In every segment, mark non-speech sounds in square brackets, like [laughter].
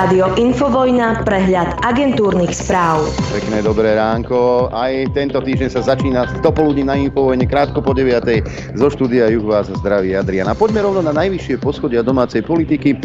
Rádio Infovojna, prehľad agentúrnych správ. Pekné dobré ránko. Aj tento týždeň sa začína do poludní na Infovojne, krátko po 9. Zo štúdia Juh vás zdraví Adrian. A poďme rovno na najvyššie poschodia domácej politiky.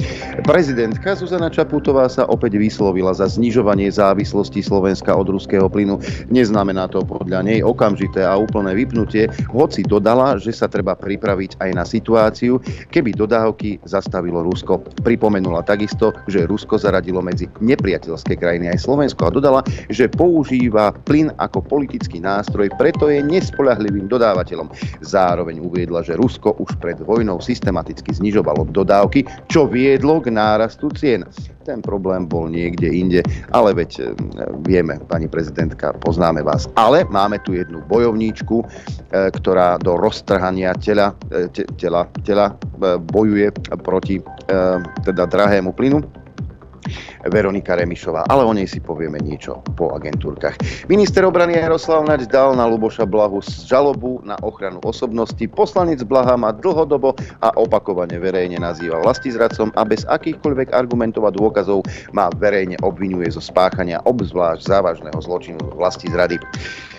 Prezidentka Zuzana Čaputová sa opäť vyslovila za znižovanie závislosti Slovenska od ruského plynu. Neznamená to podľa nej okamžité a úplné vypnutie, hoci dodala, že sa treba pripraviť aj na situáciu, keby dodávky zastavilo Rusko. Pripomenula takisto, že Rusko zaradilo medzi nepriateľské krajiny aj Slovensko a dodala, že používa plyn ako politický nástroj, preto je nespoľahlivým dodávateľom. Zároveň uviedla, že Rusko už pred vojnou systematicky znižovalo dodávky, čo viedlo k nárastu cien. Ten problém bol niekde inde, ale veď e, vieme, pani prezidentka, poznáme vás. Ale máme tu jednu bojovníčku, e, ktorá do roztrhania tela, e, tela, tela bojuje proti teda drahému plynu Veronika Remišová, ale o nej si povieme niečo po agentúrkach. Minister obrany Jaroslav Naď dal na Luboša Blahu žalobu na ochranu osobnosti. Poslanec Blaha má dlhodobo a opakovane verejne nazýva vlastizradcom a bez akýchkoľvek argumentov a dôkazov má verejne obvinuje zo spáchania obzvlášť závažného zločinu vlasti zrady.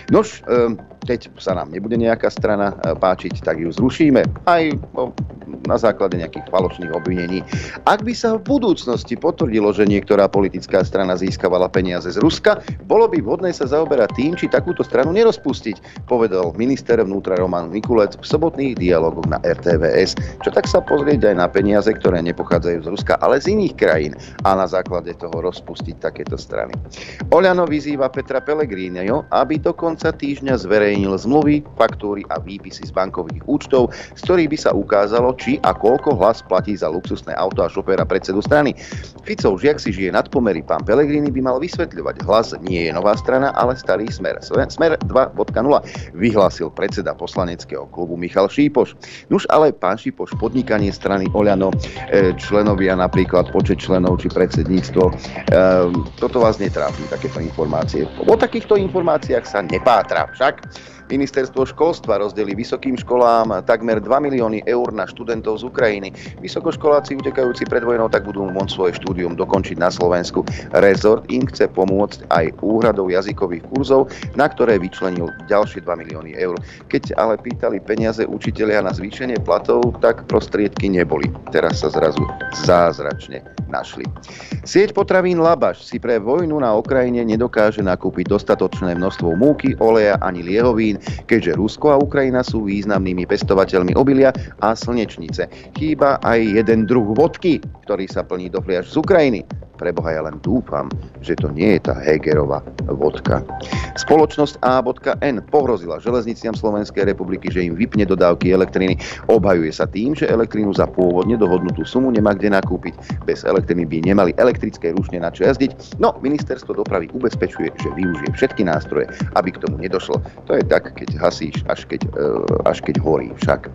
Nož, ehm, keď sa nám nebude nejaká strana e, páčiť, tak ju zrušíme. Aj na základe nejakých falošných obvinení. Ak by sa v budúcnosti potvrdilo, že niektorá politická strana získavala peniaze z Ruska, bolo by vhodné sa zaoberať tým, či takúto stranu nerozpustiť, povedal minister vnútra Roman Mikulec v sobotných dialogoch na RTVS. Čo tak sa pozrieť aj na peniaze, ktoré nepochádzajú z Ruska, ale z iných krajín a na základe toho rozpustiť takéto strany. Oľano vyzýva Petra Pellegriniho, aby dokonca konca týždňa zverejnil zmluvy, faktúry a výpisy z bankových účtov, z ktorých by sa ukázalo, či a koľko hlas platí za luxusné auto a šoféra predsedu strany. Ficov žiak si žije nad pomery. Pán Pelegrini by mal vysvetľovať. Hlas nie je nová strana, ale starý smer. Smer 2.0 vyhlásil predseda poslaneckého klubu Michal Šípoš. Nuž ale pán Šípoš, podnikanie strany Oľano, e, členovia napríklad počet členov či predsedníctvo, e, toto vás netrápi, takéto informácie. O takýchto informáciách sa nepáči nepátra. Však Ministerstvo školstva rozdeli vysokým školám takmer 2 milióny eur na študentov z Ukrajiny. Vysokoškoláci utekajúci pred vojnou tak budú môcť svoje štúdium dokončiť na Slovensku. Rezort im chce pomôcť aj úhradou jazykových kurzov, na ktoré vyčlenil ďalšie 2 milióny eur. Keď ale pýtali peniaze učiteľia na zvýšenie platov, tak prostriedky neboli. Teraz sa zrazu zázračne našli. Sieť potravín Labaš si pre vojnu na Ukrajine nedokáže nakúpiť dostatočné množstvo múky, oleja ani liehovín, keďže Rusko a Ukrajina sú významnými pestovateľmi obilia a slnečnice. Chýba aj jeden druh vodky, ktorý sa plní do fliaž z Ukrajiny. Preboha ja len dúfam, že to nie je tá Hegerová vodka. Spoločnosť A.N pohrozila železniciam Slovenskej republiky, že im vypne dodávky elektriny. Obhajuje sa tým, že elektrínu za pôvodne dohodnutú sumu nemá kde nakúpiť. Bez elektriny by nemali elektrické rušne na čo jazdiť. No, ministerstvo dopravy ubezpečuje, že využije všetky nástroje, aby k tomu nedošlo. To je tak, keď hasíš, až keď, e, až keď horí však.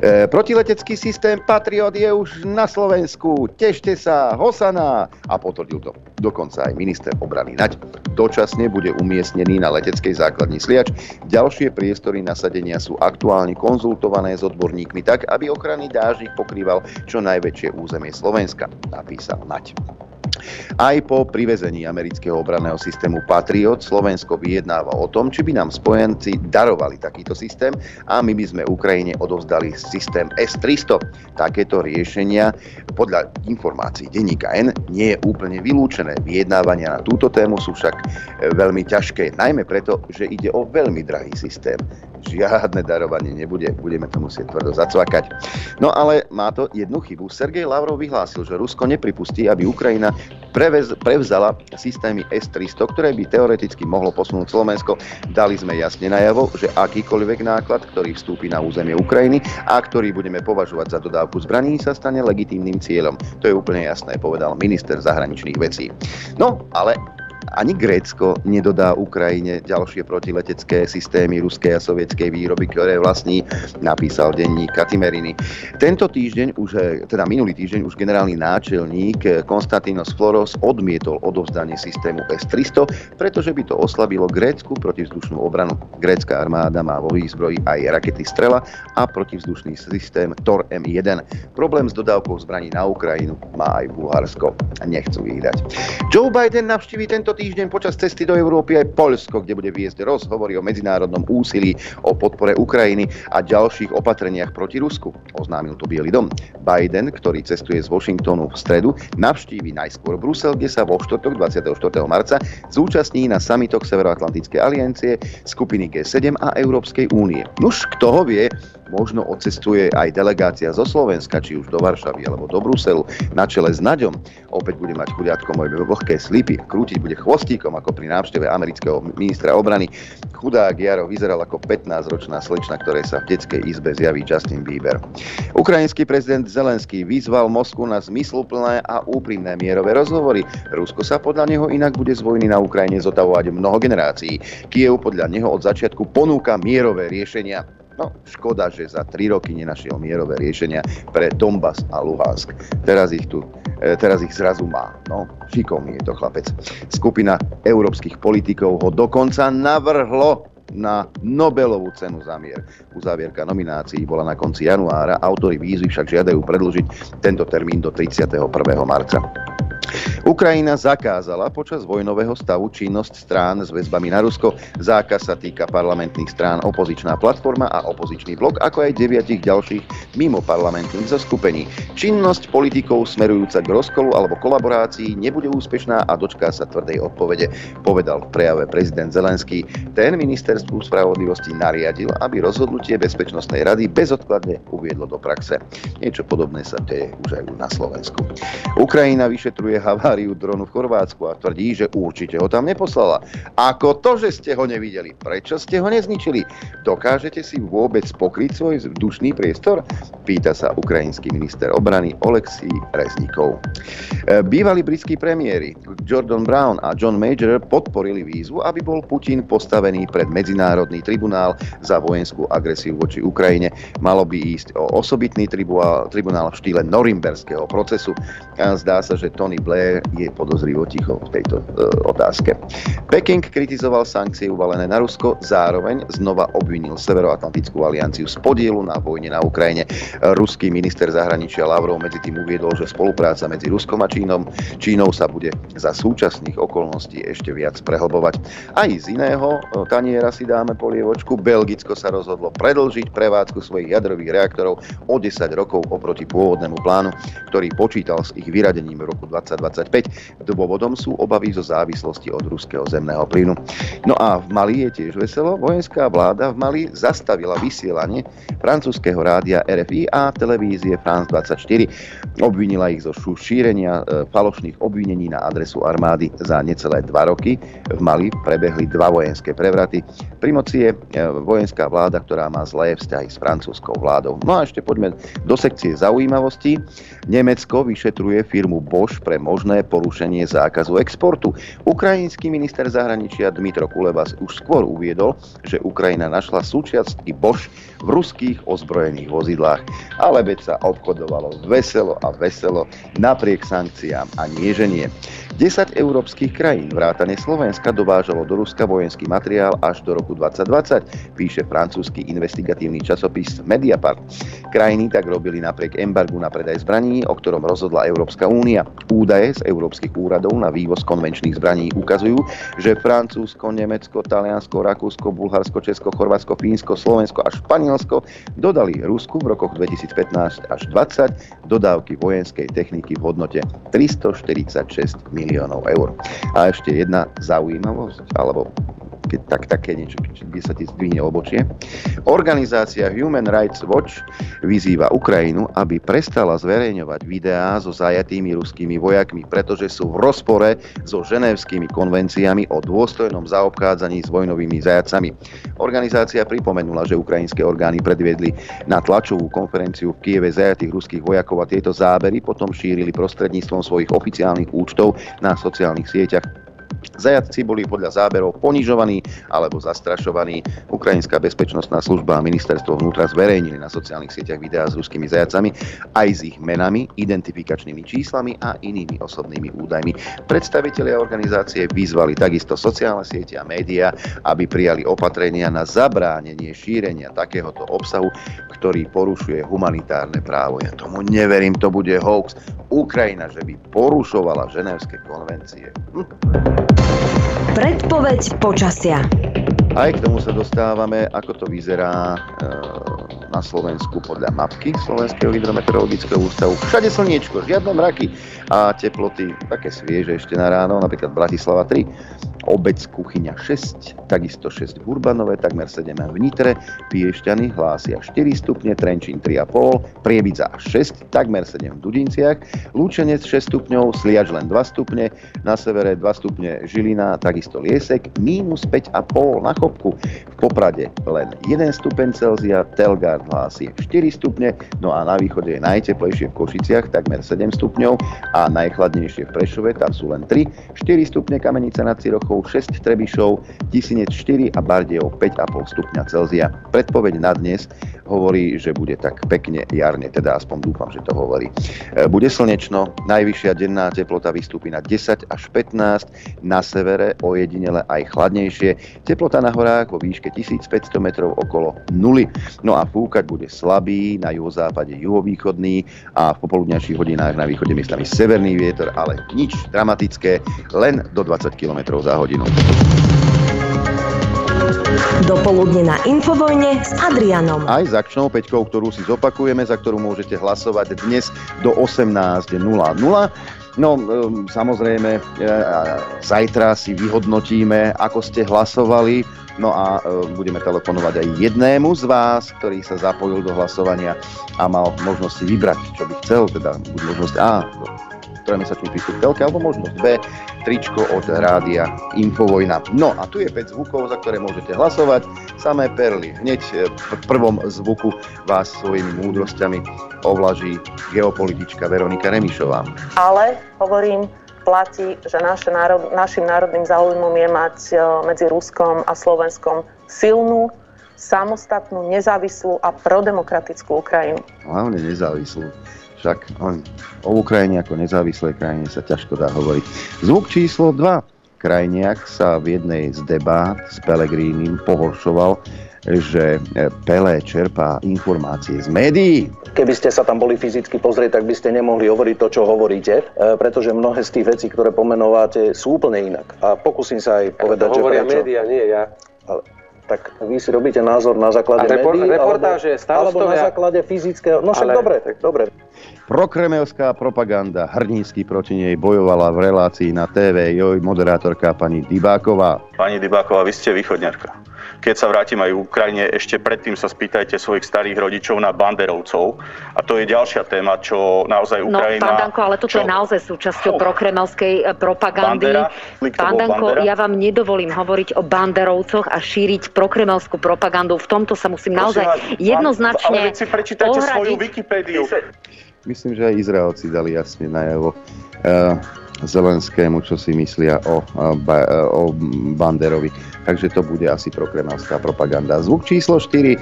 E, protiletecký systém Patriot je už na Slovensku. Tešte sa, Hosana a potvrdil to dokonca aj minister obrany Naď. Dočasne bude umiestnený na leteckej základni Sliač. Ďalšie priestory nasadenia sú aktuálne konzultované s odborníkmi tak, aby ochranný dážnik pokrýval čo najväčšie územie Slovenska, napísal Naď. Aj po privezení amerického obranného systému Patriot Slovensko vyjednáva o tom, či by nám spojenci darovali takýto systém a my by sme Ukrajine odovzdali systém S-300. Takéto riešenia podľa informácií denníka N nie je úplne vylúčené. Vyjednávania na túto tému sú však veľmi ťažké, najmä preto, že ide o veľmi drahý systém žiadne darovanie nebude, budeme to musieť tvrdo zacvakať. No ale má to jednu chybu. Sergej Lavrov vyhlásil, že Rusko nepripustí, aby Ukrajina prevez, prevzala systémy S-300, ktoré by teoreticky mohlo posunúť Slovensko. Dali sme jasne najavo, že akýkoľvek náklad, ktorý vstúpi na územie Ukrajiny a ktorý budeme považovať za dodávku zbraní, sa stane legitímnym cieľom. To je úplne jasné, povedal minister zahraničných vecí. No, ale ani Grécko nedodá Ukrajine ďalšie protiletecké systémy ruskej a sovietskej výroby, ktoré vlastní, napísal denník Katimeriny. Tento týždeň, už, teda minulý týždeň, už generálny náčelník Konstantinos Floros odmietol odovzdanie systému S-300, pretože by to oslabilo grécku protivzdušnú obranu. Grécka armáda má vo výzbroji aj rakety Strela a protivzdušný systém Tor M1. Problém s dodávkou zbraní na Ukrajinu má aj Bulharsko. Nechcú ich dať. Joe Biden navštíví tento týždeň počas cesty do Európy aj Poľsko, kde bude viesť rozhovory o medzinárodnom úsilí o podpore Ukrajiny a ďalších opatreniach proti Rusku. Oznámil to Bielý dom. Biden, ktorý cestuje z Washingtonu v stredu, navštívi najskôr Brusel, kde sa vo štvrtok 24. marca zúčastní na samitoch Severoatlantickej aliancie, skupiny G7 a Európskej únie. Nuž, kto ho vie, možno odcestuje aj delegácia zo Slovenska, či už do Varšavy alebo do Bruselu, na čele s Naďom. Opäť bude mať chudiatko moje vlhké slipy, krútiť bude chvostíkom ako pri návšteve amerického ministra obrany. Chudák Jaro vyzeral ako 15-ročná slečna, ktoré sa v detskej izbe zjaví Justin Bieber. Ukrajinský prezident Zelenský vyzval Moskvu na zmysluplné a úprimné mierové rozhovory. Rusko sa podľa neho inak bude z vojny na Ukrajine zotavovať mnoho generácií. Kiev podľa neho od začiatku ponúka mierové riešenia. No, škoda, že za tri roky nenašiel mierové riešenia pre Donbass a Luhansk. Teraz ich tu e, teraz ich zrazu má. No, šikovný je to chlapec. Skupina európskych politikov ho dokonca navrhlo na Nobelovú cenu za mier. Uzávierka nominácií bola na konci januára, autory výzvy však žiadajú predlžiť tento termín do 31. marca. Ukrajina zakázala počas vojnového stavu činnosť strán s väzbami na Rusko. Zákaz sa týka parlamentných strán opozičná platforma a opozičný blok, ako aj deviatich ďalších mimo parlamentných zoskupení. Činnosť politikov smerujúca k rozkolu alebo kolaborácii nebude úspešná a dočká sa tvrdej odpovede, povedal v prejave prezident Zelenský. Ten ministerstvu spravodlivosti nariadil, aby rozhodnutie Bezpečnostnej rady bezodkladne uviedlo do praxe. Niečo podobné sa deje už aj na Slovensku. Ukrajina vyšetruje haváriu dronu v Chorvátsku a tvrdí, že určite ho tam neposlala. Ako to, že ste ho nevideli? Prečo ste ho nezničili? Dokážete si vôbec pokryť svoj vzdušný priestor? Pýta sa ukrajinský minister obrany Oleksij Reznikov. E, bývalí britskí premiéry Jordan Brown a John Major podporili výzvu, aby bol Putin postavený pred Medzinárodný tribunál za vojenskú agresiu voči Ukrajine. Malo by ísť o osobitný tribunál v štýle norimberského procesu. Zdá sa, že Tony Blair je podozrivo ticho v tejto e, otázke. Peking kritizoval sankcie uvalené na Rusko, zároveň znova obvinil Severoatlantickú alianciu z podielu na vojne na Ukrajine. Ruský minister zahraničia Lavrov medzi tým uviedol, že spolupráca medzi Ruskom a Čínom, Čínou sa bude za súčasných okolností ešte viac prehlbovať. Aj z iného e, taniera si dáme polievočku. Belgicko sa rozhodlo predlžiť prevádzku svojich jadrových reaktorov o 10 rokov oproti pôvodnému plánu, ktorý počítal s ich vyradením v roku 20 2025. Dôvodom sú obavy zo závislosti od ruského zemného plynu. No a v Mali je tiež veselo. Vojenská vláda v Mali zastavila vysielanie francúzského rádia RFI a televízie France 24. Obvinila ich zo šírenia e, falošných obvinení na adresu armády za necelé dva roky. V Mali prebehli dva vojenské prevraty. Pri moci je e, vojenská vláda, ktorá má zlé vzťahy s francúzskou vládou. No a ešte poďme do sekcie zaujímavostí. Nemecko vyšetruje firmu Bosch pre možné porušenie zákazu exportu. Ukrajinský minister zahraničia Dmitro Kuleba už skôr uviedol, že Ukrajina našla súčiastky Bosch v ruských ozbrojených vozidlách. Ale veď sa obchodovalo veselo a veselo napriek sankciám a nie že nie. 10 európskych krajín vrátane Slovenska dovážalo do Ruska vojenský materiál až do roku 2020, píše francúzsky investigatívny časopis Mediapart. Krajiny tak robili napriek embargu na predaj zbraní, o ktorom rozhodla Európska únia. Údaje z európskych úradov na vývoz konvenčných zbraní ukazujú, že Francúzsko, Nemecko, Taliansko, Rakúsko, Bulharsko, Česko, Chorvátsko, Fínsko, Slovensko a Španielsko dodali Rusku v rokoch 2015 až 2020 dodávky vojenskej techniky v hodnote 346 miliónov miliónov eur. A ešte jedna zaujímavosť, alebo keď tak, také niečo, kde sa ti zdvihne obočie. Organizácia Human Rights Watch vyzýva Ukrajinu, aby prestala zverejňovať videá so zajatými ruskými vojakmi, pretože sú v rozpore so ženevskými konvenciami o dôstojnom zaobchádzaní s vojnovými zajacami. Organizácia pripomenula, že ukrajinské orgány predviedli na tlačovú konferenciu v Kieve zajatých ruských vojakov a tieto zábery potom šírili prostredníctvom svojich oficiálnych účtov na sociálnych sieťach Zajatci boli podľa záberov ponižovaní alebo zastrašovaní. Ukrajinská bezpečnostná služba a ministerstvo vnútra zverejnili na sociálnych sieťach videá s ruskými zajacami aj s ich menami, identifikačnými číslami a inými osobnými údajmi. Predstavitelia organizácie vyzvali takisto sociálne siete a médiá, aby prijali opatrenia na zabránenie šírenia takéhoto obsahu, ktorý porušuje humanitárne právo. Ja tomu neverím, to bude hoax. Ukrajina, že by porušovala ženevské konvencie. Hm. Predpoveď počasia. Aj k tomu sa dostávame, ako to vyzerá e, na Slovensku podľa mapky Slovenského hydrometeorologického ústavu. Všade slniečko, žiadne mraky a teploty také svieže ešte na ráno, napríklad Bratislava 3, Obec Kuchyňa 6, takisto 6 v Urbanove, takmer 7 v Nitre, Piešťany hlásia 4 stupne, Trenčín 3,5, Prievidza 6, takmer 7 v Dudinciach, Lúčenec 6 stupňov, Sliač len 2 stupne, na severe 2 stupne Žilina, takisto Liesek, mínus 5,5 na Chopku, v Poprade len 1 stupeň Celzia, Telgard hlási 4 stupne, no a na východe je najteplejšie v Košiciach, takmer 7 stupňov a najchladnejšie v Prešove, tam sú len 3, 4 stupne Kamenica nad Cirochou, Čechov 6 Trebišov, Tisinec 4 a Bardejov 5,5 stupňa Celzia. Predpoveď na dnes hovorí, že bude tak pekne jarne, teda aspoň dúfam, že to hovorí. E, bude slnečno, najvyššia denná teplota vystúpi na 10 až 15, na severe ojedinele aj chladnejšie, teplota na horách vo výške 1500 metrov okolo nuly. No a fúkať bude slabý, na juhozápade juhovýchodný a v popoludňajších hodinách na východe miestami severný vietor, ale nič dramatické, len do 20 km za hodinu. Dopoludne na Infovojne s Adrianom. Aj s akčnou peťkou, ktorú si zopakujeme, za ktorú môžete hlasovať dnes do 18.00. No, um, samozrejme, e, zajtra si vyhodnotíme, ako ste hlasovali. No a e, budeme telefonovať aj jednému z vás, ktorý sa zapojil do hlasovania a mal možnosť si vybrať, čo by chcel, teda možnosť A, trojmesačný prístup telke, alebo možnosť B, tričko od rádia Infovojna. No a tu je 5 zvukov, za ktoré môžete hlasovať. Samé perly. Hneď e, v prvom zvuku vás svojimi múdrosťami ovlaží geopolitička Veronika Remišová. Ale, hovorím, platí, že naše národ, našim národným záujmom je mať e, medzi Ruskom a Slovenskom silnú, samostatnú, nezávislú a prodemokratickú Ukrajinu. Hlavne nezávislú. Však o Ukrajine ako nezávislej krajine sa ťažko dá hovoriť. Zvuk číslo 2. Krajniak sa v jednej z debát s Pelegrínim pohoršoval, že Pelé čerpá informácie z médií. Keby ste sa tam boli fyzicky pozrieť, tak by ste nemohli hovoriť to, čo hovoríte, e, pretože mnohé z tých vecí, ktoré pomenováte, sú úplne inak. A pokúsim sa aj povedať, to že hovoria prečo. médiá, nie ja. Ale tak vy si robíte názor na základe a repor- médií, reportáže, alebo, alebo na základe fyzického... No však ale... dobre, tak dobre. Prokremelská propaganda hrdínsky proti nej bojovala v relácii na TV joj moderátorka pani Dybáková. Pani Dybáková, vy ste východňarka. Keď sa vrátim aj v Ukrajine, ešte predtým sa spýtajte svojich starých rodičov na banderovcov. A to je ďalšia téma, čo naozaj no, Ukrajina... No, pán Danko, ale toto čo? je naozaj súčasťou oh. prokremelskej eh, propagandy. Bandera? Pán Danko, ja vám nedovolím hovoriť o banderovcoch a šíriť prokremelskú propagandu. V tomto sa musím naozaj vás, jednoznačne Ale si prečítajte ohradiť. svoju Wikipédiu. Myslím, že aj Izraelci dali jasne najavo. Uh, Zelenskému, čo si myslia o, o Banderovi. Takže to bude asi prokremelská propaganda. Zvuk číslo 4.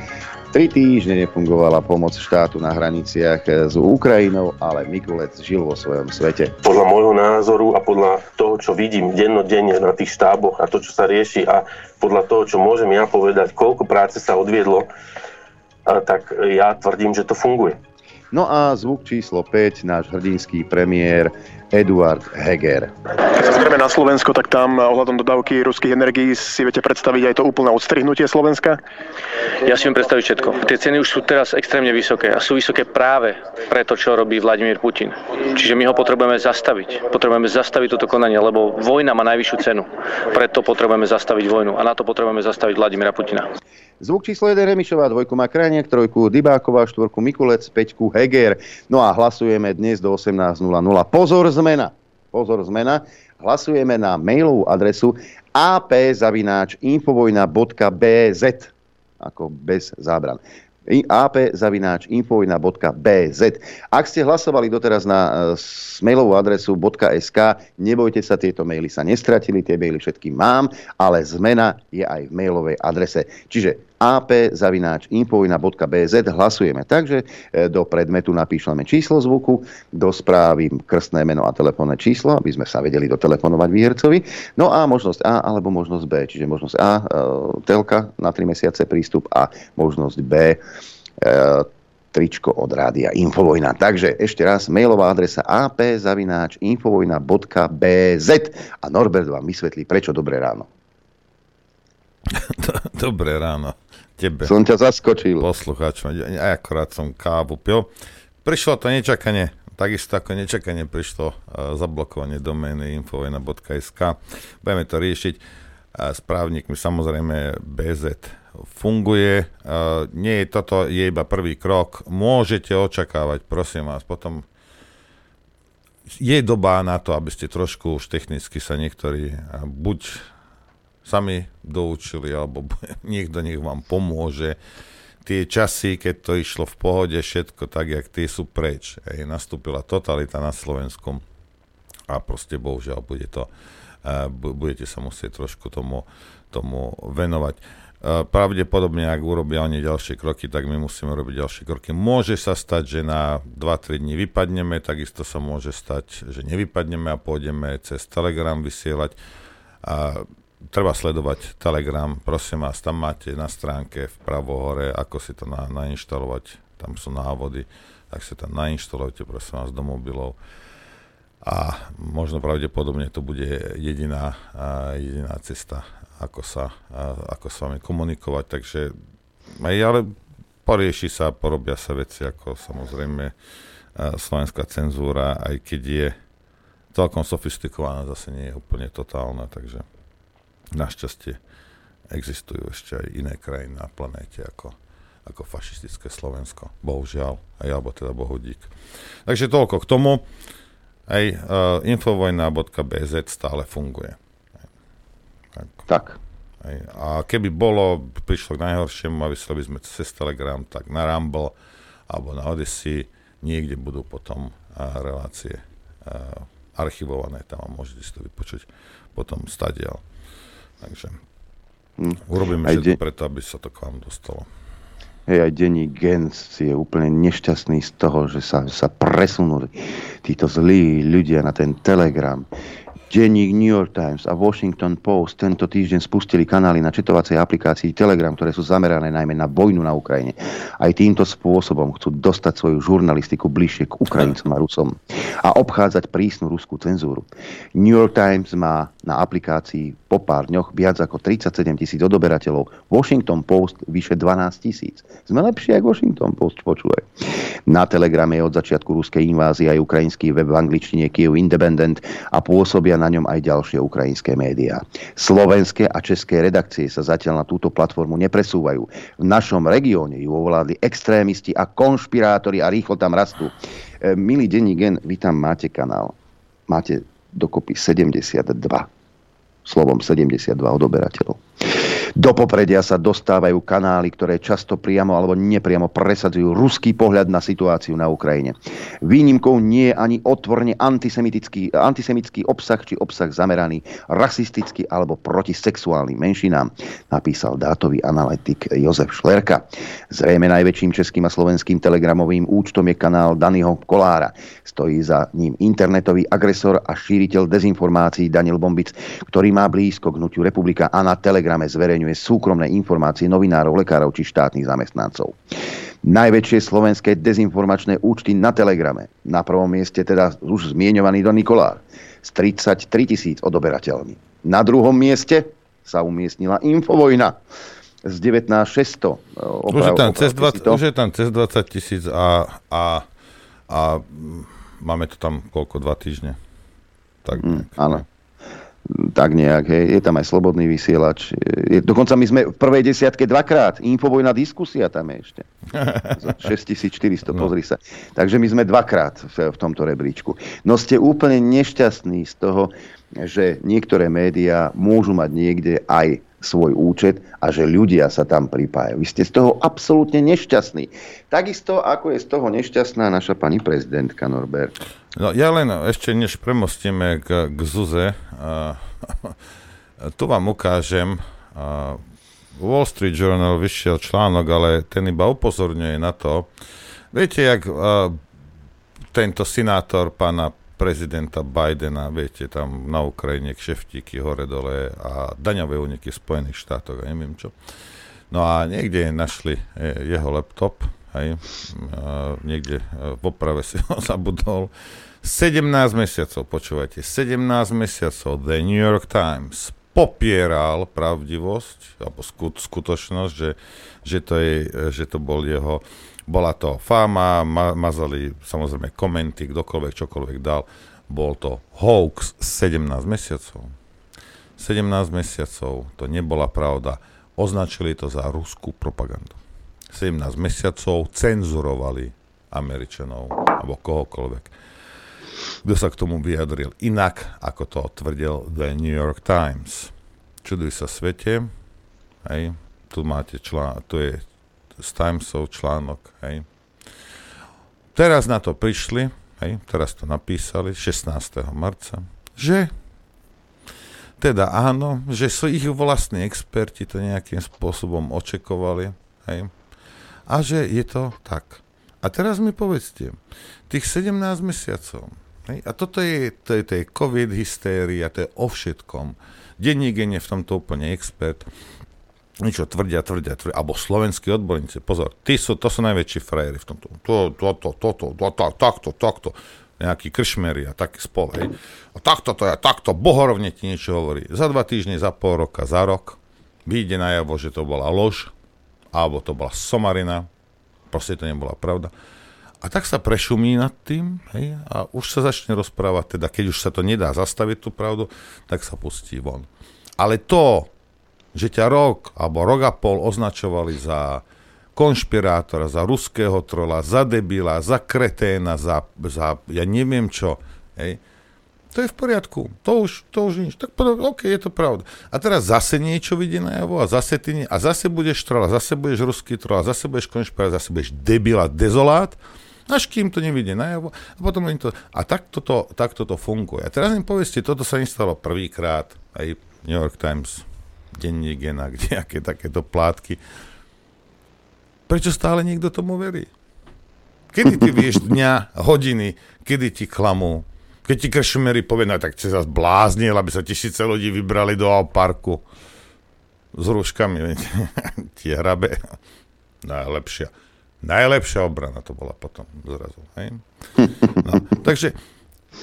Tri týždne nefungovala pomoc štátu na hraniciach s Ukrajinou, ale Mikulec žil vo svojom svete. Podľa môjho názoru a podľa toho, čo vidím dennodenne na tých štáboch a to, čo sa rieši a podľa toho, čo môžem ja povedať, koľko práce sa odviedlo, tak ja tvrdím, že to funguje. No a zvuk číslo 5, náš hrdinský premiér Eduard Heger. Keď sa zrieme na Slovensko, tak tam ohľadom dodávky ruských energií si viete predstaviť aj to úplné odstrihnutie Slovenska? Ja si viem predstaviť všetko. Tie ceny už sú teraz extrémne vysoké a sú vysoké práve pre to, čo robí Vladimír Putin. Čiže my ho potrebujeme zastaviť. Potrebujeme zastaviť toto konanie, lebo vojna má najvyššiu cenu. Preto potrebujeme zastaviť vojnu a na to potrebujeme zastaviť Vladimíra Putina. Zvuk číslo 1 Remišová, dvojku má Krajniak, trojku Dybáková, štvorku Mikulec, peťku Heger. No a hlasujeme dnes do 18.00. Pozor, zmena. Pozor, zmena. Hlasujeme na mailovú adresu ap.infovojna.bz ako bez zábran. ap.infovojna.bz. Ak ste hlasovali doteraz na e, mailovú adresu .sk, nebojte sa, tieto maily sa nestratili, tie maily všetky mám, ale zmena je aj v mailovej adrese. Čiže ap.infovina.bz hlasujeme. Takže e, do predmetu napíšeme číslo zvuku, do správy krstné meno a telefónne číslo, aby sme sa vedeli dotelefonovať výhercovi. No a možnosť A alebo možnosť B. Čiže možnosť A, e, telka na 3 mesiace prístup a možnosť B, e, tričko od rádia Infovojna. Takže ešte raz, mailová adresa ap.infovojna.bz a Norbert vám vysvetlí, prečo dobré ráno. [laughs] Dobré ráno tebe. Som ťa zaskočil. Poslucháčom. Ja akorát som kávu pil. Prišlo to nečakanie. Takisto ako nečakanie prišlo uh, zablokovanie domény infovena.sk. Budeme to riešiť. Uh, správnikmi samozrejme BZ funguje. Uh, nie je toto je iba prvý krok. Môžete očakávať, prosím vás, potom je doba na to, aby ste trošku už technicky sa niektorí buď sami doučili, alebo [laughs] niekto nech vám pomôže. Tie časy, keď to išlo v pohode, všetko tak, jak tie sú preč. Ej, nastúpila totalita na Slovensku a proste bohužiaľ bude to, uh, budete sa musieť trošku tomu, tomu venovať. Uh, pravdepodobne, ak urobia oni ďalšie kroky, tak my musíme robiť ďalšie kroky. Môže sa stať, že na 2-3 dní vypadneme, takisto sa môže stať, že nevypadneme a pôjdeme cez Telegram vysielať. Uh, treba sledovať Telegram, prosím vás, tam máte na stránke vpravo hore, ako si to na, nainštalovať, tam sú návody, tak si to nainštalujte, prosím vás, do mobilov. A možno pravdepodobne to bude jediná, jediná cesta, ako sa, ako s vami komunikovať, takže ale porieši sa, porobia sa veci, ako samozrejme slovenská cenzúra, aj keď je celkom sofistikovaná, zase nie je úplne totálna, takže Našťastie existujú ešte aj iné krajiny na planéte ako, ako fašistické Slovensko. Bohužiaľ, aj alebo teda bohudík. Takže toľko k tomu. Aj uh, infovojna.bz stále funguje. Tak. tak. Aj, a keby bolo, prišlo k najhoršiemu a vyslali sme cez Telegram, tak na Rumble alebo na Odyssey niekde budú potom uh, relácie uh, archivované, tam môžete si to vypočuť potom stadiaľ. Takže hm. urobíme aj všetko de- preto, aby sa to k vám dostalo. Hej, aj denní Gens je úplne nešťastný z toho, že sa, sa presunuli títo zlí ľudia na ten Telegram. Denník New York Times a Washington Post tento týždeň spustili kanály na četovacej aplikácii Telegram, ktoré sú zamerané najmä na vojnu na Ukrajine. Aj týmto spôsobom chcú dostať svoju žurnalistiku bližšie k Ukrajincom a Rusom a obchádzať prísnu ruskú cenzúru. New York Times má na aplikácii po pár dňoch viac ako 37 tisíc odoberateľov. Washington Post vyše 12 tisíc. Sme lepšie ako Washington Post, počúvaj. Na Telegrame je od začiatku ruskej invázie aj ukrajinský web v angličtine Kiev Independent a pôsobia na ňom aj ďalšie ukrajinské médiá. Slovenské a české redakcie sa zatiaľ na túto platformu nepresúvajú. V našom regióne ju ovládli extrémisti a konšpirátori a rýchlo tam rastú. E, milý denní gen, vy tam máte kanál. Máte dokopy 72 slovom 72 odoberateľov. Do popredia sa dostávajú kanály, ktoré často priamo alebo nepriamo presadzujú ruský pohľad na situáciu na Ukrajine. Výnimkou nie je ani otvorne antisemitický, antisemitský obsah či obsah zameraný rasisticky alebo proti sexuálnym menšinám, napísal dátový analytik Jozef Šlerka. Zrejme najväčším českým a slovenským telegramovým účtom je kanál Daniho Kolára. Stojí za ním internetový agresor a šíriteľ dezinformácií Daniel Bombic, ktorý má blízko k hnutiu Republika a na telegrame zverejňuje zverejňuje súkromné informácie novinárov, lekárov či štátnych zamestnancov. Najväčšie slovenské dezinformačné účty na Telegrame. Na prvom mieste teda už zmienovaný Don Nikolár s 33 tisíc odoberateľmi. Na druhom mieste sa umiestnila Infovojna z 19 600. už, je tam cez 20, už je tam cez 20 tisíc a, a, a máme to tam koľko, dva týždne. Tak, mm, áno tak nejak, hej. je tam aj slobodný vysielač. Je, dokonca my sme v prvej desiatke dvakrát. Infovojná diskusia tam je ešte. 6400, [laughs] no. pozri sa. Takže my sme dvakrát v, v tomto rebríčku. No ste úplne nešťastní z toho, že niektoré médiá môžu mať niekde aj svoj účet a že ľudia sa tam pripájajú. Vy ste z toho absolútne nešťastní. Takisto, ako je z toho nešťastná naša pani prezidentka Norbert. No ja len ešte než premostíme k, k Zuze, [laughs] tu vám ukážem, uh, Wall Street Journal vyšiel článok, ale ten iba upozorňuje na to, viete, jak tento sinátor pána prezidenta Bidena, viete, tam na Ukrajine kšeftíky hore-dole a daňové úniky v Spojených štátoch a neviem čo. No a niekde našli e, jeho laptop, hej, niekde e, v oprave si ho [laughs] zabudol. 17 mesiacov, počúvajte, 17 mesiacov The New York Times popieral pravdivosť alebo skutočnosť, že, že, to je, že to bol jeho bola to fáma, ma, mazali samozrejme komenty, kdokoľvek čokoľvek dal. Bol to hoax 17 mesiacov. 17 mesiacov, to nebola pravda. Označili to za ruskú propagandu. 17 mesiacov cenzurovali Američanov alebo kohokoľvek. Kto sa k tomu vyjadril inak, ako to tvrdil The New York Times. Čuduj sa svete, hej, tu máte člán, tu je z Timesov článok, hej. Teraz na to prišli, hej, teraz to napísali 16. marca, že teda áno, že sú ich vlastní experti to nejakým spôsobom očekovali, hej, a že je to tak. A teraz mi povedzte, tých 17 mesiacov, hej, a toto je, to je, to je COVID hystéria, to je o všetkom. Denník je v tomto úplne expert niečo tvrdia, tvrdia, tvrdia, alebo slovenskí odborníci, pozor, tí sú, to sú najväčší frajeri v tomto. To, to, to, to, to, to, to, takto, takto, nejakí kršmery a taký spol, hej. A takto to je, takto, bohorovne ti niečo hovorí. Za dva týždne, za pol roka, za rok vyjde najavo, že to bola lož, alebo to bola somarina, proste to nebola pravda. A tak sa prešumí nad tým, hej, a už sa začne rozprávať, teda keď už sa to nedá zastaviť tú pravdu, tak sa pustí von. Ale to, že ťa rok alebo rok a pol označovali za konšpirátora, za ruského trola, za debila, za kreténa, za, za ja neviem čo. Hej. To je v poriadku. To už, to už nič. Tak OK, je to pravda. A teraz zase niečo vidí najavo a zase ty a zase budeš troll, a zase budeš ruský troll, a zase budeš konšpirátor, zase budeš debila, dezolát, až kým to nevidie najavo. A potom im to... A takto to, takto to funguje. A teraz im povedzte, toto sa nestalo prvýkrát. Aj New York Times denník je na nejaké [laughs] takéto plátky. Prečo stále niekto tomu verí? Kedy ty vieš dňa, hodiny, kedy ti klamú? Keď ti kršmery povie, no tak si sa zbláznil, aby sa tisíce ľudí vybrali do parku s rúškami. [laughs] Tie hrabe. Najlepšia. Najlepšia obrana to bola potom zrazu. Hej? No, takže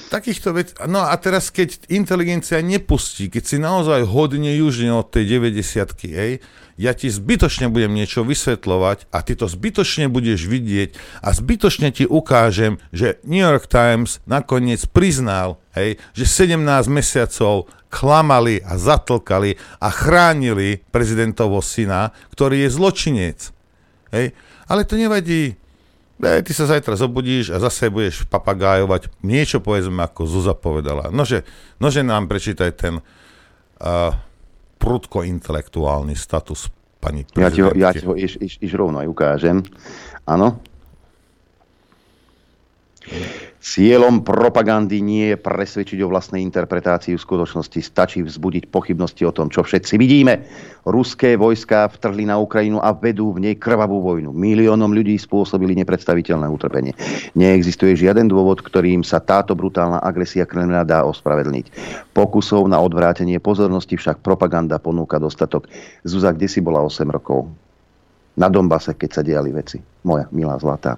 takýchto vecí. No a teraz, keď inteligencia nepustí, keď si naozaj hodne južne od tej 90 ej, ja ti zbytočne budem niečo vysvetľovať a ty to zbytočne budeš vidieť a zbytočne ti ukážem, že New York Times nakoniec priznal, hej, že 17 mesiacov klamali a zatlkali a chránili prezidentovo syna, ktorý je zločinec. Hej. Ale to nevadí, Ne, ty sa zajtra zobudíš a zase budeš papagájovať niečo, povedzme, ako Zuza povedala. Nože, nože nám prečítaj ten uh, prudko-intelektuálny status pani prezidentky. Ja ti ho, ja ti ho iš, iš, iš rovno aj ukážem. Áno. Cieľom propagandy nie je presvedčiť o vlastnej interpretácii v skutočnosti. Stačí vzbudiť pochybnosti o tom, čo všetci vidíme. Ruské vojska vtrhli na Ukrajinu a vedú v nej krvavú vojnu. Miliónom ľudí spôsobili nepredstaviteľné utrpenie. Neexistuje žiaden dôvod, ktorým sa táto brutálna agresia Kremľa dá ospravedlniť. Pokusov na odvrátenie pozornosti však propaganda ponúka dostatok. Zuzak, kde si bola 8 rokov? Na Dombase, keď sa diali veci. Moja milá zlatá.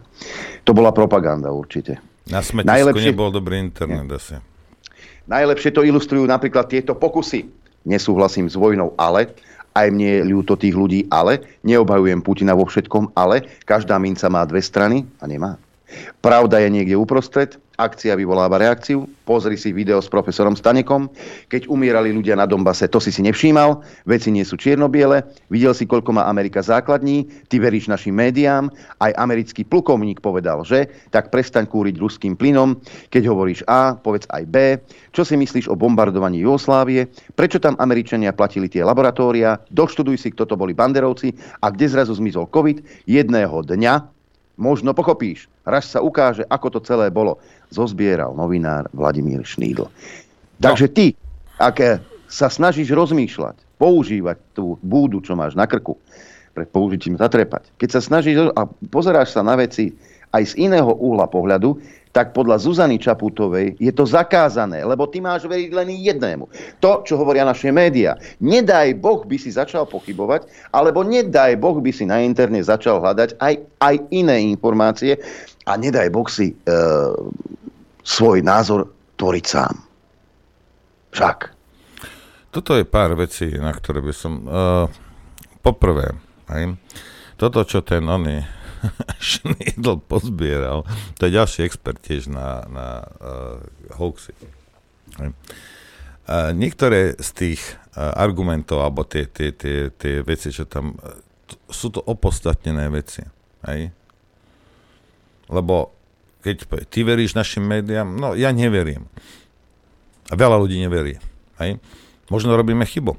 To bola propaganda určite. Na smetisku Najlepšie... nebol dobrý internet asi. Najlepšie to ilustrujú napríklad tieto pokusy. Nesúhlasím s vojnou, ale aj mne je ľúto tých ľudí, ale neobhajujem Putina vo všetkom, ale každá minca má dve strany a nemá. Pravda je niekde uprostred Akcia vyvoláva reakciu. Pozri si video s profesorom Stanekom. Keď umierali ľudia na Dombase, to si si nevšímal. Veci nie sú čiernobiele. Videl si, koľko má Amerika základní. Ty veríš našim médiám. Aj americký plukovník povedal, že tak prestaň kúriť ruským plynom. Keď hovoríš A, povedz aj B. Čo si myslíš o bombardovaní Jugoslávie? Prečo tam Američania platili tie laboratória? Doštuduj si, kto to boli banderovci a kde zrazu zmizol COVID. Jedného dňa Možno pochopíš. Raz sa ukáže, ako to celé bolo. Zozbieral novinár Vladimír Šnídl. Takže ty, ak sa snažíš rozmýšľať, používať tú búdu, čo máš na krku, pred použitím zatrepať. Keď sa snažíš a pozeráš sa na veci aj z iného uhla pohľadu, tak podľa Zuzany Čaputovej je to zakázané, lebo ty máš veriť len jednému. To, čo hovoria naše médiá. Nedaj Boh by si začal pochybovať, alebo nedaj Boh by si na interne začal hľadať aj, aj iné informácie a nedaj Boh si e, svoj názor tvoriť sám. Však. Toto je pár vecí, na ktoré by som... Uh, poprvé, aj, toto, čo ten oný [laughs] Schneidl pozbieral. To je ďalší expert tiež na, na uh, hoaxy. Uh, niektoré z tých uh, argumentov, alebo tie, tie, tie, tie veci, čo tam... Uh, sú to opostatnené veci. Hej? Lebo keď ty veríš našim médiám, no ja neverím. A veľa ľudí neverí. Hej? Možno robíme chybu.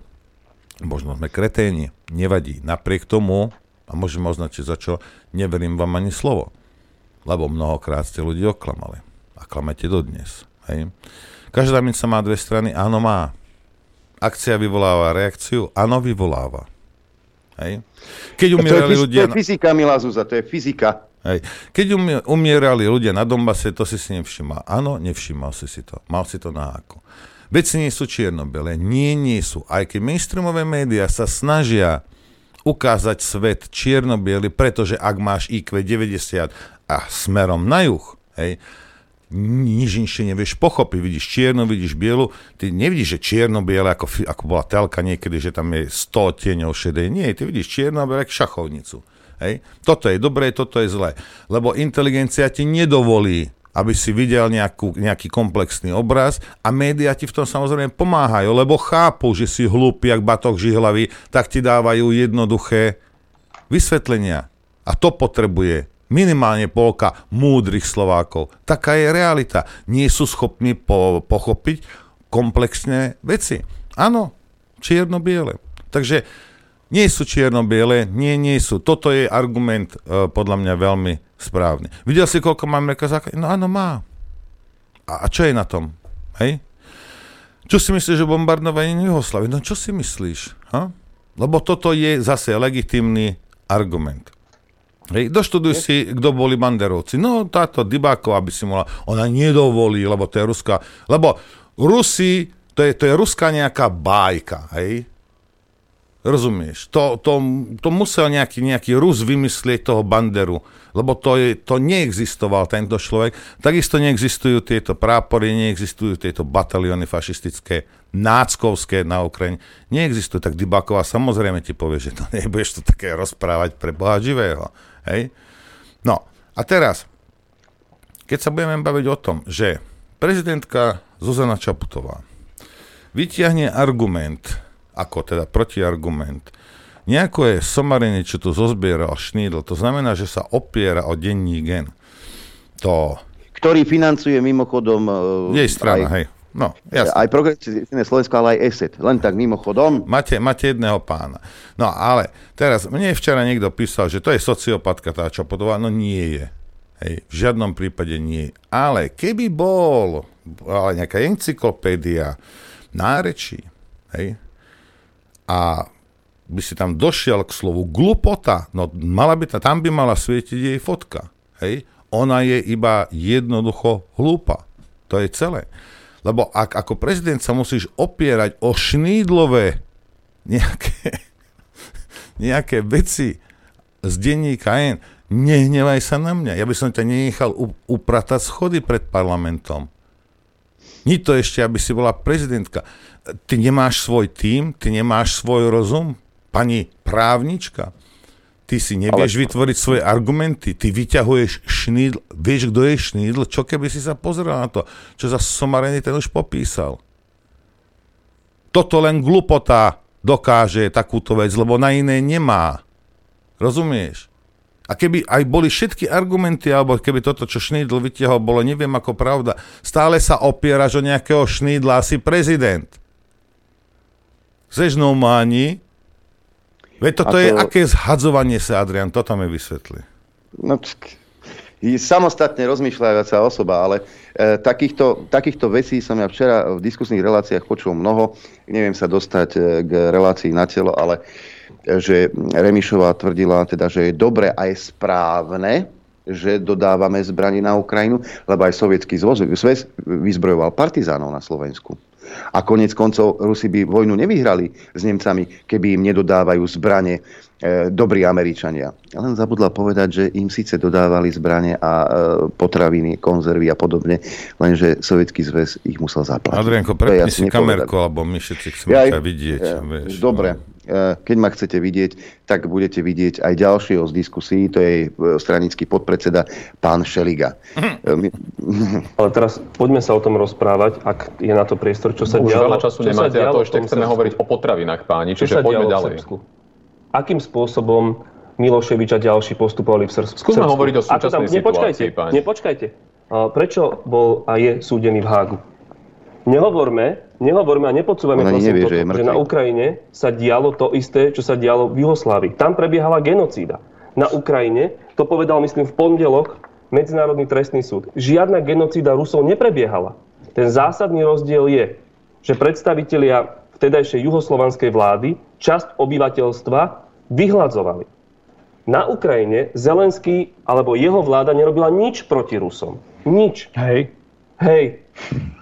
Možno sme kreténi. Nevadí. Napriek tomu a môžem označiť za čo, neverím vám ani slovo. Lebo mnohokrát ste ľudí oklamali. A klamete dodnes. Hej. Každá minca má dve strany, áno má. Akcia vyvoláva reakciu, áno vyvoláva. Hej. Keď umierali to je, ľudia... To je fyzika, Milá Zuza, to je fyzika. Hej. Keď umierali ľudia na Dombase, to si si nevšimal. Áno, nevšimal si si to. Mal si to na ako. Veci nie sú čierno Nie, nie sú. Aj keď mainstreamové médiá sa snažia ukázať svet čierno pretože ak máš IQ 90 a smerom na juh, hej, nič inšie nevieš pochopiť. Vidíš čierno, vidíš bielu, ty nevidíš, že čierno-biele, ako, ako bola telka niekedy, že tam je 100 tieňov šedej. Nie, ty vidíš čierno-biele ako šachovnicu. Hej? Toto je dobré, toto je zlé. Lebo inteligencia ti nedovolí aby si videl nejakú, nejaký komplexný obraz a médiá ti v tom samozrejme pomáhajú, lebo chápu, že si hlúpy, jak batok žihlavý, tak ti dávajú jednoduché vysvetlenia. A to potrebuje minimálne polka múdrych Slovákov. Taká je realita. Nie sú schopní po, pochopiť komplexné veci. Áno, čierno-biele. Takže nie sú čierno-biele, nie, nie sú. Toto je argument uh, podľa mňa veľmi správny. Videl si, koľko má Amerika základní? No áno, má. A, a čo je na tom? Hej? Čo si myslíš o bombardovaní Juhoslavy? No čo si myslíš? Ha? Lebo toto je zase legitimný argument. Hej, doštuduj si, kto boli banderovci. No táto Dybáková by si mohla, ona nedovolí, lebo to je ruská, lebo Rusi, to je, to je ruská nejaká bájka, hej? Rozumieš? To, to, to musel nejaký, nejaký Rus vymyslieť toho Banderu lebo to, je, to neexistoval tento človek. Takisto neexistujú tieto prápory, neexistujú tieto batalióny fašistické, náckovské na Ukrajine. Neexistujú. Tak Dybaková samozrejme ti povie, že to [laughs] nebudeš to také rozprávať pre Boha živého. Hej? No a teraz, keď sa budeme baviť o tom, že prezidentka Zuzana Čaputová vytiahne argument, ako teda protiargument, Nejako je somarenie, čo tu zozbieral Šnídl, to znamená, že sa opiera o denní gen. To... Ktorý financuje mimochodom... Uh, Jej strana, aj, hej. No, jasne. Aj progresívne Slovensko, ale aj ESET. Len tak mimochodom. Máte, máte jedného pána. No ale teraz, mne včera niekto písal, že to je sociopatka tá Čapotová. No nie je. Hej, v žiadnom prípade nie. Ale keby bol ale nejaká encyklopédia nárečí, hej, a by si tam došiel k slovu glupota, no mala by ta, tam by mala svietiť jej fotka. Hej? Ona je iba jednoducho hlúpa. To je celé. Lebo ak ako prezident sa musíš opierať o šnídlové nejaké, [laughs] nejaké veci z denníka N, nehnevaj sa na mňa. Ja by som ťa nenechal upratať schody pred parlamentom. Ni to ešte, aby si bola prezidentka. Ty nemáš svoj tým, ty nemáš svoj rozum, pani právnička, Ty si nevieš Ale... vytvoriť svoje argumenty. Ty vyťahuješ šnídl. Vieš, kto je šnídl? Čo keby si sa pozrel na to? Čo za somarený ten už popísal? Toto len glupota dokáže takúto vec, lebo na iné nemá. Rozumieš? A keby aj boli všetky argumenty, alebo keby toto, čo Šnídl vytiahol, bolo neviem ako pravda, stále sa opieraš o nejakého Šnídla, asi prezident. Chceš normálni, Veď toto to... je aké zhadzovanie sa, Adrian, toto mi vysvetli. No, samostatne rozmýšľajúca osoba, ale e, takýchto, takýchto vecí som ja včera v diskusných reláciách počul mnoho. Neviem sa dostať e, k relácii na telo, ale e, že Remišová tvrdila teda, že je dobre a je správne, že dodávame zbranie na Ukrajinu, lebo aj sovietský zvoz vyzbrojoval partizánov na Slovensku. A konec koncov Rusi by vojnu nevyhrali s Nemcami, keby im nedodávajú zbranie dobrí Američania. Len zabudla povedať, že im síce dodávali zbranie a e, potraviny, konzervy a podobne, lenže Sovietský zväz ich musel zaplatiť. Adrianko, prepni si kamerku, alebo my všetci chceme ja, ťa vidieť. Ja, vieš, dobre, no. E, keď ma chcete vidieť, tak budete vidieť aj ďalšieho z diskusí, to je e, stranický podpredseda pán Šeliga. Mhm. [laughs] Ale teraz poďme sa o tom rozprávať, ak je na to priestor, čo sa Už dialo. veľa času nemáte a to ešte chceme hovoriť o potravinách, páni, čiže poďme ďalej. Akým spôsobom Miloševič a ďalší postupovali v Srbsku? Skúsme hovoriť o súčasnej tam, nepočkajte, situácii, páni. Nepočkajte. Prečo bol a je súdený v Hágu? Nehovorme, nehovorme a nepodsúvame nevie, to, že, že na Ukrajine sa dialo to isté, čo sa dialo v Juhoslávii. Tam prebiehala genocída. Na Ukrajine, to povedal myslím v pondelok Medzinárodný trestný súd, žiadna genocída Rusov neprebiehala. Ten zásadný rozdiel je, že predstavitelia vtedajšej juhoslovanskej vlády časť obyvateľstva vyhľadzovali. Na Ukrajine Zelenský alebo jeho vláda nerobila nič proti Rusom. Nič. Hej. Hej,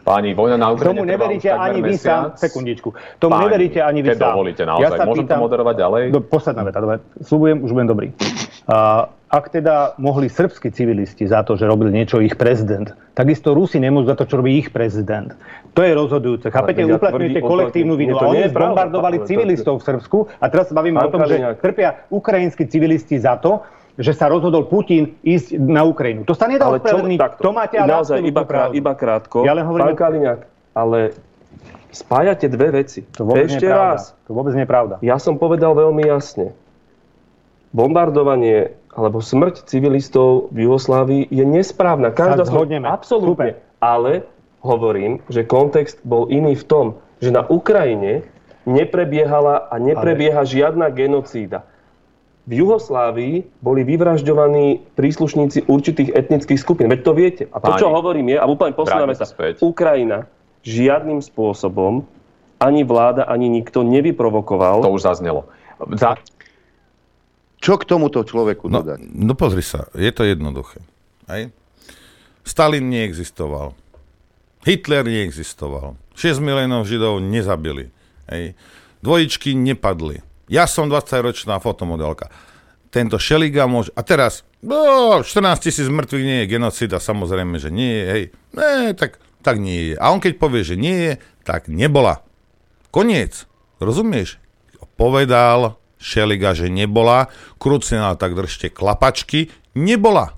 Páni, vojna na Ukrajine Tomu neveríte ani vy sám, sekundičku. Tomu Páni, neveríte ani vy sám. dovolíte naozaj, ja môžem pýtam, to moderovať ďalej? Do, posledná veta, dobre. Slúbujem, už budem dobrý. Uh, ak teda mohli srbskí civilisti za to, že robil niečo ich prezident, takisto Rusi nemôžu za to, čo robí ich prezident. To je rozhodujúce. Chápete, uplatňujete kolektívnu vinu. A oni zbombardovali civilistov v Srbsku a teraz sa bavíme o tom, že trpia ukrajinskí civilisti za to, že sa rozhodol Putin ísť na Ukrajinu. To sa nedá ospravedlniť. To máte ale naozaj iba, krát, iba krátko. Ja len hovorím... Pán Kaliňák, ale spájate dve veci. To vôbec Ešte raz. To vôbec nie je pravda. Ja som povedal veľmi jasne. Bombardovanie alebo smrť civilistov v Jugoslávii je nesprávna. Každá zhodneme. Absolútne. Super. Ale hovorím, že kontext bol iný v tom, že na Ukrajine neprebiehala a neprebieha ale... žiadna genocída v Juhoslávii boli vyvražďovaní príslušníci určitých etnických skupín. Veď to viete. A to, čo hovorím je, a úplne posledná veta, Ukrajina žiadnym spôsobom ani vláda, ani nikto nevyprovokoval. To už zaznelo. Za... Čo k tomuto človeku no, dodať? No pozri sa, je to jednoduché. Aj? Stalin neexistoval. Hitler neexistoval. 6 miliónov Židov nezabili. Hej. Dvojičky nepadli. Ja som 20-ročná fotomodelka. Tento Šeliga môže... A teraz, no, 14 tisíc mŕtvych nie je genocida, samozrejme, že nie je, hej. Ne, tak, tak nie je. A on keď povie, že nie je, tak nebola. Koniec. Rozumieš? Povedal Šeliga, že nebola. Krucinál, tak držte klapačky. Nebola.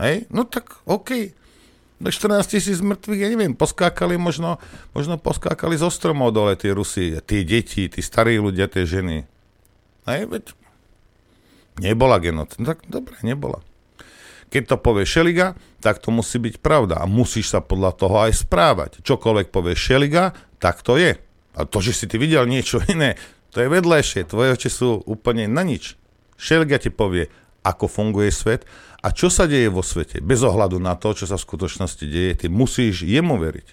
Hej? No tak, OK. 14 tisíc mŕtvych, ja neviem, poskákali možno, možno poskákali zo stromov dole tie Rusy, tie deti, tí starí ľudia, tie ženy. Hej, veď nebola genocída. No tak dobre, nebola. Keď to povie Šeliga, tak to musí byť pravda a musíš sa podľa toho aj správať. Čokoľvek povie Šeliga, tak to je. A to, že si ty videl niečo iné, to je vedlejšie. Tvoje oči sú úplne na nič. Šeliga ti povie, ako funguje svet a čo sa deje vo svete, bez ohľadu na to, čo sa v skutočnosti deje, ty musíš jemu veriť.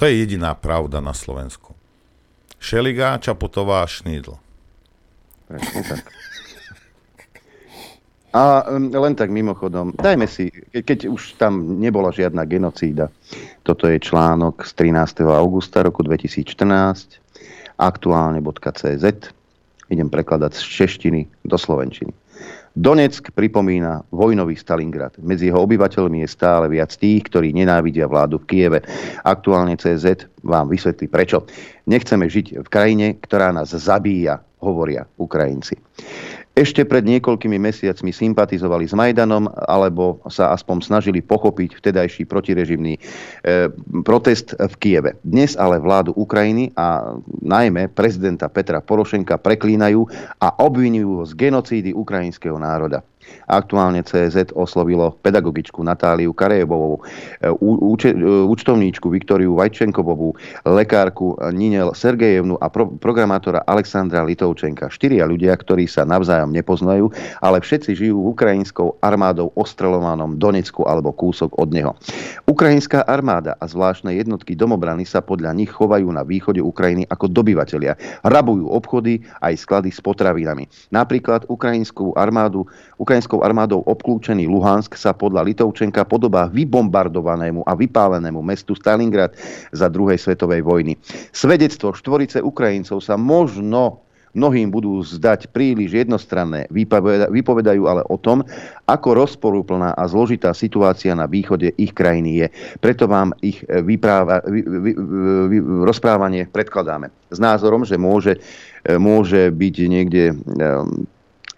To je jediná pravda na Slovensku. Šeliga, Čaputová, Šnídl. tak. A len tak mimochodom, dajme si, keď už tam nebola žiadna genocída, toto je článok z 13. augusta roku 2014, aktuálne.cz, idem prekladať z češtiny do slovenčiny. Donetsk pripomína vojnový Stalingrad. Medzi jeho obyvateľmi je stále viac tých, ktorí nenávidia vládu v Kieve. Aktuálne CZ vám vysvetlí prečo. Nechceme žiť v krajine, ktorá nás zabíja, hovoria Ukrajinci ešte pred niekoľkými mesiacmi sympatizovali s Majdanom alebo sa aspoň snažili pochopiť vtedajší protirežimný e, protest v Kieve. Dnes ale vládu Ukrajiny a najmä prezidenta Petra Porošenka preklínajú a obvinujú ho z genocídy ukrajinského národa. Aktuálne CZ oslovilo pedagogičku Natáliu Karejebovú, e, účtovníčku Viktoriu Vajčenkovovú, lekárku Ninel Sergejevnu a pro- programátora Alexandra Litovčenka. Štyria ľudia, ktorí sa navzájom nepoznajú, ale všetci žijú ukrajinskou armádou ostrelovanom Donecku alebo kúsok od neho. Ukrajinská armáda a zvláštne jednotky domobrany sa podľa nich chovajú na východe Ukrajiny ako dobyvatelia. Rabujú obchody aj sklady s potravinami. Napríklad ukrajinskú armádu, ukrajinskou armádou obklúčený Luhansk sa podľa Litovčenka podobá vybombardovanému a vypálenému mestu Stalingrad za druhej svetovej vojny. Svedectvo štvorice Ukrajincov sa možno mnohým budú zdať príliš jednostranné, vypovedajú ale o tom, ako rozporúplná a zložitá situácia na východe ich krajiny je. Preto vám ich vypráva, vy, vy, vy, rozprávanie predkladáme s názorom, že môže, môže byť niekde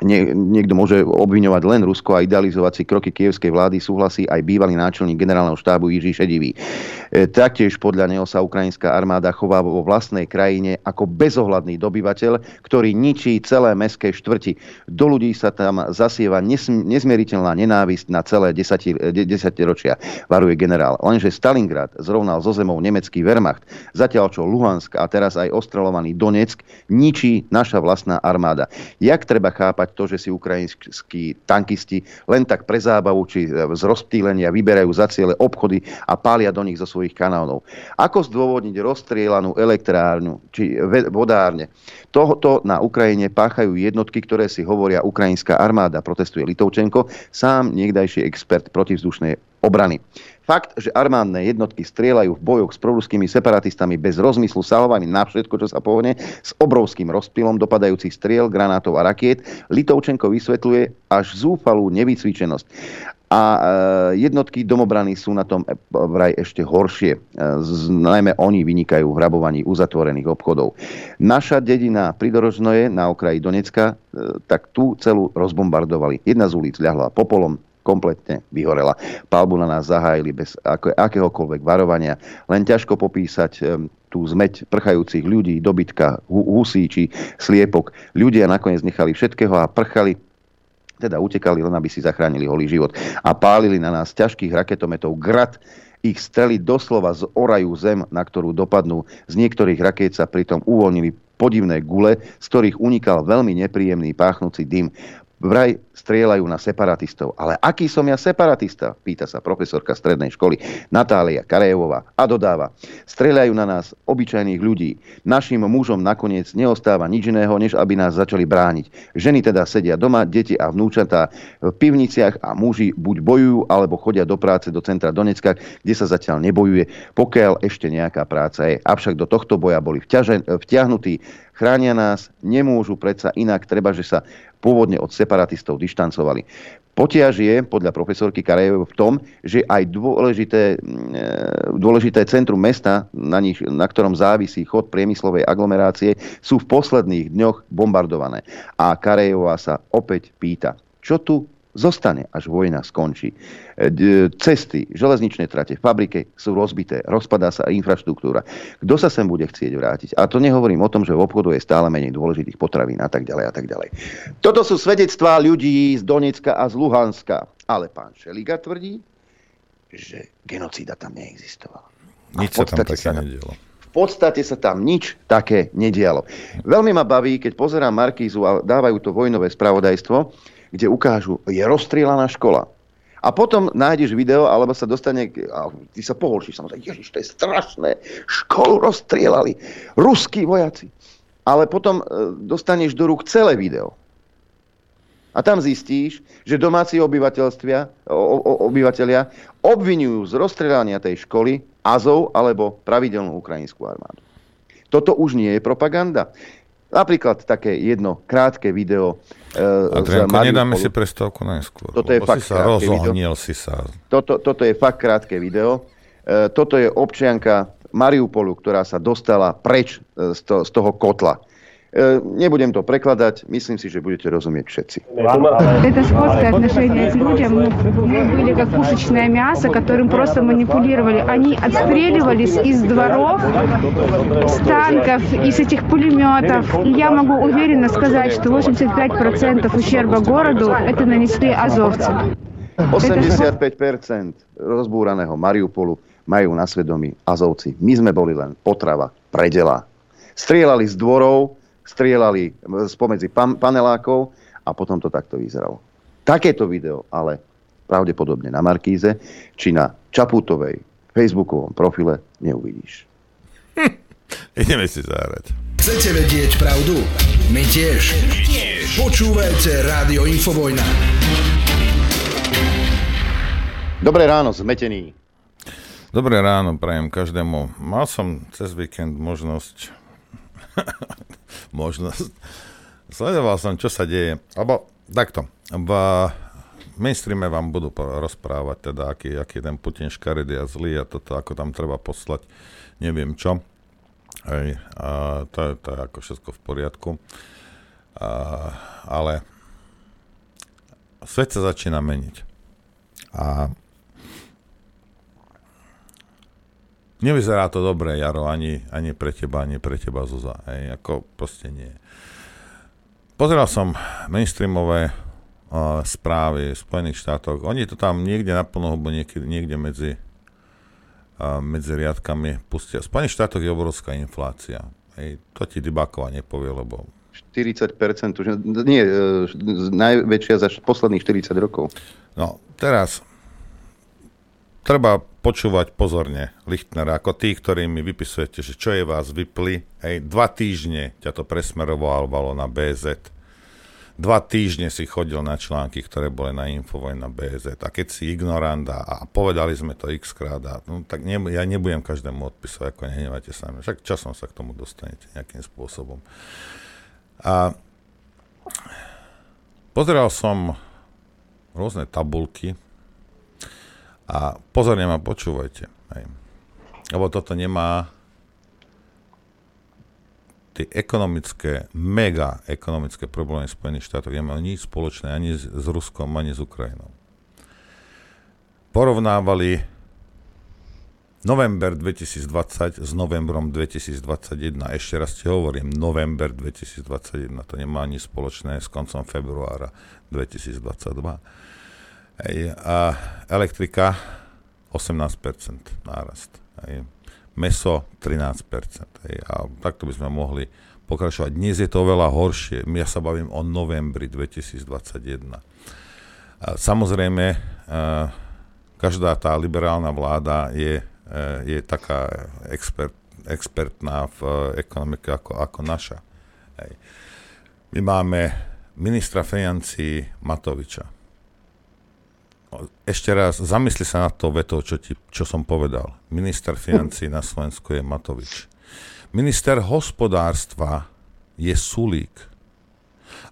nie, niekto môže obviňovať len Rusko a idealizovať si kroky kievskej vlády, súhlasí aj bývalý náčelník generálneho štábu Jiří Šedivý. E, taktiež podľa neho sa ukrajinská armáda chová vo vlastnej krajine ako bezohľadný dobyvateľ, ktorý ničí celé mestské štvrti. Do ľudí sa tam zasieva nezmieriteľná nenávisť na celé desaťročia, varuje generál. Lenže Stalingrad zrovnal zo zemou nemecký Wehrmacht, zatiaľ čo Luhansk a teraz aj ostrelovaný Donetsk ničí naša vlastná armáda. Jak treba chápať to, že si ukrajinskí tankisti len tak pre zábavu či z rozptýlenia vyberajú za ciele obchody a pália do nich zo svojich kanónov. Ako zdôvodniť rozstrielanú elektrárnu či vodárne? Tohoto na Ukrajine páchajú jednotky, ktoré si hovoria ukrajinská armáda, protestuje Litovčenko, sám niekdajší expert protivzdušnej obrany. Fakt, že armádne jednotky strieľajú v bojoch s proruskými separatistami bez rozmyslu salovaní na všetko, čo sa pohne, s obrovským rozpilom dopadajúcich striel, granátov a rakiet, Litovčenko vysvetľuje až zúfalú nevycvičenosť a e, jednotky domobrany sú na tom e, vraj ešte horšie. E, najmä oni vynikajú v hrabovaní uzatvorených obchodov. Naša dedina Pridorožnoje na okraji Donecka, tak tú celú rozbombardovali. Jedna z ulic ľahla popolom, kompletne vyhorela. Palbu na nás zahájili bez akéhokoľvek varovania. Len ťažko popísať tú zmeť prchajúcich ľudí, dobytka, husí či sliepok. Ľudia nakoniec nechali všetkého a prchali teda utekali len, aby si zachránili holý život. A pálili na nás ťažkých raketometov grad. Ich strely doslova zorajú zem, na ktorú dopadnú. Z niektorých rakét sa pritom uvoľnili podivné gule, z ktorých unikal veľmi nepríjemný páchnúci dym vraj strieľajú na separatistov. Ale aký som ja separatista? Pýta sa profesorka strednej školy Natália Karejová a dodáva. Strieľajú na nás obyčajných ľudí. Našim mužom nakoniec neostáva nič iného, než aby nás začali brániť. Ženy teda sedia doma, deti a vnúčatá v pivniciach a muži buď bojujú, alebo chodia do práce do centra Donecka, kde sa zatiaľ nebojuje, pokiaľ ešte nejaká práca je. Avšak do tohto boja boli vťahnutí chránia nás, nemôžu predsa inak, treba, že sa pôvodne od separatistov dištancovali. Potiaž je podľa profesorky Karajevej v tom, že aj dôležité, mm, e, dôležité centrum mesta, na, nich, na ktorom závisí chod priemyslovej aglomerácie, sú v posledných dňoch bombardované. A Karajevá sa opäť pýta, čo tu zostane, až vojna skončí. E, cesty, železničné trate, fabrike sú rozbité, rozpadá sa infraštruktúra. Kto sa sem bude chcieť vrátiť? A to nehovorím o tom, že v obchodu je stále menej dôležitých potravín a tak ďalej a tak ďalej. Toto sú svedectvá ľudí z Donecka a z Luhanska. Ale pán Šeliga tvrdí, že genocída tam neexistovala. Nič sa tam také sa nedialo. V podstate sa tam nič také nedialo. Veľmi ma baví, keď pozerám Markízu a dávajú to vojnové spravodajstvo, kde ukážu, je rozstrielaná škola. A potom nájdeš video, alebo sa dostane, a ty sa poholšíš, samozrejme, ježiš, to je strašné, školu rozstrielali, ruskí vojaci. Ale potom e, dostaneš do rúk celé video. A tam zistíš, že domáci obyvateľstvia, o, o, obyvateľia obvinujú z rozstrelania tej školy Azov alebo pravidelnú ukrajinskú armádu. Toto už nie je propaganda. Napríklad také jedno krátke video uh, Adrianko, nedáme si prestávku najskôr. Toto je fakt si sa rozohnil si sa. Toto, toto je fakt krátke video. Uh, toto je občianka Mariupolu, ktorá sa dostala preč uh, z, to, z toho kotla. Э, nebudem to prekladať, myslím si, že budete rozumieť všetci. Это скотское отношение к людям. Мы, мы были как пушечное мясо, которым просто манипулировали. Они отстреливались из дворов, с танков, из этих пулеметов. И я могу уверенно сказать, что 85% ущерба городу это нанесли азовцы. 85% rozbúraného Mariupolu majú na svedomí Azovci. My sme boli len potrava, predela. Strieľali z dvorov, strieľali spomedzi pan- panelákov a potom to takto vyzeralo. Takéto video ale pravdepodobne na Markíze či na Čaputovej facebookovom profile neuvidíš. Hm, [laughs] ideme si zahrať. Chcete vedieť pravdu? My tiež. My tiež. Počúvajte Rádio Infovojna. Dobré ráno, zmetený. Dobré ráno, prajem každému. Mal som cez víkend možnosť možnosť. Sledoval som, čo sa deje. Alebo takto, v mainstreame vám budú rozprávať, teda, aký, aký je ten Putin škaredý a zlý a toto, ako tam treba poslať, neviem čo. Hej, a to, to je ako všetko v poriadku. A, ale svet sa začína meniť. A Nevyzerá to dobre, Jaro, ani, ani pre teba, ani pre teba, Zuza. Hej, ako proste nie. Pozeral som mainstreamové uh, správy v Spojených štátoch. Oni to tam niekde na plnohubu, niekde, niekde medzi, uh, medzi riadkami pustia. V Spojených štátoch je obrovská inflácia. Hej, to ti Dybákova nepovie, lebo 40%, už, nie, uh, najväčšia za posledných 40 rokov. No, teraz treba počúvať pozorne Lichtnera, ako tí, ktorí mi vypisujete, že čo je vás vypli. Hej, dva týždne ťa to presmerovalo na BZ. Dva týždne si chodil na články, ktoré boli na Infovoj na BZ. A keď si ignorant a, povedali sme to x krát, a, no, tak ne, ja nebudem každému odpisovať, ako nehnevajte sa. Však časom sa k tomu dostanete nejakým spôsobom. A pozeral som rôzne tabulky, a pozorne ma počúvajte. Hej. Lebo toto nemá tie ekonomické, mega ekonomické problémy Spojených štátov nemajú nič spoločné ani s, Ruskom, ani s Ukrajinou. Porovnávali november 2020 s novembrom 2021. Ešte raz ti hovorím, november 2021. To nemá nič spoločné s koncom februára 2022 Hej, a elektrika 18% nárast. Hej. Meso 13%. Hej. A takto by sme mohli pokračovať. Dnes je to oveľa horšie. Ja sa bavím o novembri 2021. A samozrejme, každá tá liberálna vláda je, e, je taká expert, expertná v ekonomike ako, ako naša. Hej. My máme ministra financí Matoviča ešte raz, zamysli sa na to vetou, čo, ti, čo som povedal. Minister financí na Slovensku je Matovič. Minister hospodárstva je Sulík.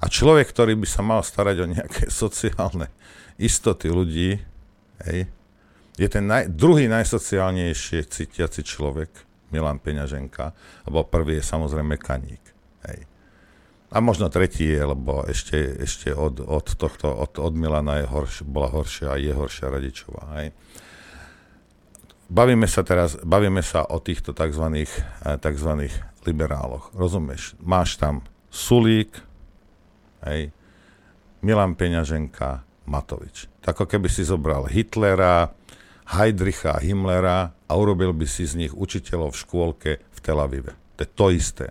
A človek, ktorý by sa mal starať o nejaké [laughs] sociálne istoty ľudí, hej, je ten naj, druhý najsociálnejšie cítiaci človek, Milan Peňaženka, alebo prvý je samozrejme Kaník. Hej. A možno tretí je, lebo ešte, ešte od, od tohto, od, od Milana je horš, bola horšia a je horšia Radičová. Hej. Bavíme sa teraz, bavíme sa o týchto tzv. tzv. liberáloch. Rozumieš? Máš tam Sulík, hej, Milan Peňaženka, Matovič. Tak ako keby si zobral Hitlera, Heidricha Himmlera a urobil by si z nich učiteľov v škôlke v Tel Avive. To je to isté.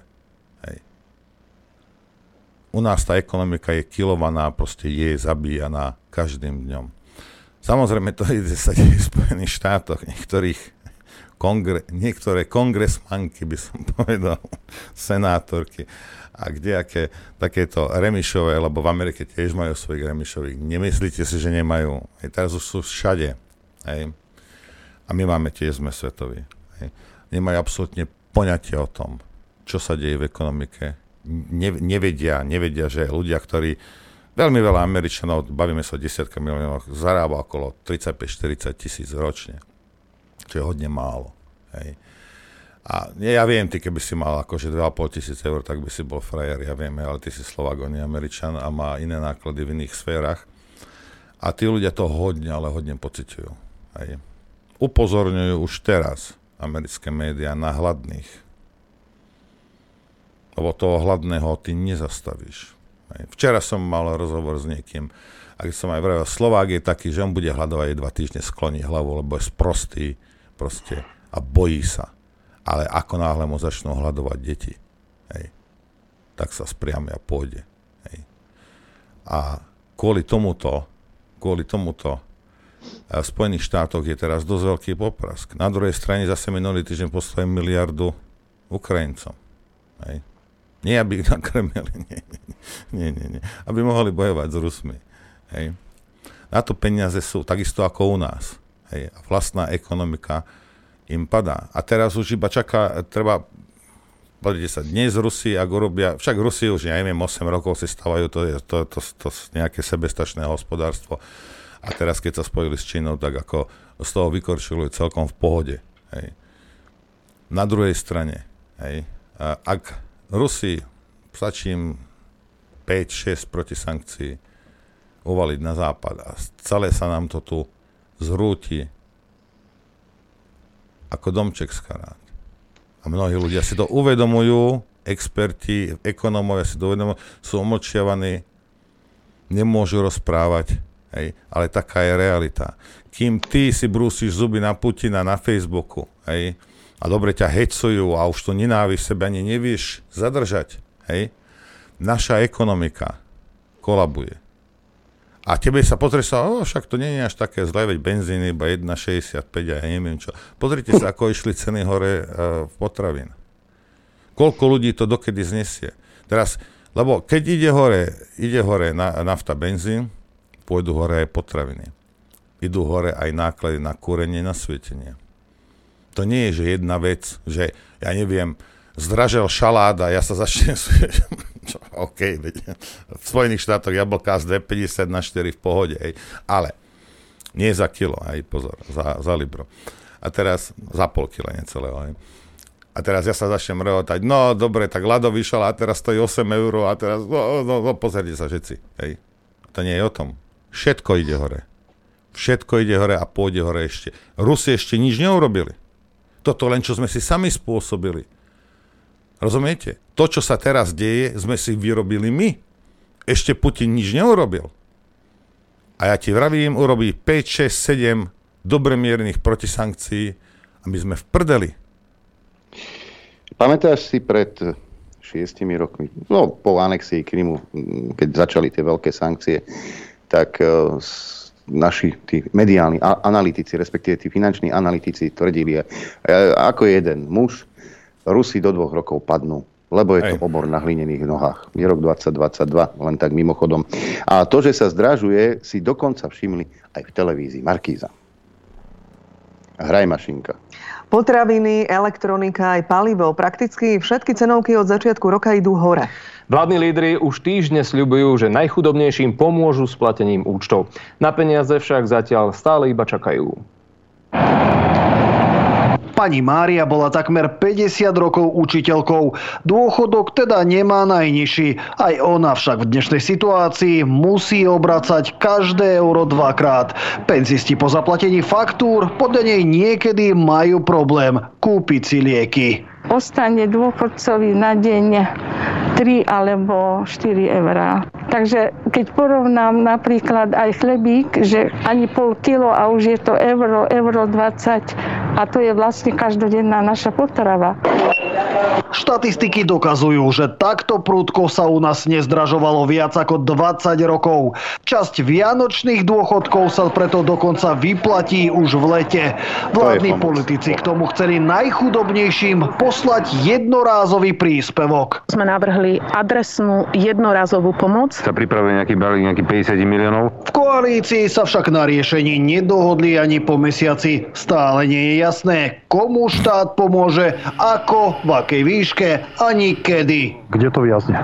U nás tá ekonomika je kilovaná, proste je zabíjaná každým dňom. Samozrejme, to ide sa deje v Spojených štátoch, niektorých kongre, niektoré kongresmanky, by som [laughs] povedal, senátorky a kdejaké takéto remišové, lebo v Amerike tiež majú svojich remišových. Nemyslíte si, že nemajú. Aj teraz už sú všade. Hej. A my máme tiež, sme svetoví. Hej. Nemajú absolútne poňatie o tom, čo sa deje v ekonomike, nevedia, nevedia, že ľudia, ktorí veľmi veľa Američanov, bavíme sa o desiatka miliónov, zarába okolo 35-40 tisíc ročne, čo je hodne málo. Hej. A ja viem, ty keby si mal akože 2,5 tisíc eur, tak by si bol frajer, ja viem, ale ty si Slovak, on je Američan a má iné náklady v iných sférach. A tí ľudia to hodne, ale hodne pociťujú. Hej. Upozorňujú už teraz americké médiá na hladných. Lebo toho hladného ty nezastavíš. Včera som mal rozhovor s niekým, a som aj vravel, Slovák je taký, že on bude hľadovať dva týždne, skloní hlavu, lebo je sprostý proste a bojí sa ale ako náhle mu začnú hľadovať deti, hej, tak sa spriamia a pôjde. Hej. A kvôli tomuto, kvôli tomuto v Spojených štátoch je teraz dosť veľký poprask. Na druhej strane zase minulý týždeň poslali miliardu Ukrajincom. Hej. Nie, aby [laughs] nakrmili, nie, nie, nie, nie. Aby mohli bojovať s Rusmi. Hej. Na to peniaze sú takisto ako u nás. Hej. Vlastná ekonomika im padá. A teraz už iba čaká, treba Pozrite sa, dnes Rusi, ak urobia, však Rusi už, ja neviem, 8 rokov si stavajú to, to, to, to, to nejaké sebestačné hospodárstvo. A teraz, keď sa spojili s Čínou, tak ako z toho vykorčilujú celkom v pohode. Hej. Na druhej strane, hej, ak Rusi stačí 5-6 proti sankcií uvaliť na západ a celé sa nám to tu zrúti ako domček z. A mnohí ľudia si to uvedomujú, experti, ekonómovia si to uvedomujú, sú omlčiavaní, nemôžu rozprávať, hej, ale taká je realita. Kým ty si brúsiš zuby na Putina na Facebooku, hej, a dobre ťa hecujú a už to nenávisť sebe ani nevieš zadržať, hej, naša ekonomika kolabuje. A tebe sa pozrie sa, o, však to nie je až také zlé, veď benzín iba 1,65 a ja neviem čo. Pozrite sa, ako išli ceny hore uh, v potravín. Koľko ľudí to dokedy znesie. Teraz, lebo keď ide hore, ide hore na, nafta, benzín, pôjdu hore aj potraviny. Idú hore aj náklady na kúrenie, na svietenie. To nie je, že jedna vec, že ja neviem, zdražel šalát a ja sa začnem [laughs] OK, v Spojených štátoch jablká z 2,50 na 4 v pohode, hej. ale nie za kilo, aj pozor, za, za libro. A teraz za pol kila necelého, hej. A teraz ja sa začnem rehotať, no dobre, tak ľado vyšal a teraz stojí 8 eur a teraz, no, no, no pozrite sa všetci, hej. To nie je o tom. Všetko ide hore. Všetko ide hore a pôjde hore ešte. Rusi ešte nič neurobili. Toto len, čo sme si sami spôsobili. Rozumiete? To, čo sa teraz deje, sme si vyrobili my. Ešte Putin nič neurobil. A ja ti vravím, urobí 5, 6, 7 dobremiernych protisankcií a my sme v prdeli. Pamätáš si pred šiestimi rokmi, no po anexii Krymu, keď začali tie veľké sankcie, tak uh, naši tí mediálni analytici, respektíve tí finanční analytici tvrdili, uh, ako jeden muž Rusi do dvoch rokov padnú lebo je to obor na hlinených nohách. Je rok 2022, len tak mimochodom. A to, že sa zdražuje, si dokonca všimli aj v televízii Markíza. Hraj mašinka. Potraviny, elektronika aj palivo, prakticky všetky cenovky od začiatku roka idú hore. Vládni lídry už týždne sľubujú, že najchudobnejším pomôžu s platením účtov. Na peniaze však zatiaľ stále iba čakajú. Pani Mária bola takmer 50 rokov učiteľkou. Dôchodok teda nemá najnižší. Aj ona však v dnešnej situácii musí obracať každé euro dvakrát. Penzisti po zaplatení faktúr podľa nej niekedy majú problém kúpiť si lieky ostane dôchodcovi na deň 3 alebo 4 eurá. Takže keď porovnám napríklad aj chlebík, že ani pol kilo a už je to euro, euro 20 a to je vlastne každodenná naša potrava. Štatistiky dokazujú, že takto prudko sa u nás nezdražovalo viac ako 20 rokov. Časť vianočných dôchodkov sa preto dokonca vyplatí už v lete. Vládni politici k tomu chceli najchudobnejším poslať jednorázový príspevok. Sme navrhli adresnú jednorázovú pomoc. Sa pripravuje nejaký balík, nejaký 50 miliónov. V koalícii sa však na riešení nedohodli ani po mesiaci. Stále nie je jasné, komu štát pomôže, ako, v akej výške ani kedy. Kde to viazne?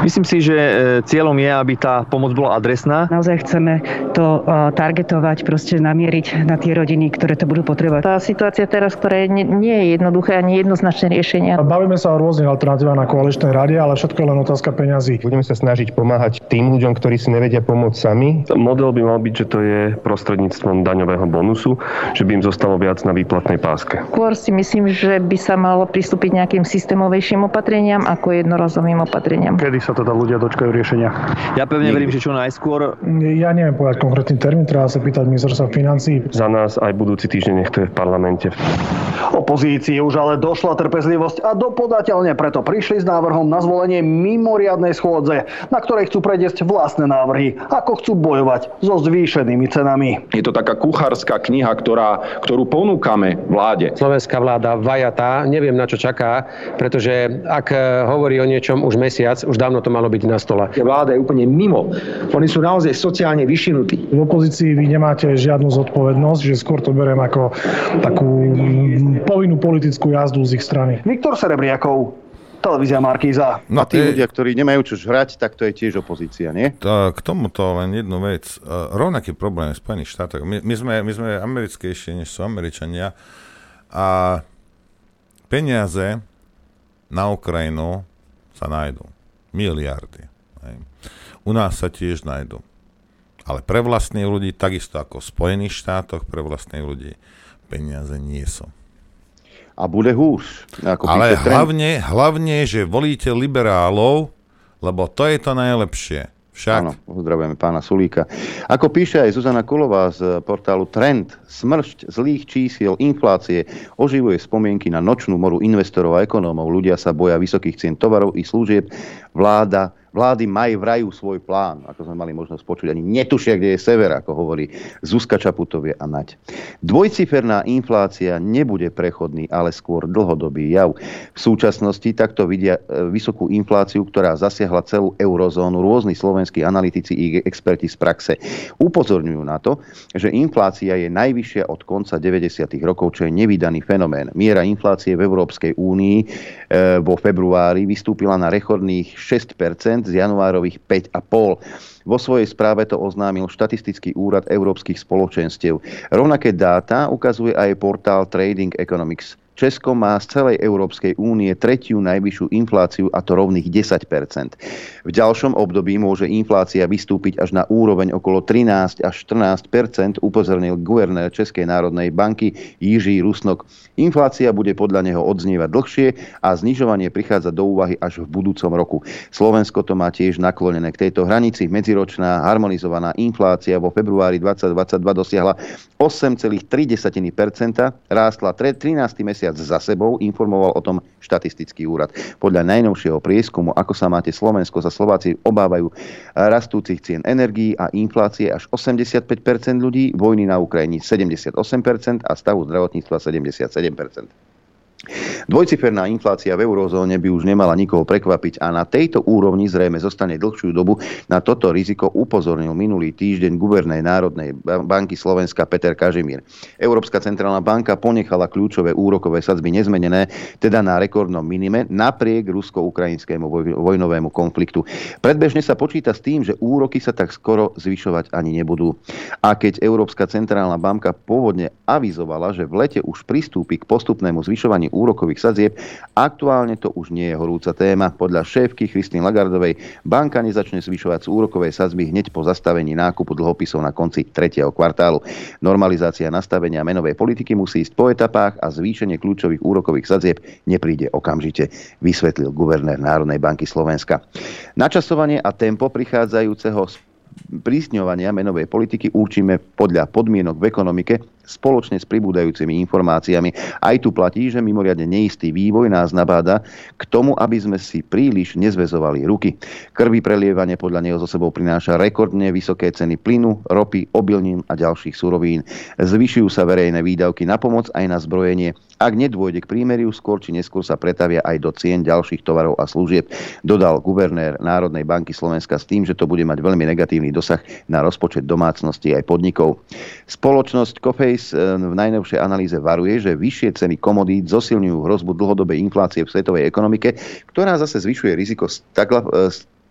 Myslím si, že e, cieľom je, aby tá pomoc bola adresná. Naozaj chceme to e, targetovať, proste namieriť na tie rodiny, ktoré to budú potrebovať. Tá situácia teraz, ktorá je, nie je jednoduché ani jednoznačné riešenia. Bavíme sa o rôznych alternatívach na koaličnej rade, ale všetko je len otázka peňazí. Budeme sa snažiť pomáhať tým ľuďom, ktorí si nevedia pomôcť sami. Model by mal byť, že to je prostredníctvom daňového bonusu, že by im zostalo viac na výplatnej páske. Skôr si myslím, že by sa malo pristúpiť nejakým systémovejším opatreniam ako jednorazovým opatreniam. Kedy sa teda ľudia dočkajú riešenia? Ja pevne verím, že čo najskôr. Ja neviem povedať konkrétny termín, treba sa pýtať ministerstva financí. Za nás aj budúci týždeň nech to je v parlamente. Opozícii už ale došla trpezlivosť a dopodateľne preto prišli s návrhom na zvolenie mimoriadnej schôdze, na ktorej chcú prediesť vlastné návrhy, ako chcú bojovať so zvýšenými cenami. Je to taká kuchárska kniha, ktorá, ktorú ponúkame vláde. Slovenská vláda vajatá, neviem na čo čaká, pretože ak hovorí o niečom už mesiac, už dávno to malo byť na stole. Vláda je úplne mimo. Oni sú naozaj sociálne vyšinutí. V opozícii vy nemáte žiadnu zodpovednosť, že skôr to beriem ako takú povinnú politickú jazdu z ich strany. Viktor Serebriakov, televízia Markíza. No, a tí ľudia, ktorí nemajú čo žrať, tak to je tiež opozícia, nie? To, k tomuto len jednu vec. Uh, rovnaký problém v Spojených štátoch. My, my, sme, my sme americkejšie, než sú Američania. A peniaze na Ukrajinu sa nájdú. Miliardy. Hej. U nás sa tiež nájdú. Ale pre vlastných ľudí, takisto ako v Spojených štátoch, pre vlastných ľudí peniaze nie sú a bude húš. Ako Ale hlavne, hlavne, že volíte liberálov, lebo to je to najlepšie. Však. Áno, pozdravujeme pána Sulíka. Ako píše aj Zuzana Kulová z portálu Trend, smršť zlých čísiel, inflácie oživuje spomienky na nočnú moru investorov a ekonómov. Ľudia sa boja vysokých cien tovarov i služieb. Vláda Vlády majú vrajú svoj plán, ako sme mali možnosť počuť. Ani netušia, kde je sever, ako hovorí Zuzka Čaputovie a Nať. Dvojciferná inflácia nebude prechodný, ale skôr dlhodobý jav. V súčasnosti takto vidia e, vysokú infláciu, ktorá zasiahla celú eurozónu. Rôzni slovenskí analytici i experti z praxe upozorňujú na to, že inflácia je najvyššia od konca 90. rokov, čo je nevydaný fenomén. Miera inflácie v Európskej únii e, vo februári vystúpila na rekordných 6 z januárových 5,5. Vo svojej správe to oznámil štatistický úrad európskych spoločenstiev. Rovnaké dáta ukazuje aj portál Trading Economics. Česko má z celej Európskej únie tretiu najvyššiu infláciu a to rovných 10% V ďalšom období môže inflácia vystúpiť až na úroveň okolo 13 až 14% upozornil guvernér Českej národnej banky Jiří Rusnok. Inflácia bude podľa neho odznievať dlhšie a znižovanie prichádza do úvahy až v budúcom roku. Slovensko to má tiež naklonené k tejto hranici. Medziročná harmonizovaná inflácia vo februári 2022 dosiahla 8,3% rástla 13. mesiac za sebou, informoval o tom štatistický úrad. Podľa najnovšieho prieskumu, ako sa máte Slovensko, sa Slováci obávajú rastúcich cien energií a inflácie až 85% ľudí, vojny na Ukrajine 78% a stavu zdravotníctva 77 Dvojciferná inflácia v eurozóne by už nemala nikoho prekvapiť a na tejto úrovni zrejme zostane dlhšiu dobu. Na toto riziko upozornil minulý týždeň guvernej Národnej banky Slovenska Peter Kažimír. Európska centrálna banka ponechala kľúčové úrokové sadzby nezmenené, teda na rekordnom minime, napriek rusko-ukrajinskému vojnovému konfliktu. Predbežne sa počíta s tým, že úroky sa tak skoro zvyšovať ani nebudú. A keď Európska centrálna banka pôvodne avizovala, že v lete už pristúpi k postupnému zvyšovaniu úrokových sadzieb. Aktuálne to už nie je horúca téma. Podľa šéfky Christine Lagardovej banka nezačne zvyšovať úrokové sadzby hneď po zastavení nákupu dlhopisov na konci 3. kvartálu. Normalizácia nastavenia menovej politiky musí ísť po etapách a zvýšenie kľúčových úrokových sadzieb nepríde okamžite, vysvetlil guvernér Národnej banky Slovenska. Načasovanie a tempo prichádzajúceho prísňovania menovej politiky určíme podľa podmienok v ekonomike spoločne s pribúdajúcimi informáciami. Aj tu platí, že mimoriadne neistý vývoj nás nabáda k tomu, aby sme si príliš nezvezovali ruky. Krvi prelievanie podľa neho zo sebou prináša rekordne vysoké ceny plynu, ropy, obilnín a ďalších surovín. Zvyšujú sa verejné výdavky na pomoc aj na zbrojenie. Ak nedôjde k prímeriu, skôr či neskôr sa pretavia aj do cien ďalších tovarov a služieb, dodal guvernér Národnej banky Slovenska s tým, že to bude mať veľmi negatívny dosah na rozpočet domácnosti aj podnikov. Spoločnosť Coface Moody's v najnovšej analýze varuje, že vyššie ceny komodít zosilňujú hrozbu dlhodobej inflácie v svetovej ekonomike, ktorá zase zvyšuje riziko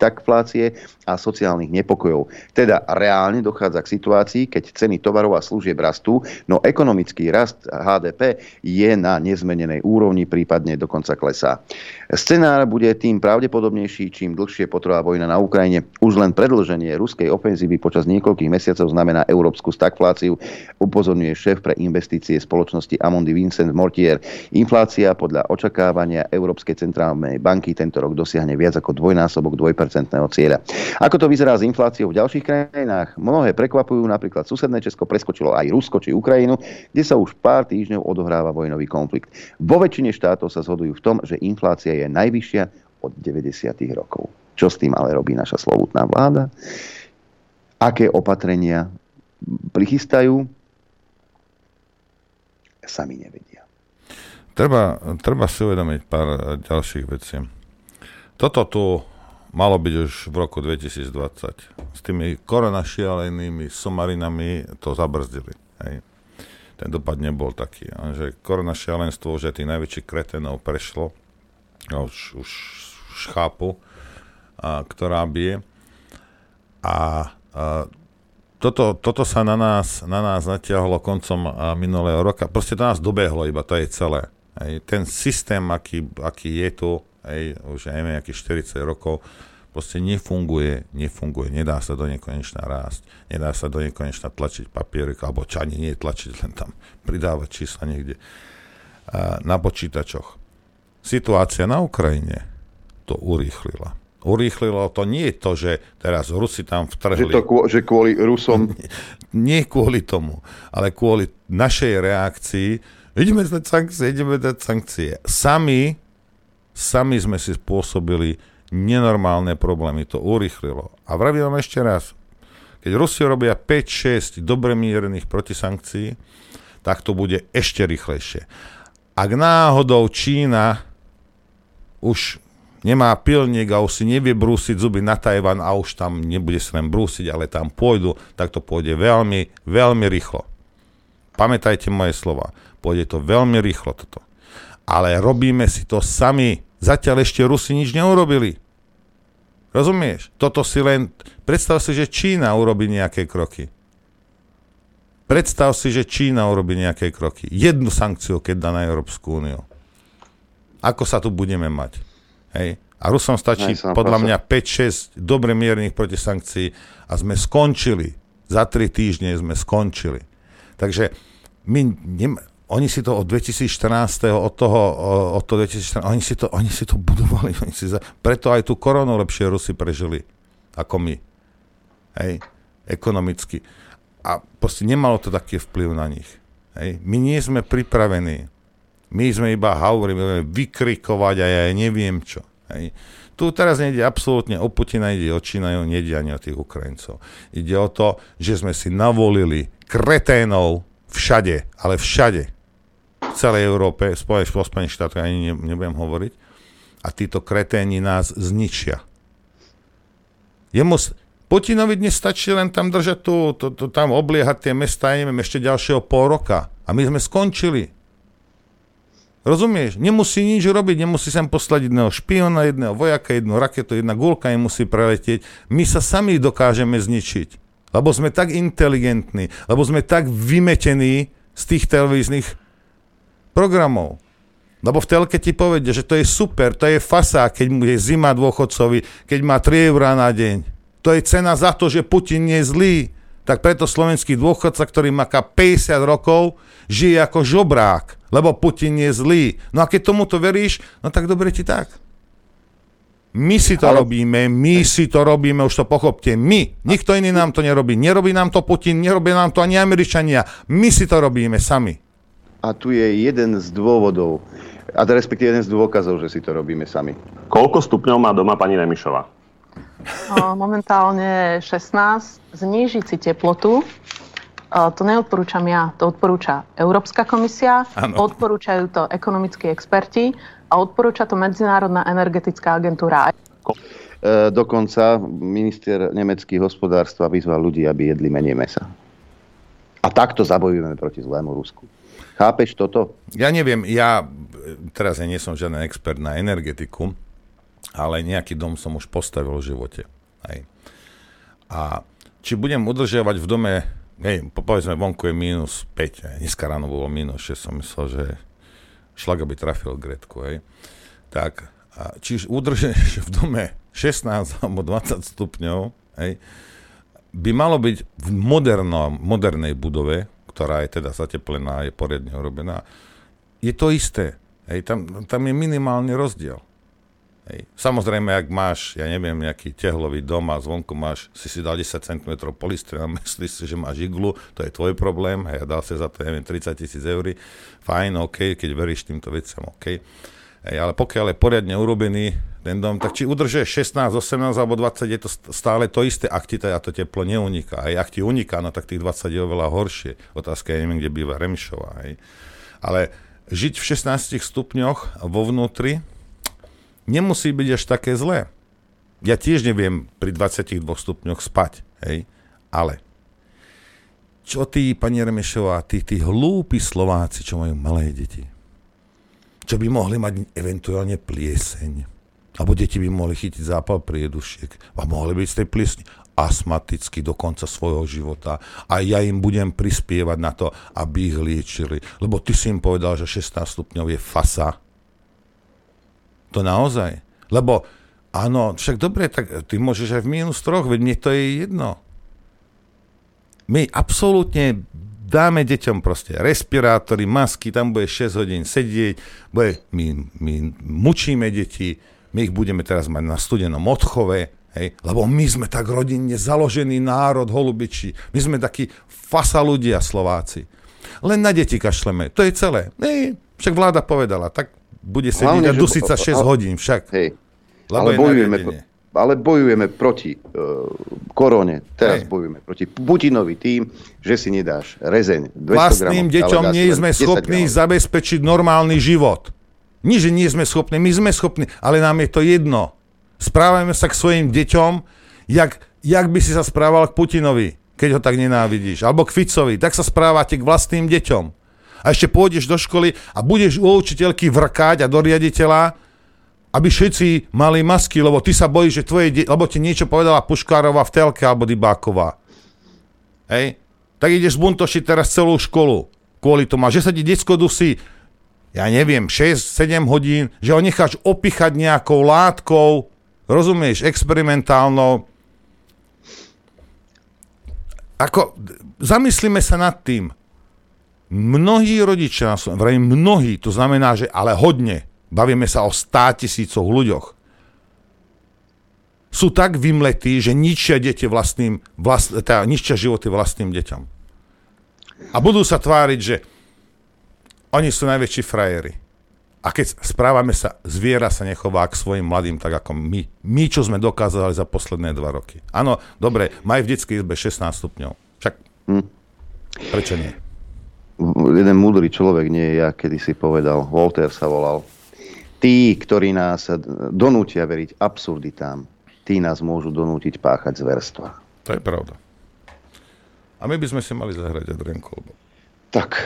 stagflácie a sociálnych nepokojov. Teda reálne dochádza k situácii, keď ceny tovarov a služieb rastú, no ekonomický rast HDP je na nezmenenej úrovni, prípadne dokonca klesá. Scenár bude tým pravdepodobnejší, čím dlhšie potrvá vojna na Ukrajine. Už len predlženie ruskej ofenzívy počas niekoľkých mesiacov znamená európsku stagfláciu, upozorňuje šéf pre investície spoločnosti Amundi Vincent Mortier. Inflácia podľa očakávania Európskej centrálnej banky tento rok dosiahne viac ako dvojnásobok 2% cieľa. Ako to vyzerá s infláciou v ďalších krajinách? Mnohé prekvapujú, napríklad susedné Česko preskočilo aj Rusko či Ukrajinu, kde sa už pár týždňov odohráva vojnový konflikt. Vo väčšine štátov sa zhodujú v tom, že inflácia je najvyššia od 90. rokov. Čo s tým ale robí naša slovutná vláda? Aké opatrenia prichystajú? Sami nevedia. Treba, treba si uvedomiť pár ďalších vecí. Toto tu malo byť už v roku 2020. S tými koronašialenými somarinami to zabrzdili. Hej. Ten dopad nebol taký. Že koronašialenstvo už tých najväčších kretenov prešlo. Už, už, už chápu, a, ktorá bije. A, a toto, toto sa na nás, na nás natiahlo koncom minulého roka. Proste to nás dobehlo, iba to je celé. Hej. Ten systém, aký, aký je tu, hej, už neviem, nejakých 40 rokov, proste nefunguje, nefunguje, nedá sa do nekonečna rásť, nedá sa do nekonečna tlačiť papierik, alebo čo ani nie tlačiť, len tam pridávať čísla niekde na počítačoch. Situácia na Ukrajine to urýchlila. Urýchlilo to nie je to, že teraz Rusi tam vtrhli. Že, to, že kvôli Rusom? [laughs] Nie kvôli tomu, ale kvôli našej reakcii. Ideme dať sankcie, ideme dať sankcie. Sami Sami sme si spôsobili nenormálne problémy. To urychlilo. A vravím vám ešte raz, keď Rusi robia 5-6 dobre mierených protisankcií, tak to bude ešte rýchlejšie. Ak náhodou Čína už nemá pilník a už si nevie brúsiť zuby na Tajvan a už tam nebude sa len brúsiť, ale tam pôjdu, tak to pôjde veľmi, veľmi rýchlo. Pamätajte moje slova. Pôjde to veľmi rýchlo toto ale robíme si to sami. Zatiaľ ešte Rusi nič neurobili. Rozumieš? Toto si len... Predstav si, že Čína urobí nejaké kroky. Predstav si, že Čína urobí nejaké kroky. Jednu sankciu, keď dá na Európsku úniu. Ako sa tu budeme mať? Hej? A Rusom stačí Aj, podľa mňa 5-6 dobre miernych protisankcií a sme skončili. Za 3 týždne sme skončili. Takže my, oni si to od 2014. od toho, od toho 2014, oni si to, oni si to budovali, [laughs] oni si za, preto aj tú koronu lepšie Rusi prežili ako my. Hej, ekonomicky. A proste nemalo to taký vplyv na nich. Hej. My nie sme pripravení. My sme iba hovoríme, vykrikovať a ja neviem čo. Hej. Tu teraz nejde absolútne o Putina, ide o Čína, nejde ani o tých Ukrajincov. Ide o to, že sme si navolili kreténov všade, ale všade v celej Európe, spojených po Spojených štátoch, ani nebudem hovoriť, a títo kreténi nás zničia. Jemu, Putinovi dnes stačí len tam držať tu, to, to, tam obliehať tie mesta, ja neviem, ešte ďalšieho pol roka. A my sme skončili. Rozumieš? Nemusí nič robiť, nemusí sem poslať jedného špiona, jedného vojaka, jednu raketu, jedna gulka nemusí preletieť. My sa sami dokážeme zničiť. Lebo sme tak inteligentní, lebo sme tak vymetení z tých televíznych programov. Lebo v telke ti povedia, že to je super, to je fasa, keď mu je zima dôchodcovi, keď má 3 eurá na deň. To je cena za to, že Putin je zlý. Tak preto slovenský dôchodca, ktorý má 50 rokov, žije ako žobrák, lebo Putin je zlý. No a keď tomuto veríš, no tak dobre ti tak. My si to Ale... robíme, my si to robíme, už to pochopte, my. Nikto iný nám to nerobí. Nerobí nám to Putin, nerobí nám to ani Američania. My si to robíme sami. A tu je jeden z dôvodov, a to respektíve jeden z dôkazov, že si to robíme sami. Koľko stupňov má doma pani Remišová? Momentálne 16. Znížiť si teplotu. To neodporúčam ja, to odporúča Európska komisia, ano. odporúčajú to ekonomickí experti a odporúča to Medzinárodná energetická agentúra. E, dokonca minister nemecký hospodárstva vyzval ľudí, aby jedli menej mesa. A takto zabojujeme proti zlému Rusku. Chápeš toto? Ja neviem, ja teraz ja nie som žiaden expert na energetiku, ale nejaký dom som už postavil v živote. Hej. A či budem udržiavať v dome, hej, povedzme, vonku je minus 5, hej. dneska ráno bolo minus 6, som myslel, že šlaga by trafil Gretku, hej. Tak, a či udržíš v dome 16 [laughs] alebo 20 stupňov, hej, by malo byť v modernom, modernej budove, ktorá je teda zateplená, je poriadne urobená, je to isté. Hej, tam, tam je minimálny rozdiel. Hej. Samozrejme, ak máš, ja neviem, nejaký tehlový dom a zvonku máš, si si dal 10 cm polystre a myslíš si, že máš iglu, to je tvoj problém, hej, a dal si za to, neviem, 30 tisíc eur, fajn, OK, keď veríš týmto veciam, OK. Hej, ale pokiaľ je poriadne urobený ten dom, tak či udržeš 16, 18 alebo 20, je to stále to isté, ak ti teda to teplo neuniká. Aj ak ti uniká, no tak tých 20 je oveľa horšie. Otázka je, neviem, kde býva Remišová. Hej. Ale žiť v 16 stupňoch vo vnútri nemusí byť až také zlé. Ja tiež neviem pri 22 stupňoch spať, hej, ale čo tí, pani Remešová, tí, tí hlúpi Slováci, čo majú malé deti, čo by mohli mať eventuálne plieseň, alebo deti by mohli chytiť zápal priedušiek a mohli byť z tej pliesni astmaticky do konca svojho života a ja im budem prispievať na to, aby ich liečili. Lebo ty si im povedal, že 16 stupňov je fasa. To naozaj. Lebo áno, však dobre, tak ty môžeš aj v minus troch, veď mne to je jedno. My absolútne dáme deťom proste respirátory, masky, tam bude 6 hodín sedieť, bude, my, my mučíme deti, my ich budeme teraz mať na studenom odchove, hej, lebo my sme tak rodinne založený národ holubiči, my sme takí fasa ľudia Slováci. Len na deti kašleme, to je celé. Hej, však vláda povedala, tak bude sedieť a dusiť sa 6 hodín však. Hej, lebo ale bojujeme, ale bojujeme proti uh, korone, teraz Hej. bojujeme proti Putinovi tým, že si nedáš rezeň 200 Vlastným gramov, deťom nie sme schopní gramov. zabezpečiť normálny život. Nie, že nie sme schopní, my sme schopní, ale nám je to jedno. Správajme sa k svojim deťom, jak, jak by si sa správal k Putinovi, keď ho tak nenávidíš. Alebo k Ficovi, tak sa správate k vlastným deťom. A ešte pôjdeš do školy a budeš u učiteľky vrkať a do riaditeľa, aby všetci mali masky, lebo ty sa bojíš, že tvoje de- lebo ti niečo povedala Puškárova v telke alebo Dybáková. Hej? Tak ideš zbuntošiť teraz celú školu kvôli tomu. Že sa ti detsko dusí, ja neviem, 6-7 hodín, že ho necháš opichať nejakou látkou, rozumieš, experimentálnou. Ako, zamyslíme sa nad tým. Mnohí rodičia, vrajím mnohí, to znamená, že ale hodne, bavíme sa o 100 tisícoch ľuďoch, sú tak vymletí, že ničia deti vlastným, vlast, teda ničia životy vlastným deťom. A budú sa tváriť, že oni sú najväčší frajeri. A keď správame sa, zviera sa nechová k svojim mladým tak ako my. My, čo sme dokázali za posledné dva roky. Áno, dobre, maj v detskej izbe 16 stupňov. Však hm. prečo nie? Jeden múdry človek, nie ja, kedy si povedal, Voltaire sa volal, tí, ktorí nás donútia veriť absurditám, tí nás môžu donútiť páchať zverstva. To je pravda. A my by sme si mali zahrať Adrian Kolbo. Tak,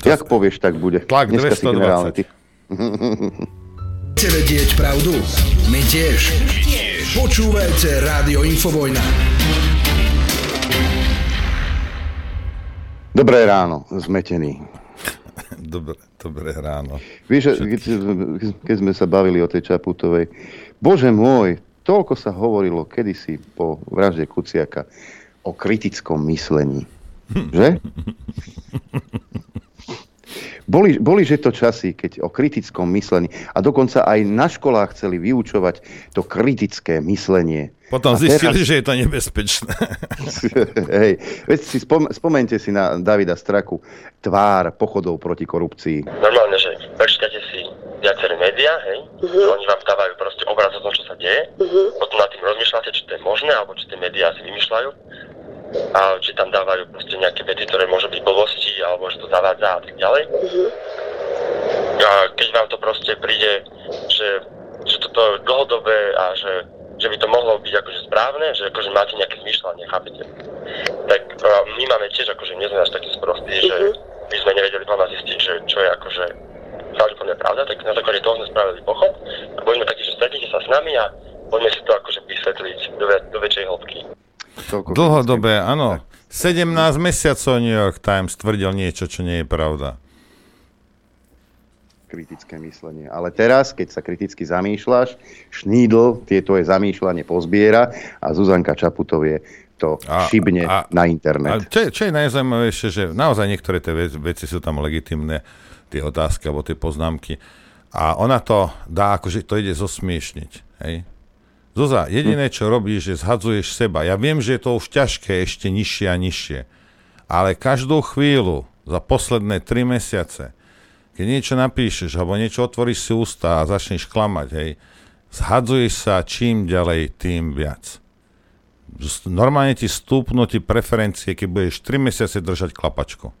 to jak povieš, tak bude. Tlak Dneska 220. [laughs] Chce vedieť pravdu? My tiež. Počúvajte Rádio Infovojna. Dobré ráno, zmetený. [laughs] Dobre, dobré ráno. Vieš, keď, keď sme sa bavili o tej Čaputovej, bože môj, toľko sa hovorilo kedysi po vražde Kuciaka o kritickom myslení. Že? Boli, boli že to časy, keď o kritickom myslení a dokonca aj na školách chceli vyučovať to kritické myslenie. Potom a zistili, teraz... že je to nebezpečné. [laughs] Hej, veď si spom- spomente si na Davida Straku tvár pochodov proti korupcii. Normálne, že prečítate si viaceré médiá, hej, uh-huh. oni vám dávajú proste obraz o tom, čo sa deje, uh-huh. potom nad tým rozmýšľate, či to je možné, alebo či tie médiá si vymýšľajú a či tam dávajú proste nejaké vety, ktoré môžu byť blbosti, alebo že to zavádza a tak ďalej. Uh-huh. A keď vám to proste príde, že, že toto je dlhodobé a že, že by to mohlo byť akože správne, že akože máte nejaké zmýšľanie, chápete? Tak uh, my máme tiež akože, nie sme až takí sprostí, že by sme nevedeli hlavne zistiť, že čo je akože pravdepodobne pravda, tak na základe toho sme spravili pochod a boli sme takí, že stretnite sa s nami a poďme si to akože vysvetliť do, do väčšej hĺbky. Dlhodobé, áno. 17 mesiacov New York Times tvrdil niečo, čo nie je pravda kritické myslenie. Ale teraz, keď sa kriticky zamýšľaš, Šnídl tie tvoje zamýšľanie pozbiera a Zuzanka Čaputovie to a, šibne a, na internet. A čo, čo je najzaujímavejšie, že naozaj niektoré tie veci, veci sú tam legitimné, tie otázky alebo tie poznámky. A ona to dá, akože to ide zosmiešniť. Hej? Zuza, jediné, čo robíš, že zhadzuješ seba. Ja viem, že je to už ťažké, ešte nižšie a nižšie. Ale každú chvíľu za posledné tri mesiace keď niečo napíšeš, alebo niečo otvoríš si ústa a začneš klamať, hej, zhadzuješ sa čím ďalej, tým viac. Normálne ti stúpnú ti preferencie, keď budeš 3 mesiace držať klapačku.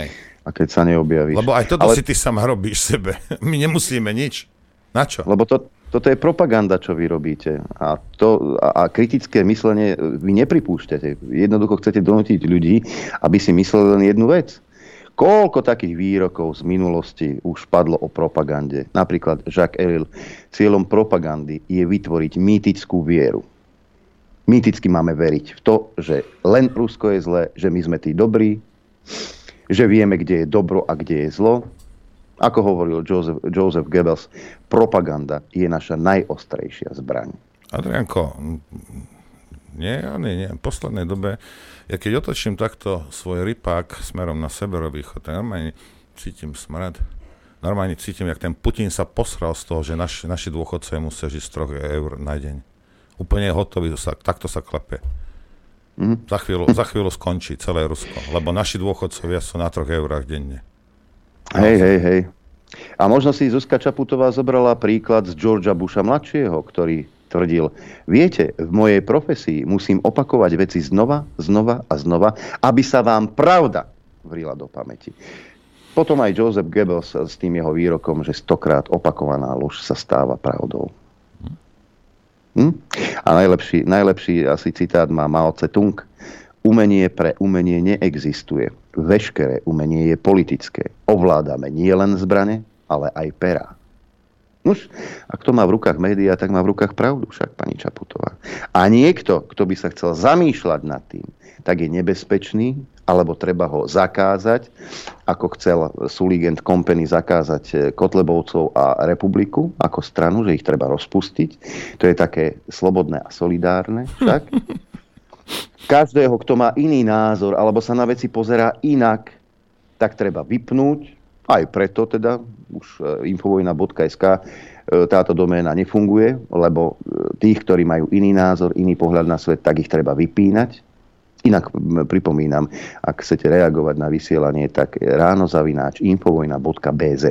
Hej. A keď sa neobjavíš. Lebo aj toto Ale... si ty sama robíš sebe. [laughs] My nemusíme nič. Na čo? Lebo to, toto je propaganda, čo vy robíte. A, to, a, a kritické myslenie vy nepripúšťate. Jednoducho chcete donútiť ľudí, aby si mysleli len jednu vec. Koľko takých výrokov z minulosti už padlo o propagande? Napríklad Jacques Ellul. Cieľom propagandy je vytvoriť mýtickú vieru. Mýticky máme veriť v to, že len Rusko je zlé, že my sme tí dobrí, že vieme, kde je dobro a kde je zlo. Ako hovoril Joseph, Joseph Goebbels, propaganda je naša najostrejšia zbraň. Adrianko, nie, nie, nie. V poslednej dobe ja keď otočím takto svoj rypák smerom na severovýchod, tak normálne cítim smrad. Normálne cítim, jak ten Putin sa posral z toho, že naš, naši dôchodcovia musia žiť z 3 eur na deň. Úplne hotový, sa, takto sa klepe. Mm. Za, chvíľu, za chvíľu skončí celé Rusko, lebo naši dôchodcovia sú na 3 eurách denne. Hej, hej, hej. A možno si Zuzka Čaputová zobrala príklad z Georgia Busha mladšieho, ktorý tvrdil, viete, v mojej profesii musím opakovať veci znova, znova a znova, aby sa vám pravda vrila do pamäti. Potom aj Joseph Goebbels s tým jeho výrokom, že stokrát opakovaná lož sa stáva pravdou. Hm? A najlepší, najlepší asi citát má Mao Tse-tung. Umenie pre umenie neexistuje. Veškeré umenie je politické. Ovládame nielen zbrane, ale aj pera. Nuž, ak to má v rukách médiá, tak má v rukách pravdu však pani Čaputová. A niekto, kto by sa chcel zamýšľať nad tým, tak je nebezpečný, alebo treba ho zakázať, ako chcel Suligent Company zakázať eh, Kotlebovcov a Republiku ako stranu, že ich treba rozpustiť. To je také slobodné a solidárne však. [laughs] Každého, kto má iný názor, alebo sa na veci pozerá inak, tak treba vypnúť, aj preto teda už e, infovojna.sk e, táto doména nefunguje, lebo e, tých, ktorí majú iný názor, iný pohľad na svet, tak ich treba vypínať. Inak pripomínam, ak chcete reagovať na vysielanie, tak ráno zavináč infovojna.bz.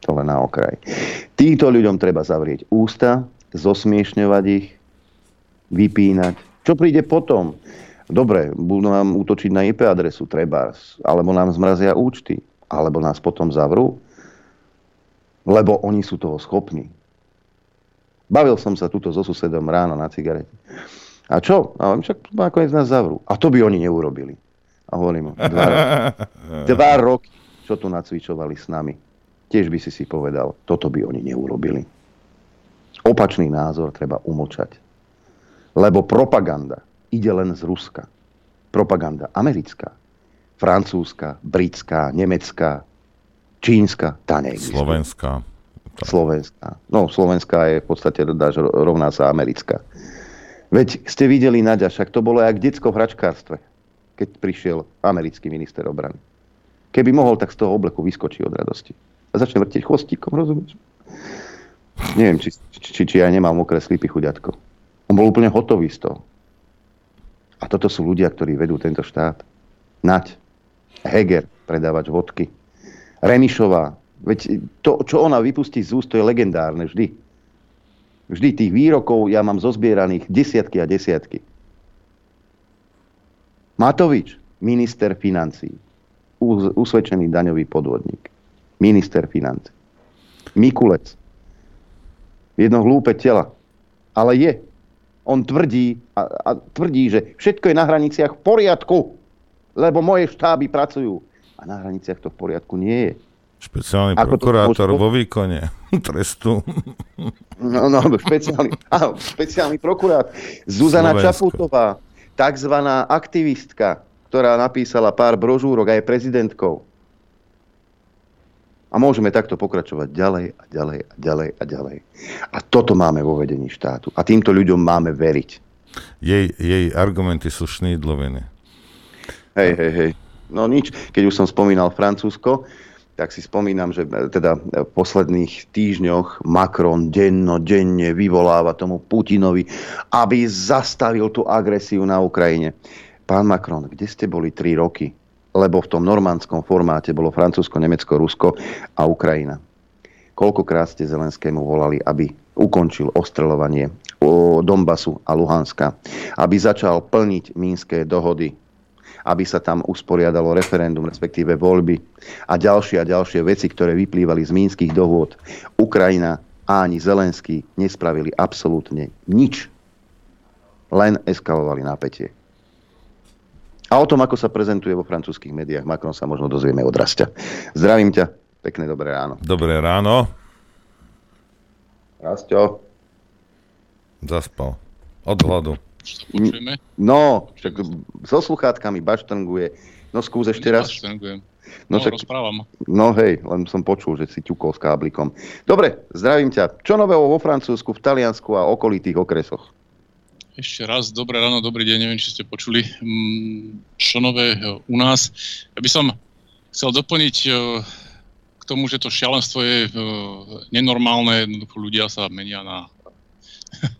To len na okraj. Týmto ľuďom treba zavrieť ústa, zosmiešňovať ich, vypínať. Čo príde potom? Dobre, budú nám útočiť na IP adresu, treba, alebo nám zmrazia účty alebo nás potom zavrú, lebo oni sú toho schopní. Bavil som sa tuto so susedom ráno na cigarete. A čo? A oni však nakoniec nás zavrú. A to by oni neurobili. A hovorím, dva, [laughs] dva roky, čo tu nacvičovali s nami. Tiež by si si povedal, toto by oni neurobili. Opačný názor treba umlčať. Lebo propaganda ide len z Ruska. Propaganda americká francúzska, britská, nemecká, čínska, tá neexistuje. Slovenská. Slovenská. No, slovenská je v podstate dáš, rovná sa americká. Veď ste videli Naďa, však to bolo aj detsko v hračkárstve, keď prišiel americký minister obrany. Keby mohol, tak z toho obleku vyskočí od radosti. A začne vrtieť chvostíkom, rozumieš? Neviem, či, či, či ja nemám mokré slipy chuďatko. On bol úplne hotový z toho. A toto sú ľudia, ktorí vedú tento štát. Nať. Heger, predávač vodky. Remišová. Veď to, čo ona vypustí z úst, to je legendárne vždy. Vždy tých výrokov ja mám zozbieraných desiatky a desiatky. Matovič, minister financí. Usvedčený daňový podvodník. Minister financí. Mikulec. Jedno hlúpe tela. Ale je. On tvrdí, a, a tvrdí, že všetko je na hraniciach v poriadku, lebo moje štáby pracujú. A na hraniciach to v poriadku nie je. Špeciálny Ako prokurátor vo výkone [laughs] trestu. No, no, špeciálny, [laughs] áno, špeciálny prokurát. Zuzana Slovensko. Čaputová, takzvaná aktivistka, ktorá napísala pár brožúrok a je prezidentkou. A môžeme takto pokračovať ďalej a ďalej a ďalej a ďalej. A toto máme vo vedení štátu. A týmto ľuďom máme veriť. Jej, jej argumenty sú šnídloviny. Hej, hej, hej. No nič, keď už som spomínal Francúzsko, tak si spomínam, že teda v posledných týždňoch Macron denno, denne vyvoláva tomu Putinovi, aby zastavil tú agresiu na Ukrajine. Pán Macron, kde ste boli 3 roky? Lebo v tom normandskom formáte bolo Francúzsko, Nemecko, Rusko a Ukrajina. Koľkokrát ste Zelenskému volali, aby ukončil ostreľovanie Donbasu a Luhanska, aby začal plniť mínske dohody, aby sa tam usporiadalo referendum, respektíve voľby a ďalšie a ďalšie veci, ktoré vyplývali z mínskych dohôd. Ukrajina a ani Zelenský nespravili absolútne nič. Len eskalovali napätie. A o tom, ako sa prezentuje vo francúzských médiách Macron, sa možno dozvieme od Rastia. Zdravím ťa. Pekné dobré ráno. Dobré ráno. Rastio. Zaspal. Od hladu? No, však so sluchátkami baštrnguje. No skús ešte raz. No, no však, rozprávam. No hej, len som počul, že si ťukol s káblikom. Dobre, zdravím ťa. Čo nového vo Francúzsku, v Taliansku a okolitých okresoch? Ešte raz, dobré ráno, dobrý deň, neviem, či ste počuli. Mm, čo nové u nás? Ja by som chcel doplniť e, k tomu, že to šialenstvo je e, nenormálne, jednoducho ľudia sa menia na [laughs]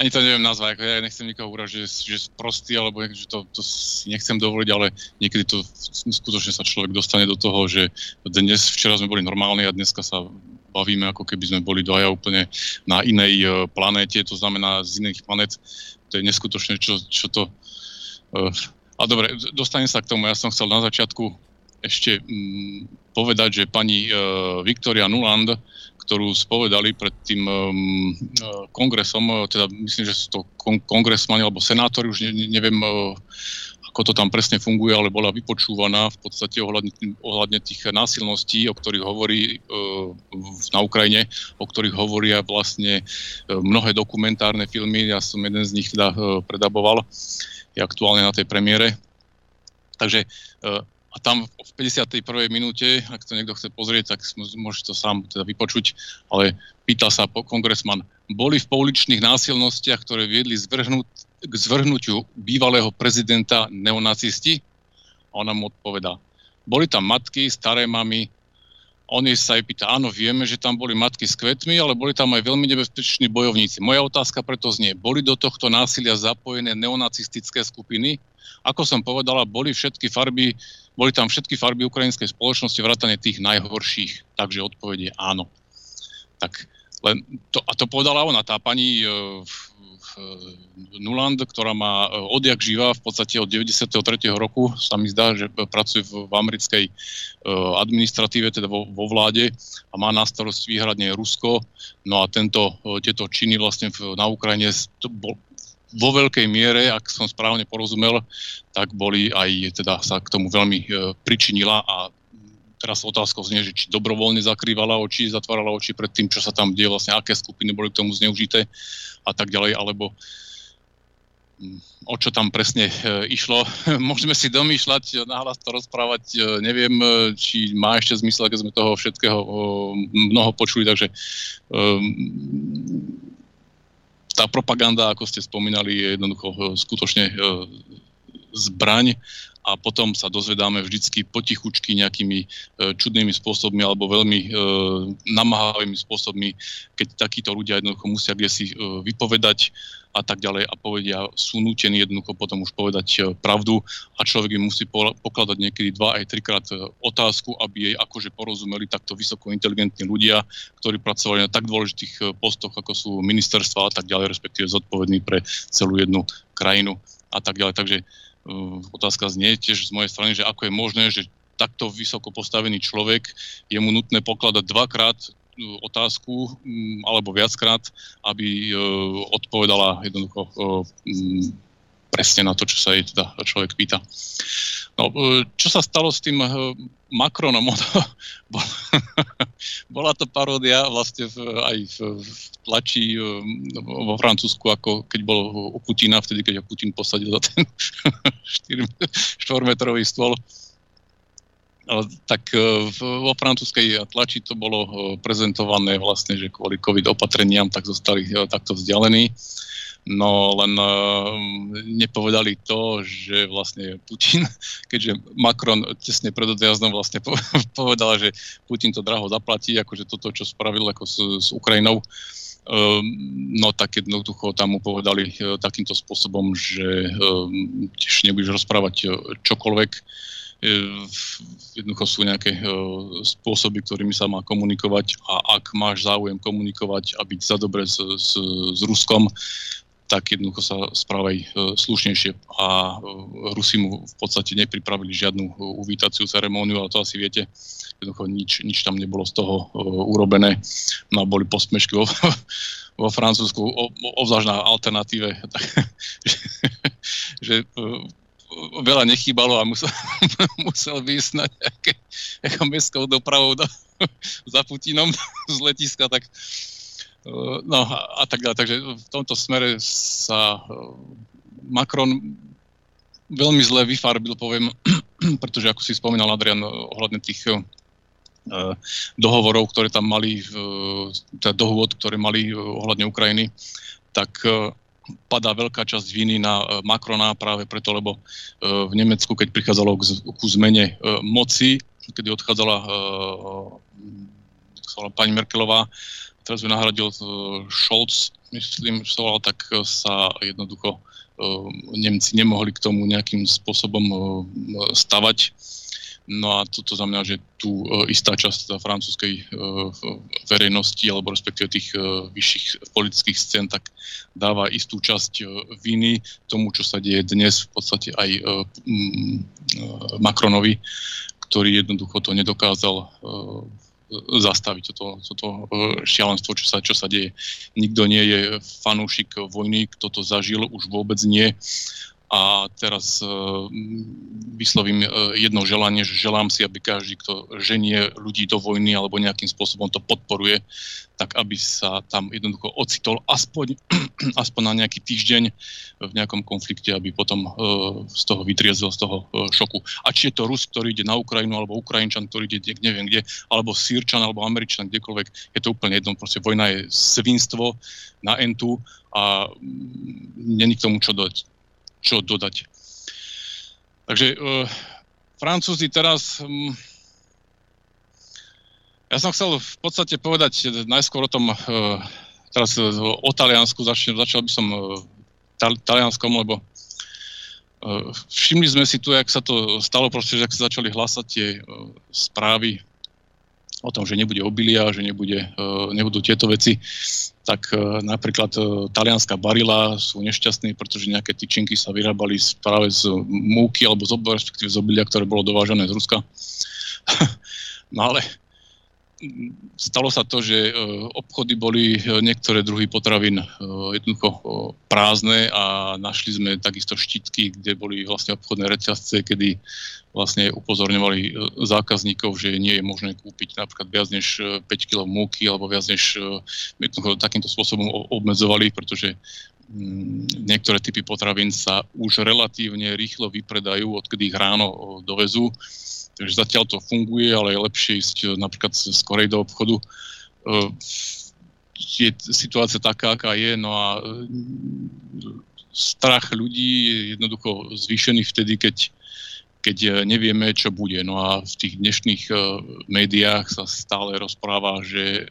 ani to neviem nazvať, ja nechcem nikoho uražiť, že, že prostý, alebo že to, to si nechcem dovoliť, ale niekedy to skutočne sa človek dostane do toho, že dnes, včera sme boli normálni a dneska sa bavíme, ako keby sme boli dvaja úplne na inej uh, planéte, to znamená z iných planet. To je neskutočné, čo, čo to... Uh, a dobre, dostanem sa k tomu. Ja som chcel na začiatku ešte um, povedať, že pani uh, Viktoria Nuland ktorú spovedali pred tým kongresom, teda myslím, že sú to kon- kongresmani alebo senátori, už ne, neviem, ako to tam presne funguje, ale bola vypočúvaná v podstate ohľadne, ohľadne tých násilností, o ktorých hovorí uh, na Ukrajine, o ktorých hovoria vlastne uh, mnohé dokumentárne filmy. Ja som jeden z nich teda uh, predaboval, je aktuálne na tej premiére. Takže uh, a tam v 51. minúte, ak to niekto chce pozrieť, tak môže to sám teda vypočuť, ale pýta sa kongresman, boli v pouličných násilnostiach, ktoré viedli zvrhnut, k zvrhnutiu bývalého prezidenta neonacisti? A ona mu odpovedá, boli tam matky, staré mamy, on jej sa aj pýta, áno, vieme, že tam boli matky s kvetmi, ale boli tam aj veľmi nebezpeční bojovníci. Moja otázka preto znie, boli do tohto násilia zapojené neonacistické skupiny? Ako som povedala, boli všetky farby boli tam všetky farby ukrajinskej spoločnosti, vrátane tých najhorších. Takže odpovedie áno. Tak len to, a to povedala ona, tá pani uh, Nuland, ktorá má e, odjak živa v podstate od 93. roku, sa mi zdá, že pracuje v, americkej uh, administratíve, teda vo, vo vláde a má na starost výhradne Rusko. No a tento, uh, tieto činy vlastne na Ukrajine to bol, vo veľkej miere, ak som správne porozumel, tak boli aj, teda sa k tomu veľmi e, pričinila a teraz otázkou znie, že či dobrovoľne zakrývala oči, zatvárala oči pred tým, čo sa tam deje, vlastne aké skupiny boli k tomu zneužité a tak ďalej, alebo mm, o čo tam presne e, išlo. [laughs] Môžeme si domýšľať, nahlas to rozprávať, e, neviem, e, či má ešte zmysel, keď sme toho všetkého mnoho počuli, takže e, tá propaganda, ako ste spomínali, je jednoducho skutočne zbraň a potom sa dozvedáme vždycky potichučky nejakými e, čudnými spôsobmi alebo veľmi namáhavými spôsobmi, keď takíto ľudia jednoducho musia kde si vypovedať a tak ďalej a povedia, sú nútení jednoducho potom už povedať e, pravdu a človek im musí pokladať niekedy dva aj trikrát e, otázku, aby jej akože porozumeli takto vysoko inteligentní ľudia, ktorí pracovali na tak dôležitých e, postoch, ako sú ministerstva a tak ďalej, respektíve zodpovední pre celú jednu krajinu a tak ďalej. Takže otázka znie tiež z mojej strany, že ako je možné, že takto vysoko postavený človek je mu nutné pokladať dvakrát otázku, alebo viackrát, aby odpovedala jednoducho presne na to, čo sa jej teda človek pýta. No, čo sa stalo s tým Macronom? [laughs] [laughs] Bola to paródia vlastne aj v, v tlačí vo Francúzsku, ako keď bol u Putina, vtedy, keď ho Putin posadil za ten [laughs] 4-metrový stôl tak e, vo francúzskej tlači to bolo e, prezentované vlastne, že kvôli COVID opatreniam tak zostali e, takto vzdialení. No len nepovedali to, že vlastne Putin, [laughs] keďže Macron tesne pred odjazdom vlastne [laughs] povedal, že Putin to draho zaplatí, akože toto, čo spravil ako s, s Ukrajinou, no tak jednoducho tam mu povedali takýmto spôsobom, že tiež nebudeš rozprávať čokoľvek, jednoducho sú nejaké spôsoby, ktorými sa má komunikovať a ak máš záujem komunikovať a byť za dobre s, s, s Ruskom, tak jednoducho sa správaj slušnejšie. A Rusi mu v podstate nepripravili žiadnu uvítaciu ceremóniu, ale to asi viete, jednoducho nič, nič tam nebolo z toho urobené. No a boli posmešky vo, [laughs] vo Francúzsku, obzvlášť na alternatíve, [laughs] tak, že, že veľa nechýbalo a musel, [laughs] musel výjsť na nejaké mestskou dopravou do, za Putinom z letiska, tak no a, tak ďalej. Takže v tomto smere sa Macron veľmi zle vyfarbil, poviem, [clears throat] pretože ako si spomínal Adrian ohľadne tých dohovorov, ktoré tam mali, teda dohovod, ktoré mali ohľadne Ukrajiny, tak padá veľká časť viny na Macrona práve preto, lebo v Nemecku, keď prichádzalo ku zmene moci, kedy odchádzala pani Merkelová, teraz ju nahradil Scholz, myslím, že sa volal, tak sa jednoducho Nemci nemohli k tomu nejakým spôsobom stavať. No a toto znamená, že tu istá časť teda francúzskej verejnosti alebo respektíve tých vyšších politických scén tak dáva istú časť viny tomu, čo sa deje dnes v podstate aj Macronovi, ktorý jednoducho to nedokázal zastaviť toto, toto šialenstvo, čo sa, čo sa deje. Nikto nie je fanúšik vojny, kto to zažil, už vôbec nie a teraz uh, vyslovím uh, jedno želanie, že želám si, aby každý, kto ženie ľudí do vojny alebo nejakým spôsobom to podporuje, tak aby sa tam jednoducho ocitol aspoň, [clears throat] aspoň na nejaký týždeň v nejakom konflikte, aby potom uh, z toho vytriezol, z toho šoku. A či je to Rus, ktorý ide na Ukrajinu, alebo Ukrajinčan, ktorý ide neviem kde, alebo Sýrčan, alebo Američan, kdekoľvek, je to úplne jedno. Proste vojna je svinstvo na entu a mm, není k tomu čo dať čo dodať. Takže e, Francúzi teraz... Um, ja som chcel v podstate povedať najskôr o tom, e, teraz e, o Taliansku, začal, začal by som tal, Talianskom, lebo e, všimli sme si tu, jak sa to stalo, proste, že ak sa začali hlasať tie e, správy o tom, že nebude obilia, že nebude, e, nebudú tieto veci, tak e, napríklad e, talianská barila sú nešťastní, pretože nejaké tyčinky sa vyrábali práve z múky alebo z, respektíve z obilia, ktoré bolo dovážené z Ruska. [laughs] no ale stalo sa to, že obchody boli niektoré druhy potravín jednoducho prázdne a našli sme takisto štítky, kde boli vlastne obchodné reťazce, kedy vlastne upozorňovali e, zákazníkov, že nie je možné kúpiť napríklad viac než 5 e, kg múky alebo viac než e, takýmto spôsobom obmedzovali, pretože mm, niektoré typy potravín sa už relatívne rýchlo vypredajú, odkedy ich ráno dovezú. Takže zatiaľ to funguje, ale je lepšie ísť napríklad skorej do obchodu. Je situácia taká, aká je, no a strach ľudí je jednoducho zvýšený vtedy, keď keď e, nevieme, čo bude. No a v tých dnešných médiách sa stále rozpráva, že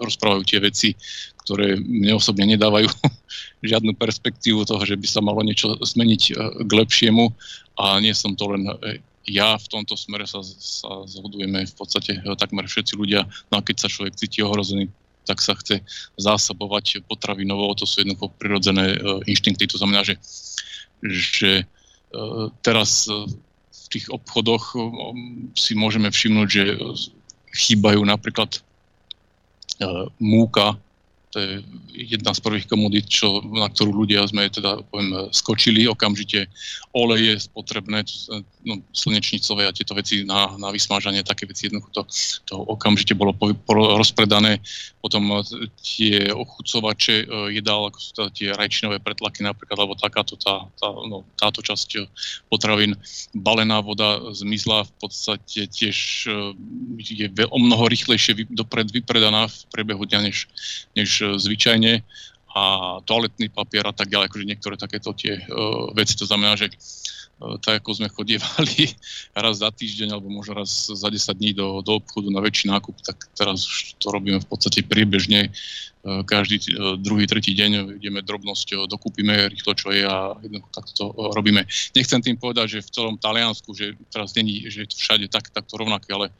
rozprávajú tie veci, ktoré mne osobne nedávajú [laughs] žiadnu perspektívu toho, že by sa malo niečo zmeniť k lepšiemu a nie som to len ja, v tomto smere sa, sa zhodujeme v podstate takmer všetci ľudia, no a keď sa človek cíti ohrozený, tak sa chce zásobovať potravinovo, to sú jednoducho prirodzené uh, inštinkty, to znamená, že, že uh, teraz uh, tých obchodoch si môžeme všimnúť, že chýbajú napríklad múka, to je jedna z prvých komodít, čo, na ktorú ľudia sme teda poviem, skočili okamžite. Oleje spotrebné, no, slnečnicové a tieto veci na, na vysmážanie, také veci jednoducho to, to okamžite bolo po, po, rozpredané. Potom e, tie ochucovače e, jedál, ako sú teda tie rajčinové pretlaky napríklad, alebo takáto tá, tá, no, táto časť e, potravín. Balená voda zmizla v podstate tiež je o mnoho rýchlejšie dopred vypredaná v priebehu dňa, než, než zvyčajne a toaletný papier a tak ďalej, akože niektoré takéto tie uh, veci. To znamená, že uh, tak ako sme chodievali [laughs] raz za týždeň alebo možno raz za 10 dní do, do obchodu na väčší nákup, tak teraz už to robíme v podstate priebežne. Uh, každý uh, druhý, tretí deň ideme drobnosť, dokúpime rýchlo, čo je a jednoducho takto to robíme. Nechcem tým povedať, že v celom Taliansku, že teraz není, že je to všade tak, takto rovnaké, ale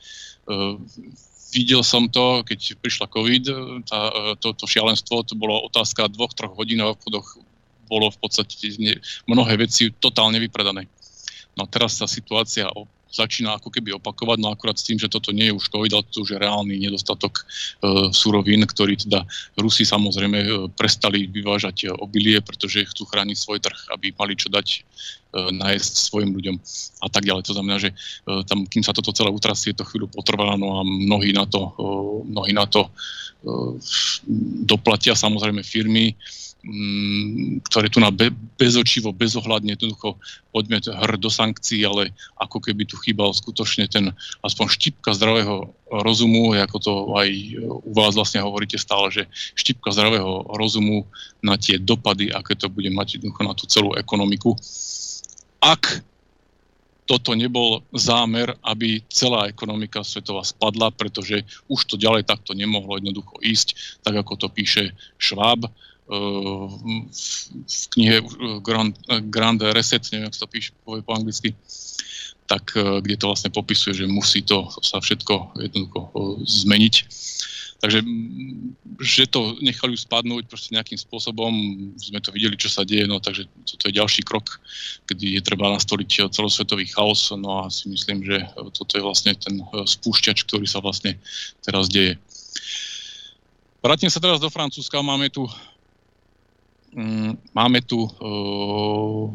videl som to, keď prišla COVID, tá, to, to šialenstvo, to bolo otázka dvoch, troch hodín a v obchodoch bolo v podstate mnohé veci totálne vypredané. No teraz sa situácia začína ako keby opakovať, no akurát s tým, že toto nie je už COVID, ale to už je reálny nedostatok e, surovín, ktorý teda Rusi samozrejme e, prestali vyvážať e, obilie, pretože chcú chrániť svoj trh, aby mali čo dať e, nájsť svojim ľuďom a tak ďalej. To znamená, že e, tam, kým sa toto celé utrasie, to chvíľu potrvá, no a mnohí na to, e, mnohí na to e, doplatia samozrejme firmy, Mm, ktoré tu na be, bezočivo, bezohľadne jednoducho poďme hr do sankcií, ale ako keby tu chýbal skutočne ten aspoň štipka zdravého rozumu, ako to aj u vás vlastne hovoríte stále, že štipka zdravého rozumu na tie dopady, aké to bude mať jednoducho na tú celú ekonomiku. Ak toto nebol zámer, aby celá ekonomika svetová spadla, pretože už to ďalej takto nemohlo jednoducho ísť, tak ako to píše Schwab v knihe Grand, Grand Reset, neviem, ako to píše, povie po anglicky, tak e, kde to vlastne popisuje, že musí to sa všetko jednoducho e, zmeniť. Takže, že to nechali spadnúť proste nejakým spôsobom, sme to videli, čo sa deje, no takže toto je ďalší krok, kedy je treba nastoliť celosvetový chaos, no a si myslím, že toto je vlastne ten e, spúšťač, ktorý sa vlastne teraz deje. Vrátim sa teraz do Francúzska, máme tu máme tu uh,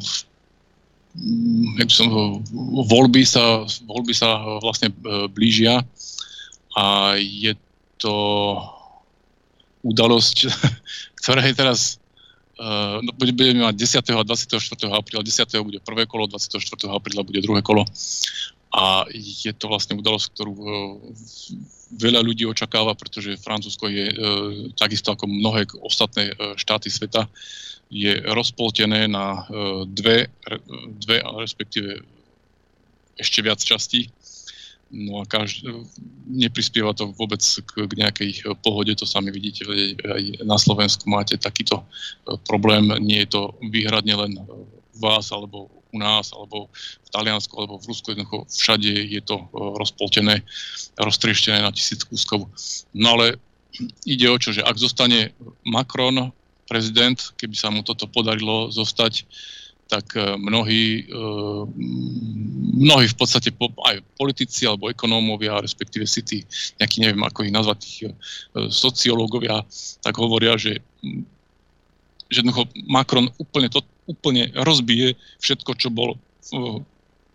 som, voľby, sa, voľby sa vlastne uh, blížia a je to udalosť, [laughs] ktorá je teraz Uh, budeme mať 10. a 24. apríla. 10. bude prvé kolo, 24. apríla bude druhé kolo. A je to vlastne udalosť, ktorú uh, veľa ľudí očakáva, pretože Francúzsko je uh, takisto ako mnohé ostatné uh, štáty sveta je rozpoltené na dve, dve, respektíve ešte viac častí. No a každý, neprispieva to vôbec k, k nejakej pohode, to sami vidíte, aj na Slovensku máte takýto problém, nie je to výhradne len vás, alebo u nás, alebo v Taliansku, alebo v Rusku, jednoducho všade je to eh, rozpoltené, roztrieštené na tisíc kúskov. No ale ide o čo, že ak zostane Macron prezident, keby sa mu toto podarilo zostať, tak e, mnohí, e, mnohí v podstate aj politici alebo ekonómovia, respektíve si tí, nejaký neviem ako ich nazvať, tých e, sociológovia, tak hovoria, že, že Macron úplne, to, úplne rozbije všetko, čo bolo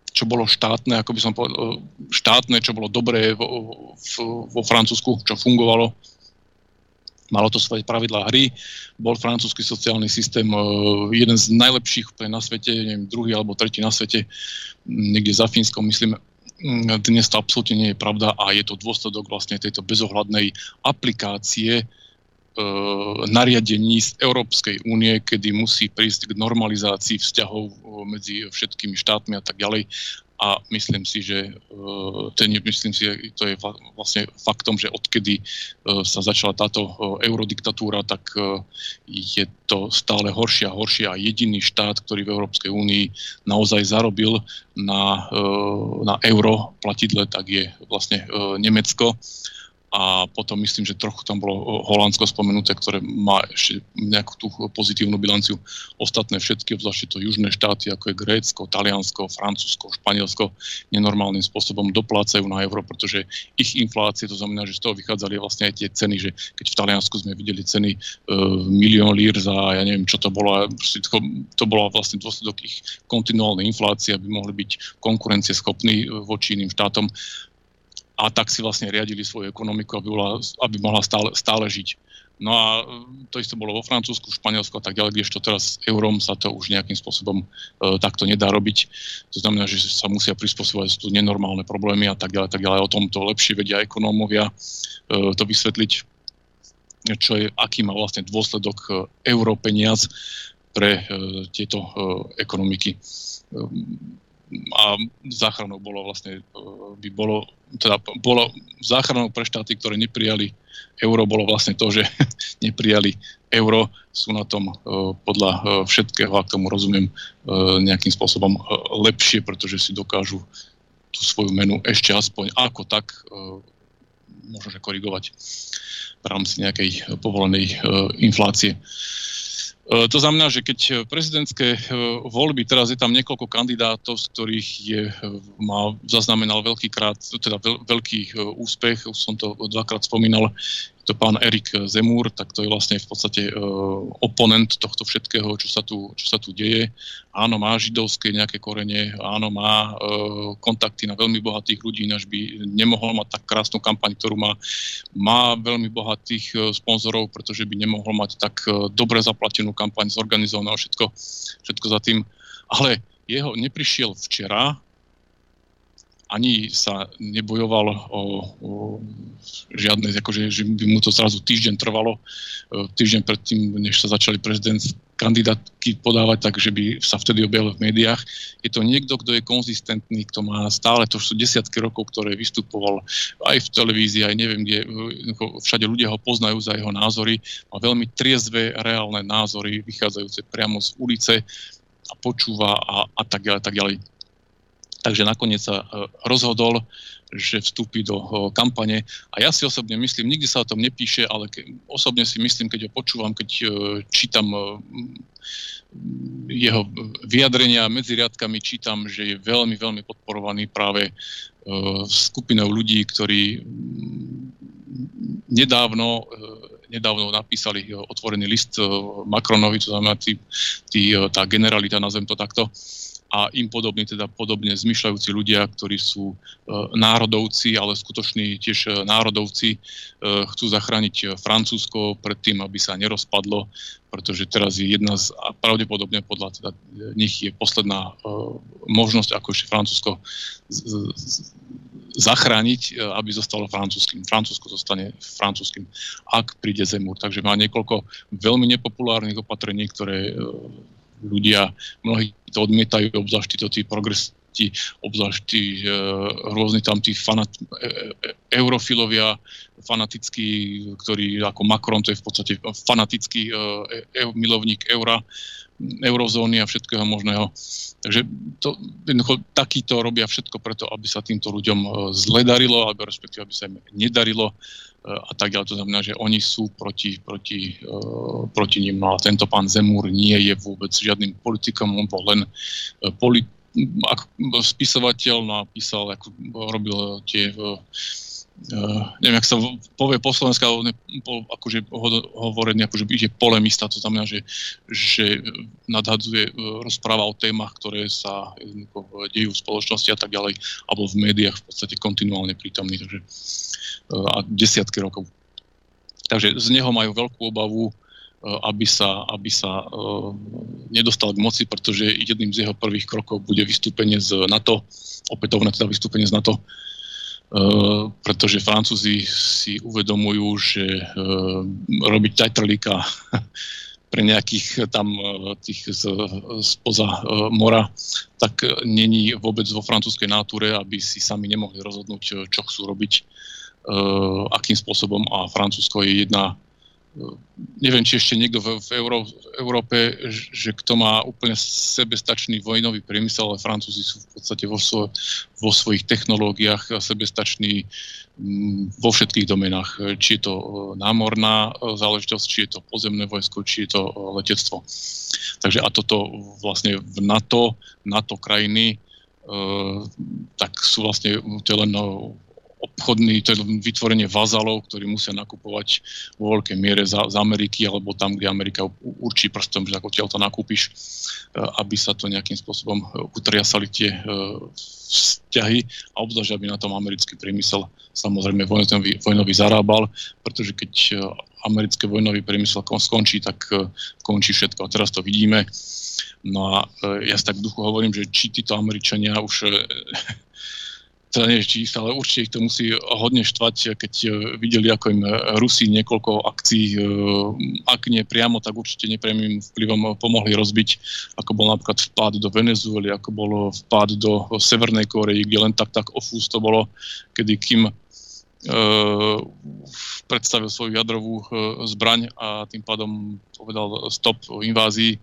čo bolo štátne, ako by som povedal, štátne, čo bolo dobré vo, vo Francúzsku, čo fungovalo. Malo to svoje pravidlá hry, bol francúzsky sociálny systém e, jeden z najlepších úplne na svete, neviem, druhý alebo tretí na svete, niekde za Fínskom, myslím, dnes to absolútne nie je pravda a je to dôsledok vlastne tejto bezohľadnej aplikácie e, nariadení z Európskej únie, kedy musí prísť k normalizácii vzťahov e, medzi všetkými štátmi a tak ďalej. A myslím si, že uh, ten, myslím si, to je vlastne faktom, že odkedy sa začala táto eurodiktatúra, tak je to stále horšie a horšie. A jediný štát, ktorý v Európskej únii naozaj zarobil na, na euro platidle, tak je vlastne Nemecko a potom myslím, že trochu tam bolo Holandsko spomenuté, ktoré má ešte nejakú tú pozitívnu bilanciu. Ostatné všetky, obzvlášť to južné štáty, ako je Grécko, Taliansko, Francúzsko, Španielsko, nenormálnym spôsobom doplácajú na euro, pretože ich inflácie, to znamená, že z toho vychádzali vlastne aj tie ceny, že keď v Taliansku sme videli ceny e, milión lír za, ja neviem, čo to bolo, to, bola vlastne dôsledok ich kontinuálnej inflácie, aby mohli byť konkurencieschopní voči iným štátom a tak si vlastne riadili svoju ekonomiku, aby, bola, aby mohla stále, stále žiť. No a to isté bolo vo Francúzsku, Španielsku a tak ďalej, kdežto teraz eurom sa to už nejakým spôsobom e, takto nedá robiť. To znamená, že sa musia prispôsobovať tu nenormálne problémy a tak ďalej, tak ďalej. O tomto lepšie vedia ekonómovia e, to vysvetliť, čo je, aký má vlastne dôsledok e, europeniac pre e, tieto e, ekonomiky. E, a záchranou bolo vlastne, e, by bolo, teda bolo záchranou pre štáty, ktoré neprijali euro, bolo vlastne to, že [laughs] neprijali euro, sú na tom e, podľa e, všetkého, ak tomu rozumiem, nejakým spôsobom lepšie, pretože si dokážu tú svoju menu ešte aspoň ako tak možno, že korigovať v rámci nejakej povolenej inflácie. E, to znamená, že keď prezidentské e, voľby, teraz je tam niekoľko kandidátov, z ktorých je, e, má, zaznamenal veľký krát, teda veľký úspech, už som to dvakrát spomínal, to pán Erik Zemúr, tak to je vlastne v podstate uh, oponent tohto všetkého, čo sa, tu, čo sa tu deje. Áno, má židovské nejaké korene, áno, má uh, kontakty na veľmi bohatých ľudí, ináč by nemohol mať tak krásnu kampaň, ktorú má. Má veľmi bohatých uh, sponzorov, pretože by nemohol mať tak dobre zaplatenú kampaň, zorganizovanú všetko, všetko za tým. Ale jeho neprišiel včera, ani sa nebojoval o, o žiadne, akože, že by mu to zrazu týždeň trvalo, e, týždeň predtým, než sa začali prezident kandidátky podávať, takže by sa vtedy objavil v médiách. Je to niekto, kto je konzistentný, kto má stále, to sú desiatky rokov, ktoré vystupoval aj v televízii, aj neviem kde, všade ľudia ho poznajú za jeho názory, má veľmi triezve, reálne názory, vychádzajúce priamo z ulice a počúva a, a tak ďalej, tak ďalej Takže nakoniec sa e, rozhodol, že vstúpi do e, kampane. A ja si osobne myslím, nikdy sa o tom nepíše, ale ke, osobne si myslím, keď ho počúvam, keď uh, čítam jeho vyjadrenia medzi riadkami, čítam, že je veľmi, veľmi podporovaný práve skupinou ľudí, ktorí nedávno nedávno napísali otvorený list Macronovi, to znamená tí, tí, tá generalita, nazvem to takto, a im podobne, teda podobne zmyšľajúci ľudia, ktorí sú e, národovci, ale skutoční tiež e, národovci, e, chcú zachrániť Francúzsko pred tým, aby sa nerozpadlo, pretože teraz je jedna z, a pravdepodobne podľa teda nich je posledná možnosť, ako ešte Francúzsko zachrániť, aby zostalo francúzským. Francúzsko zostane francúzským, ak príde Zemúr. Takže má niekoľko veľmi nepopulárnych opatrení, ktoré ľudia, mnohí to odmietajú, obzvlášť títo tí progresisti, obzvlášť tí e, rôzni tam tí fanat, e, e, eurofilovia, fanatickí, ktorí ako Macron, to je v podstate fanatický e, e, milovník eura, eurozóny a všetkého možného. Takže to, jednoducho, takýto robia všetko preto, aby sa týmto ľuďom e, zle darilo, alebo respektíve, aby sa im nedarilo a tak ďalej. To znamená, že oni sú proti, proti, uh, proti ním. No a tento pán Zemúr nie je vôbec žiadnym politikom, on bol len polit, ak, spisovateľ, no a písal, ako robil tie uh, Uh, neviem, ak sa povie po slovensku, ale bol akože hovorený, akože je polemista, to znamená, že, že nadhadzuje, uh, rozpráva o témach, ktoré sa uh, dejú v spoločnosti a tak ďalej, alebo v médiách v podstate kontinuálne prítomný. Takže a desiatky rokov. Takže z neho majú veľkú obavu, e, aby sa, aby sa uh, nedostal k moci, pretože jedným z jeho prvých krokov bude vystúpenie z NATO, opätovné teda vystúpenie z NATO, uh, pretože Francúzi si uvedomujú, že uh, robiť tajtrlíka [laughs] pre nejakých tam tých z, spoza mora, tak není vôbec vo francúzskej náture, aby si sami nemohli rozhodnúť, čo chcú robiť akým spôsobom. A Francúzsko je jedna neviem, či ešte niekto v, v, Euró, Európe, že kto má úplne sebestačný vojnový priemysel, ale Francúzi sú v podstate vo, svo, vo svojich technológiách sebestační mm, vo všetkých domenách. Či je to námorná záležitosť, či je to pozemné vojsko, či je to letectvo. Takže a toto vlastne v NATO, NATO krajiny, tak sú vlastne, to len obchodný, je vytvorenie vazalov, ktorí musia nakupovať vo veľkej miere za, z Ameriky alebo tam, kde Amerika určí prstom, že ako to nakúpiš, e, aby sa to nejakým spôsobom e, utriasali tie e, vzťahy a obzvlášť, aby na tom americký priemysel samozrejme vojnový, vojnový zarábal, pretože keď americké vojnový priemysel skončí, tak končí všetko. A teraz to vidíme. No a ja si tak v duchu hovorím, že či títo Američania už teda nie čísla, ale určite ich to musí hodne štvať, keď e, videli, ako im Rusi niekoľko akcií, e, ak nie priamo, tak určite nepriamým vplyvom pomohli rozbiť, ako bol napríklad vpád do Venezuely, ako bolo vpád do Severnej Korei, kde len tak tak ofús to bolo, kedy Kim predstavil svoju jadrovú zbraň a tým pádom povedal stop invázii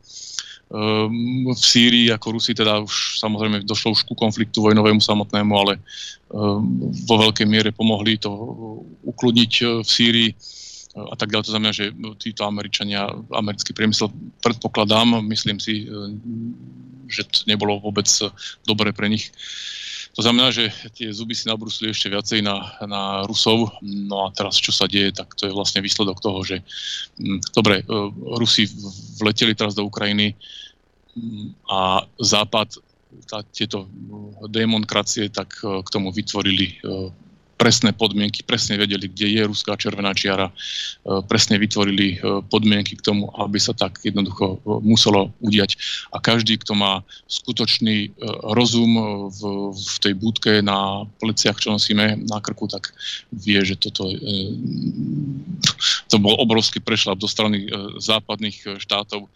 v Sýrii, ako Rusi teda už samozrejme došlo už ku konfliktu vojnovému samotnému, ale ehm, vo veľkej miere pomohli to ukludniť e, v Sýrii a tak ďalej. To znamená, že títo Američania, americký priemysel, predpokladám, myslím si, e, že to nebolo vôbec dobre pre nich. To znamená, že tie zuby si nabrusili ešte viacej na, na Rusov. No a teraz, čo sa deje, tak to je vlastne výsledok toho, že hm, dobre, e, Rusi vleteli teraz do Ukrajiny hm, a Západ tá, tieto demonkracie tak e, k tomu vytvorili e, presné podmienky, presne vedeli, kde je ruská červená čiara, e, presne vytvorili e, podmienky k tomu, aby sa tak jednoducho e, muselo udiať. A každý, kto má skutočný rozum v, v tej budke na pleciach, čo nosíme na krku, tak vie, že toto to bol obrovský prešlap do strany západných štátov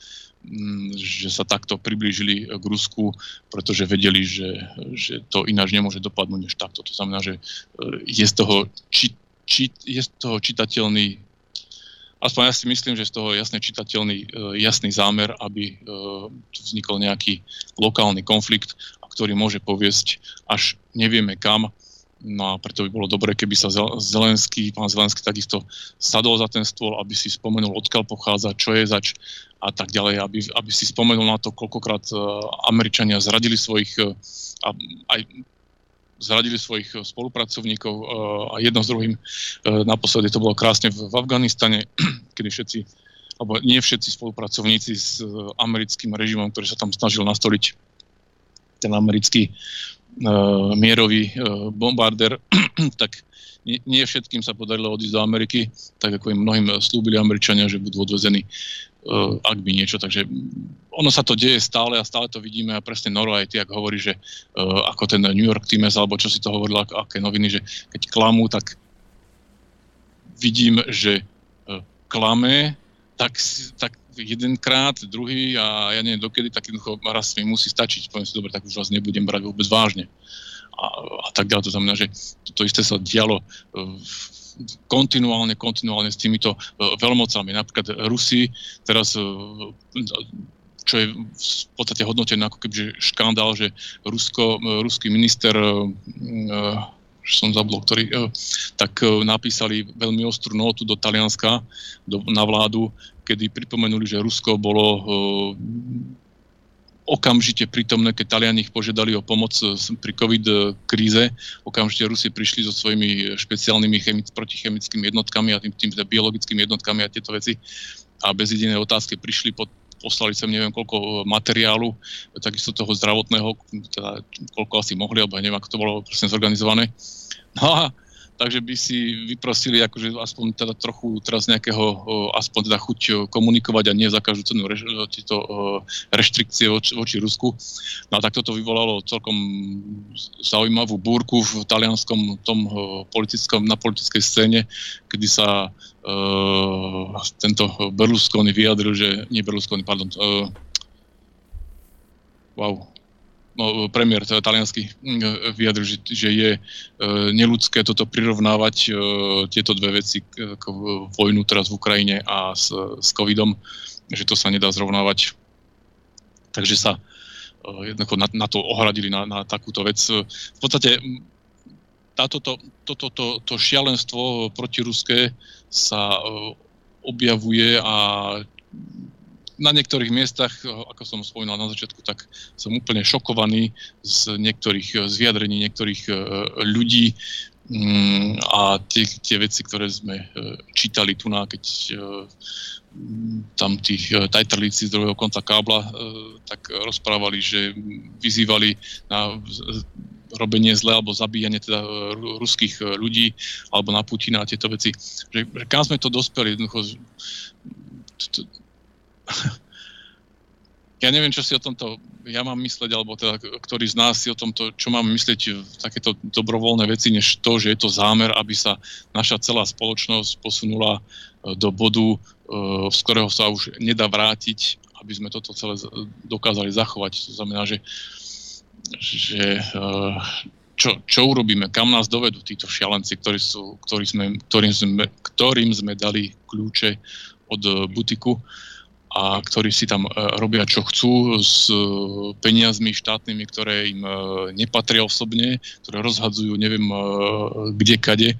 že sa takto priblížili k Rusku, pretože vedeli, že, že to ináč nemôže dopadnúť než takto. To znamená, že e, je z toho, či, či, je z toho čitateľný aspoň ja si myslím, že z toho jasne čitateľný, e, jasný zámer, aby vznikol nejaký lokálny konflikt, ktorý môže poviesť až nevieme kam, No a preto by bolo dobré, keby sa Zelenský, pán Zelenský takisto sadol za ten stôl, aby si spomenul, odkiaľ pochádza, čo je zač a tak ďalej, aby, aby si spomenul na to, koľkokrát uh, Američania zradili svojich uh, aj zradili svojich spolupracovníkov uh, a jedno s druhým. Uh, naposledy to bolo krásne v, Afganistane, [clears throat] kedy všetci, alebo nie všetci spolupracovníci s americkým režimom, ktorý sa tam snažil nastoliť ten americký mierový uh, bombardér, [clears throat] tak nie, nie všetkým sa podarilo odísť do Ameriky, tak ako im mnohým slúbili Američania, že budú odvezení, uh, ak by niečo. Takže ono sa to deje stále a stále to vidíme a presne Noro aj ty, ak hovorí, že ako ten New York Times, alebo čo si to hovoril, ak, aké noviny, že keď klamú, tak vidím, že klame, tak, tak jedenkrát, druhý a ja neviem dokedy, tak jednoducho raz mi musí stačiť. Poviem si, dobre, tak už vás nebudem brať vôbec vážne. A, a tak ďalej. To znamená, že to isté sa dialo uh, kontinuálne, kontinuálne s týmito uh, veľmocami. Napríklad Rusi teraz uh, čo je v podstate hodnotené ako keby škandál, že Rusko, ruský minister že som zabudol, ktorý, tak napísali veľmi ostrú notu do Talianska, do, na vládu, kedy pripomenuli, že Rusko bolo eh, okamžite prítomné, keď Taliani ich požiadali o pomoc pri COVID kríze. Okamžite Rusi prišli so svojimi špeciálnymi chemic, protichemickými jednotkami a tým, tým biologickými jednotkami a tieto veci. A bez jedinej otázky prišli pod poslali sem neviem koľko materiálu, takisto toho zdravotného, teda koľko asi mohli, alebo neviem, ako to bolo presne zorganizované. No a takže by si vyprosili akože aspoň teda trochu teraz nejakého, aspoň teda chuť komunikovať a nie za každú cenu reš, tieto reštrikcie voči, voči Rusku. No a tak toto vyvolalo celkom zaujímavú búrku v talianskom tom politickom, na politickej scéne, kedy sa uh, tento Berlusconi vyjadril, že, nie Berlusconi, pardon, uh, wow, premiér taliansky vyjadril, že, že je neludské toto prirovnávať tieto dve veci, ako vojnu teraz v Ukrajine a s, s covidom, že to sa nedá zrovnávať. Takže sa jednoducho na, na to ohradili, na, na takúto vec. V podstate táto, to, to, to, to šialenstvo protiruské sa objavuje a na niektorých miestach, ako som spomínal na začiatku, tak som úplne šokovaný z niektorých z vyjadrení niektorých e, ľudí mm, a tie, tie veci, ktoré sme čítali tu na, keď tam tí tajtrlíci z druhého konca kábla tak rozprávali, že vyzývali na robenie zle alebo zabíjanie teda ruských ľudí alebo na Putina a tieto veci. Že kam sme to dospeli, jednoducho ja neviem, čo si o tomto ja mám mysleť, alebo teda ktorý z nás si o tomto, čo mám myslieť v takéto dobrovoľné veci, než to, že je to zámer, aby sa naša celá spoločnosť posunula e, do bodu, e, z ktorého sa už nedá vrátiť, aby sme toto celé dokázali zachovať. To znamená, že, že e, čo, čo urobíme, kam nás dovedú títo šialenci, ktorí sú, ktorí sme, ktorým, sme, ktorým sme dali kľúče od butiku a ktorí si tam e, robia čo chcú s e, peniazmi štátnymi, ktoré im e, nepatria osobne, ktoré rozhadzujú neviem kde kade.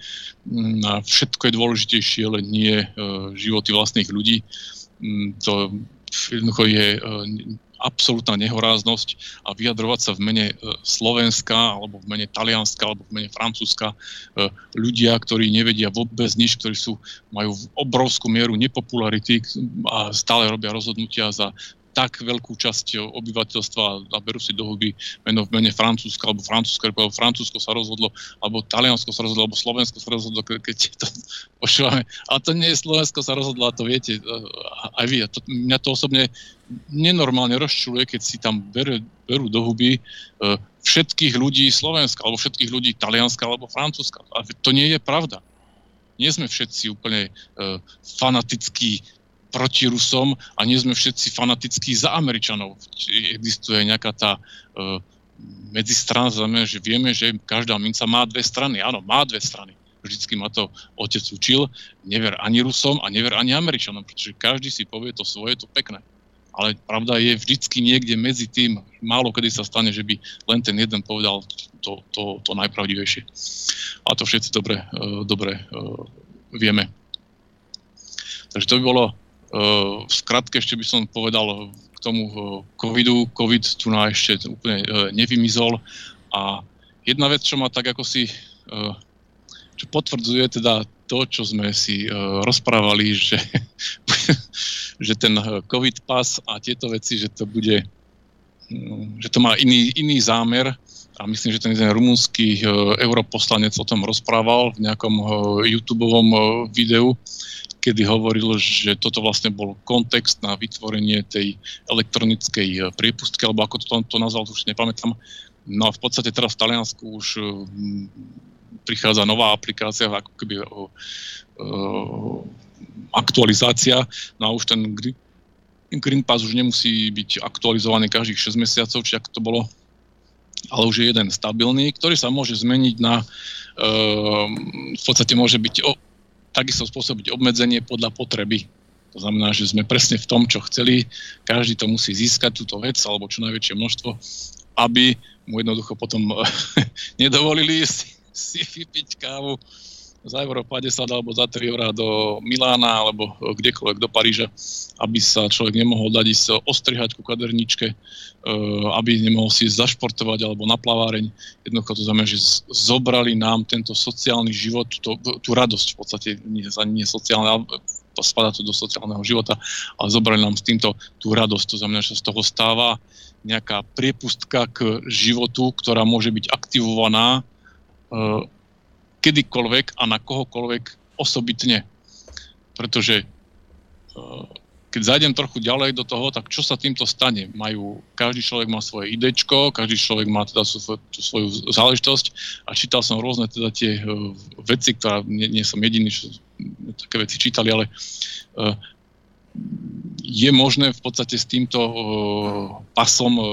Mm, a všetko je dôležitejšie, len nie životy vlastných ľudí. Mm, to jednoducho je absolútna nehoráznosť a vyjadrovať sa v mene e, Slovenska alebo v mene Talianska alebo v mene Francúzska e, ľudia, ktorí nevedia vôbec nič, ktorí sú, majú obrovskú mieru nepopularity a stále robia rozhodnutia za tak veľkú časť obyvateľstva a berú si do meno v mene Francúzska, alebo Francúzsko, alebo Francúzsko sa rozhodlo, alebo Taliansko sa rozhodlo, alebo Slovensko sa rozhodlo, keď to [laughs] počúvame. Ale to nie je Slovensko sa rozhodlo, a to viete aj vy. A to, mňa to osobne nenormálne rozčuluje, keď si tam berú, berú do huby uh, všetkých ľudí Slovenska, alebo všetkých ľudí Talianska, alebo Francúzska. A to nie je pravda. Nie sme všetci úplne uh, fanatickí proti Rusom a nie sme všetci fanatickí za Američanov. Existuje nejaká tá uh, medzistrana, znamená, že vieme, že každá minca má dve strany. Áno, má dve strany. Vždycky ma to otec učil. Never ani Rusom a never ani Američanom, pretože každý si povie to svoje, to pekné. Ale pravda je vždycky niekde medzi tým, málo kedy sa stane, že by len ten jeden povedal to, to, to najpravdivejšie. A to všetci dobre, uh, dobre uh, vieme. Takže to by bolo v skratke ešte by som povedal k tomu covidu. Covid tu na ešte úplne nevymizol a jedna vec, čo ma tak ako si čo potvrdzuje teda to, čo sme si rozprávali, že, [laughs] že ten COVID pas a tieto veci, že to bude, hm, že to má iný, iný zámer a myslím, že ten jeden rumúnsky europoslanec o tom rozprával v nejakom YouTube videu, kedy hovoril, že toto vlastne bol kontext na vytvorenie tej elektronickej eh, priepustky, alebo ako to, to nazval, už nepamätám. No a v podstate teraz v Taliansku už eh, prichádza nová aplikácia, ako keby o, o, aktualizácia, no a už ten Green Pass už nemusí byť aktualizovaný každých 6 mesiacov, či ako to bolo, ale už je jeden stabilný, ktorý sa môže zmeniť na, e, v podstate môže byť o, takisto spôsobiť obmedzenie podľa potreby. To znamená, že sme presne v tom, čo chceli. Každý to musí získať, túto vec, alebo čo najväčšie množstvo, aby mu jednoducho potom [laughs] nedovolili si, si vypiť kávu za euro 50 alebo za 3 eurá do Milána alebo kdekoľvek do Paríža, aby sa človek nemohol dať ísť ostrihať ku kaderničke, e, aby nemohol si zašportovať alebo na plaváreň. Jednoducho to znamená, že zobrali nám tento sociálny život, tú, tú radosť v podstate, nie, nie sociálne, ale to spada to do sociálneho života, ale zobrali nám s týmto tú radosť. To znamená, že z toho stáva nejaká priepustka k životu, ktorá môže byť aktivovaná e, kedykoľvek a na kohokoľvek osobitne. Pretože eh, keď zajdem trochu ďalej do toho, tak čo sa týmto stane? Majú, každý človek má svoje idečko, každý človek má teda tú, tú svoju záležitosť a čítal som rôzne teda tie uh, veci, ktoré nie, nie som jediný, čo také veci čítali, ale uh, je možné v podstate s týmto uh, pasom uh,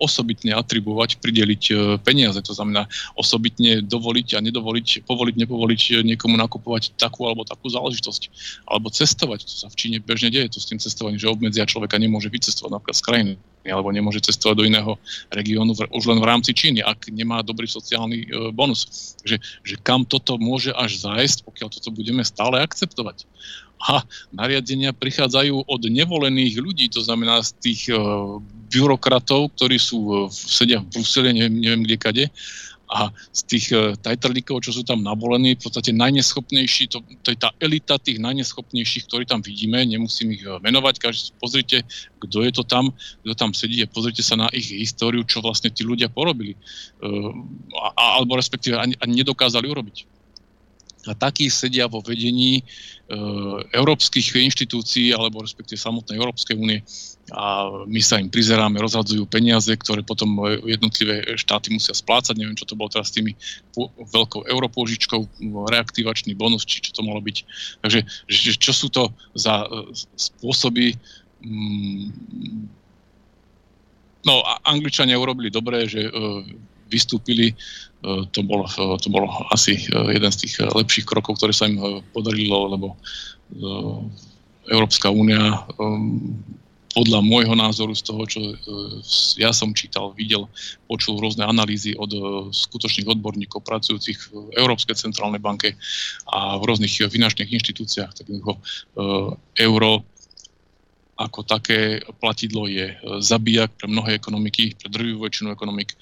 osobitne atribuovať, prideliť e, peniaze. To znamená osobitne dovoliť a nedovoliť, povoliť, nepovoliť niekomu nakupovať takú alebo takú záležitosť. Alebo cestovať. To sa v Číne bežne deje. To s tým cestovaním, že obmedzia človeka nemôže vycestovať napríklad z krajiny alebo nemôže cestovať do iného regiónu už len v rámci Číny, ak nemá dobrý sociálny e, bonus. Takže že kam toto môže až zájsť, pokiaľ toto budeme stále akceptovať. A nariadenia prichádzajú od nevolených ľudí, to znamená z tých e, byrokratov, ktorí sú, e, sedia v Bruseli, neviem, neviem kde kade, a z tých uh, tajtrlíkov, čo sú tam navolení, v podstate najneschopnejší, to, to je tá elita tých najneschopnejších, ktorí tam vidíme, nemusím ich uh, menovať, každý pozrite, kto je to tam, kto tam sedí a pozrite sa na ich históriu, čo vlastne tí ľudia porobili. Uh, a, alebo respektíve ani, ani nedokázali urobiť. A takí sedia vo vedení e, európskych inštitúcií alebo respektíve samotnej Európskej únie a my sa im prizeráme, rozhadzujú peniaze, ktoré potom jednotlivé štáty musia splácať. Neviem, čo to bolo teraz s tými veľkou europôžičkou, reaktivačný bonus, či čo to malo byť. Takže že, čo sú to za e, spôsoby mm, No, Angličania urobili dobre, že e, vystúpili. To bol, to bol asi jeden z tých lepších krokov, ktoré sa im podarilo, lebo Európska únia podľa môjho názoru z toho, čo e, ja som čítal, videl, počul rôzne analýzy od e, skutočných odborníkov pracujúcich v Európskej centrálnej banke a v rôznych finančných inštitúciách, tak e, euro ako také platidlo je zabijak pre mnohé ekonomiky, pre drvivú väčšinu ekonomik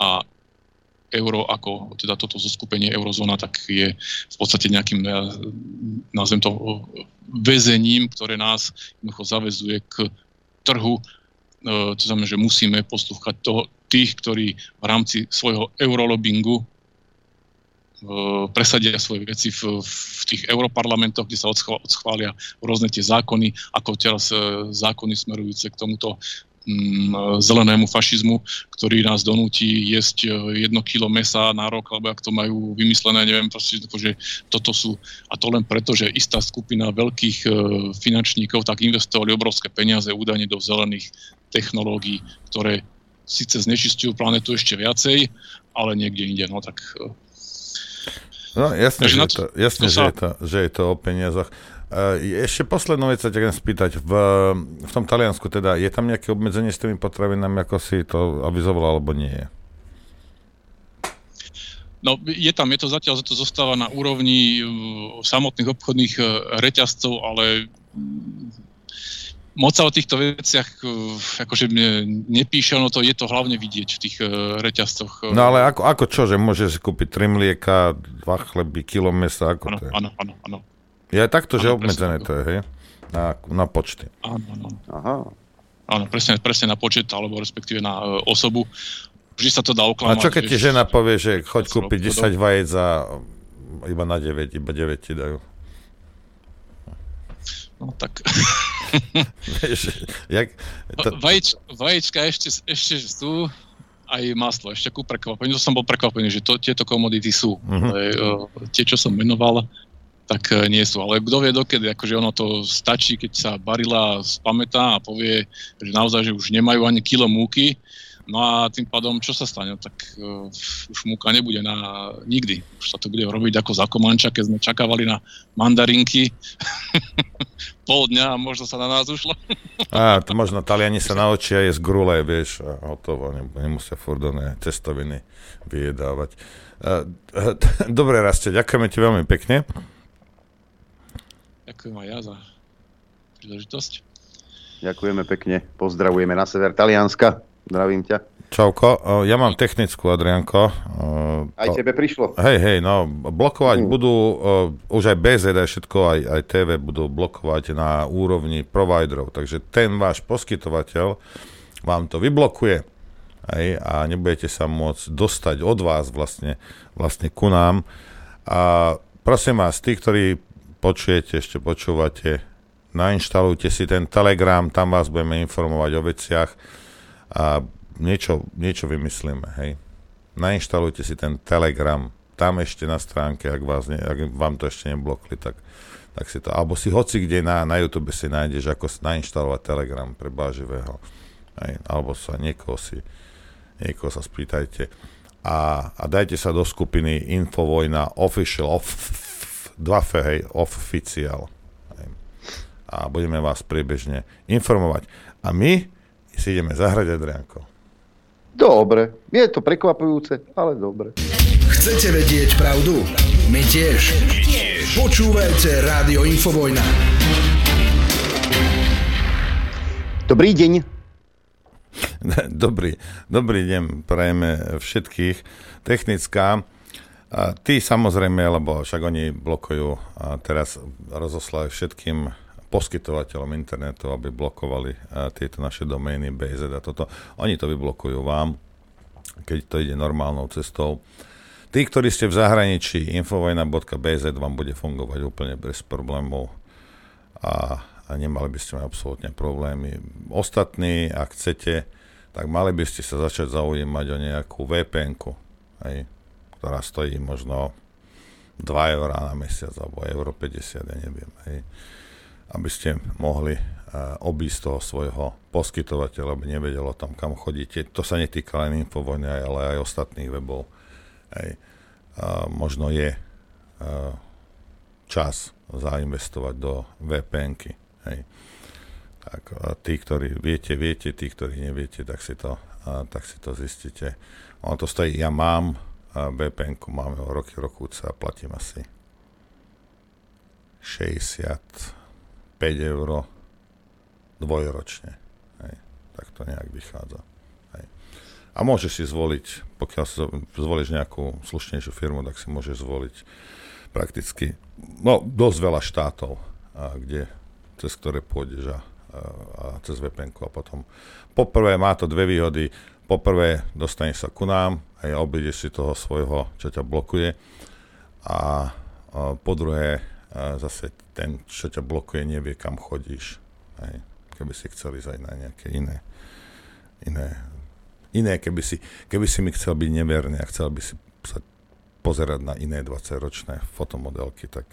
a euro ako teda toto zoskupenie eurozóna, tak je v podstate nejakým, nazvem to, väzením, ktoré nás jednoducho zavezuje k trhu. E, to znamená, že musíme poslúchať toho, tých, ktorí v rámci svojho eurolobingu presadia svoje veci v, v tých europarlamentoch, kde sa odschvália rôzne tie zákony, ako teraz zákony smerujúce k tomuto zelenému fašizmu, ktorý nás donúti jesť jedno kilo mesa na rok, alebo ak to majú vymyslené, neviem, proste, že toto sú, a to len preto, že istá skupina veľkých e, finančníkov tak investovali obrovské peniaze údajne do zelených technológií, ktoré síce znečistujú planetu ešte viacej, ale niekde inde, no tak... E, no jasne, že, to, jasne to sa... že, je to, že je to o peniazoch. Eh, ešte poslednú vec sa ťa spýtať. V, v tom Taliansku teda, je tam nejaké obmedzenie s tými potravinami, ako si to avizoval, alebo nie je? No, je tam, je to zatiaľ, to zostáva na úrovni uh, samotných obchodných uh, reťazcov, ale mm, moc sa o týchto veciach akože mne nepíše, no to je to hlavne vidieť v tých reťazcoch. No ale ako, ako čo, že môžeš si kúpiť tri mlieka, dva chleby, kilo mesa, ako ano, to je? Áno, áno, áno. Je takto, že obmedzené to je, hej? Na, na počty. Áno, áno. Aha. Áno, presne, presne na počet, alebo respektíve na uh, osobu. Vždy sa to dá oklamať. A čo keď ti žena povie, že choď kúpiť 10 vajec a iba na 9, iba 9 ti dajú? No tak... Vieš, jak, to... Vaječ, vaječka ešte, ešte sú, aj maslo, ešte ku prekvapeniu. To som bol prekvapený, že to, tieto komodity sú. Mm-hmm. Ale, uh, tie, čo som menoval, tak e, nie sú. Ale kto vie dokedy, akože ono to stačí, keď sa barila spamätá a povie, že naozaj, že už nemajú ani kilo múky, No a tým pádom, čo sa stane? Tak uh, už múka nebude na nikdy. Už sa to bude robiť ako za komanča, keď sme čakávali na mandarinky [laughs] pol dňa a možno sa na nás ušlo. [laughs] a to možno Taliani sa naučia jesť grule, vieš, a hotovo, nemusia furt cestoviny vyjedávať. Uh, [laughs] dobre, Raste, ďakujeme ti veľmi pekne. Ďakujem aj ja za príležitosť. Ďakujeme pekne. Pozdravujeme na sever Talianska. Zdravím ťa. Čauko, ja mám technickú, Adrianko. Aj tebe prišlo? Hej, hej, no, blokovať mm. budú, už aj BZ, aj všetko, aj, aj TV budú blokovať na úrovni providerov, takže ten váš poskytovateľ vám to vyblokuje hej, a nebudete sa môcť dostať od vás vlastne, vlastne ku nám. A prosím vás, tí, ktorí počujete, ešte počúvate, nainštalujte si ten Telegram, tam vás budeme informovať o veciach a niečo, niečo vymyslíme, hej. Nainštalujte si ten Telegram, tam ešte na stránke, ak, vás ne, ak vám to ešte neblokli, tak, tak si to, alebo si hoci kde na, na YouTube si nájdeš, ako nainštalovať Telegram pre báživého, hej, alebo sa niekoho si niekoho sa spýtajte a, a dajte sa do skupiny Infovojna Official, off, f, hej, oficial. A budeme vás priebežne informovať. A my si ideme zahrať, Adrianko. Dobre, je to prekvapujúce, ale dobre. Chcete vedieť pravdu? My tiež. tiež. Počúvajte Rádio Infovojna. Dobrý deň. [laughs] Dobrý, dobrý deň, prajeme všetkých. Technická, a ty samozrejme, lebo však oni blokujú a teraz rozoslajú všetkým poskytovateľom internetu, aby blokovali tieto naše domény BZ a toto. Oni to vyblokujú vám, keď to ide normálnou cestou. Tí, ktorí ste v zahraničí, infovojna.bz vám bude fungovať úplne bez problémov a, a nemali by ste mať absolútne problémy. Ostatní, ak chcete, tak mali by ste sa začať zaujímať o nejakú vpn hej, ktorá stojí možno 2 eurá na mesiac, alebo euro 50, ja neviem, hej, aby ste mohli uh, obísť toho svojho poskytovateľa, aby nevedel o tom, kam chodíte. To sa netýka len Infovojny, ale aj ostatných webov. Hej. Uh, možno je uh, čas zainvestovať do VPN-ky. Hej. Tak a tí, ktorí viete, viete, tí, ktorí neviete, tak si to, a, tak si to zistíte. Ono to stojí, ja mám vpn mám ho roky, rokúce a platím asi 65 eur dvojročne. Hej. Tak to nejak vychádza. Hej. A môžeš si zvoliť, pokiaľ zvolíš nejakú slušnejšiu firmu, tak si môžeš zvoliť prakticky no, dosť veľa štátov, a kde, cez ktoré pôjdeš a a cez VPN a potom poprvé má to dve výhody. Poprvé dostaneš sa ku nám a obídeš si toho svojho, čo ťa blokuje. A, po druhé zase ten, čo ťa blokuje, nevie, kam chodíš. Hej. Keby si chceli ísť na nejaké iné, iné, iné keby, si, keby si mi chcel byť neverný a chcel by si sa pozerať na iné 20-ročné fotomodelky, tak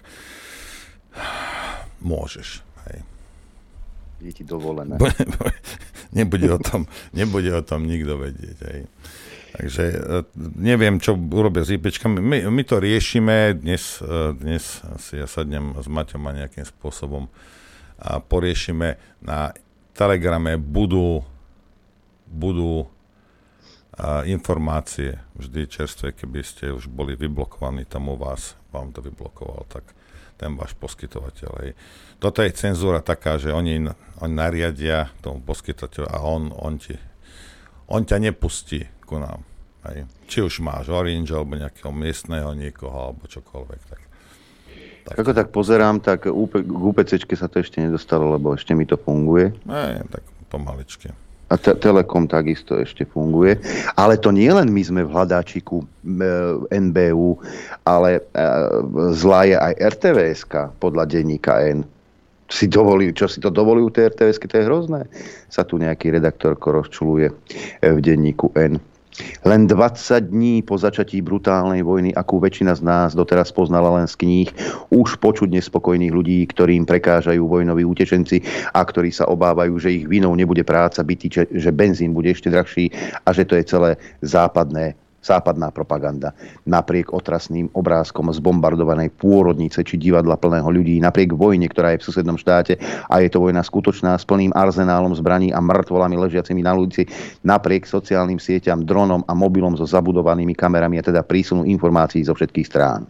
môžeš. Hej je ti dovolené. [laughs] nebude, o tom, nebude o tom nikto vedieť. Hej. Takže e, neviem, čo urobia s IPčkami. My, my to riešime. Dnes, e, dnes si ja sadnem s Maťom a nejakým spôsobom a poriešime. Na Telegrame budú, budú a informácie vždy čerstvé, keby ste už boli vyblokovaní tam u vás, vám to vyblokoval, tak ten váš poskytovateľ. Hej. Toto je cenzúra taká, že oni, oni nariadia tomu poskytovateľu a on, on, ti, on ťa nepustí ku nám. Hej. Či už máš Orange alebo nejakého miestneho niekoho alebo čokoľvek. Tak, tak. Ako tak pozerám, tak k UPC sa to ešte nedostalo, lebo ešte mi to funguje. Ne, tak pomaličky. A te- Telekom takisto ešte funguje. Ale to nie len my sme v hľadáčiku e, NBU, ale e, zlá je aj RTVSK podľa denníka N. Si dovolí, čo si to dovolujú tie RTVSky, to je hrozné. Sa tu nejaký redaktorko rozčuluje e, v denníku N. Len 20 dní po začatí brutálnej vojny, akú väčšina z nás doteraz poznala len z kníh, už počuť nespokojných ľudí, ktorým prekážajú vojnoví utečenci a ktorí sa obávajú, že ich vinou nebude práca bytý, že benzín bude ešte drahší a že to je celé západné západná propaganda. Napriek otrasným obrázkom zbombardovanej pôrodnice či divadla plného ľudí, napriek vojne, ktorá je v susednom štáte a je to vojna skutočná s plným arzenálom zbraní a mŕtvolami ležiacimi na ulici, napriek sociálnym sieťam, dronom a mobilom so zabudovanými kamerami a teda prísunu informácií zo všetkých strán.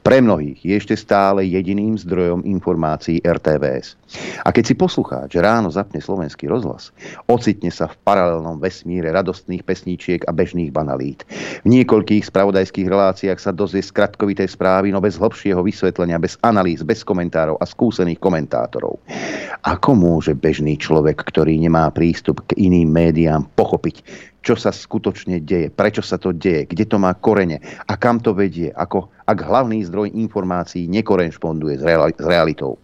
Pre mnohých je ešte stále jediným zdrojom informácií RTVS. A keď si poslucháč ráno zapne slovenský rozhlas, ocitne sa v paralelnom vesmíre radostných pesníčiek a bežných banalít. V niekoľkých spravodajských reláciách sa dozvie skratkovité správy, no bez hlbšieho vysvetlenia, bez analýz, bez komentárov a skúsených komentátorov. Ako môže bežný človek, ktorý nemá prístup k iným médiám, pochopiť, čo sa skutočne deje, prečo sa to deje, kde to má korene a kam to vedie, ako ak hlavný zdroj informácií nekorešponduje s, realitou.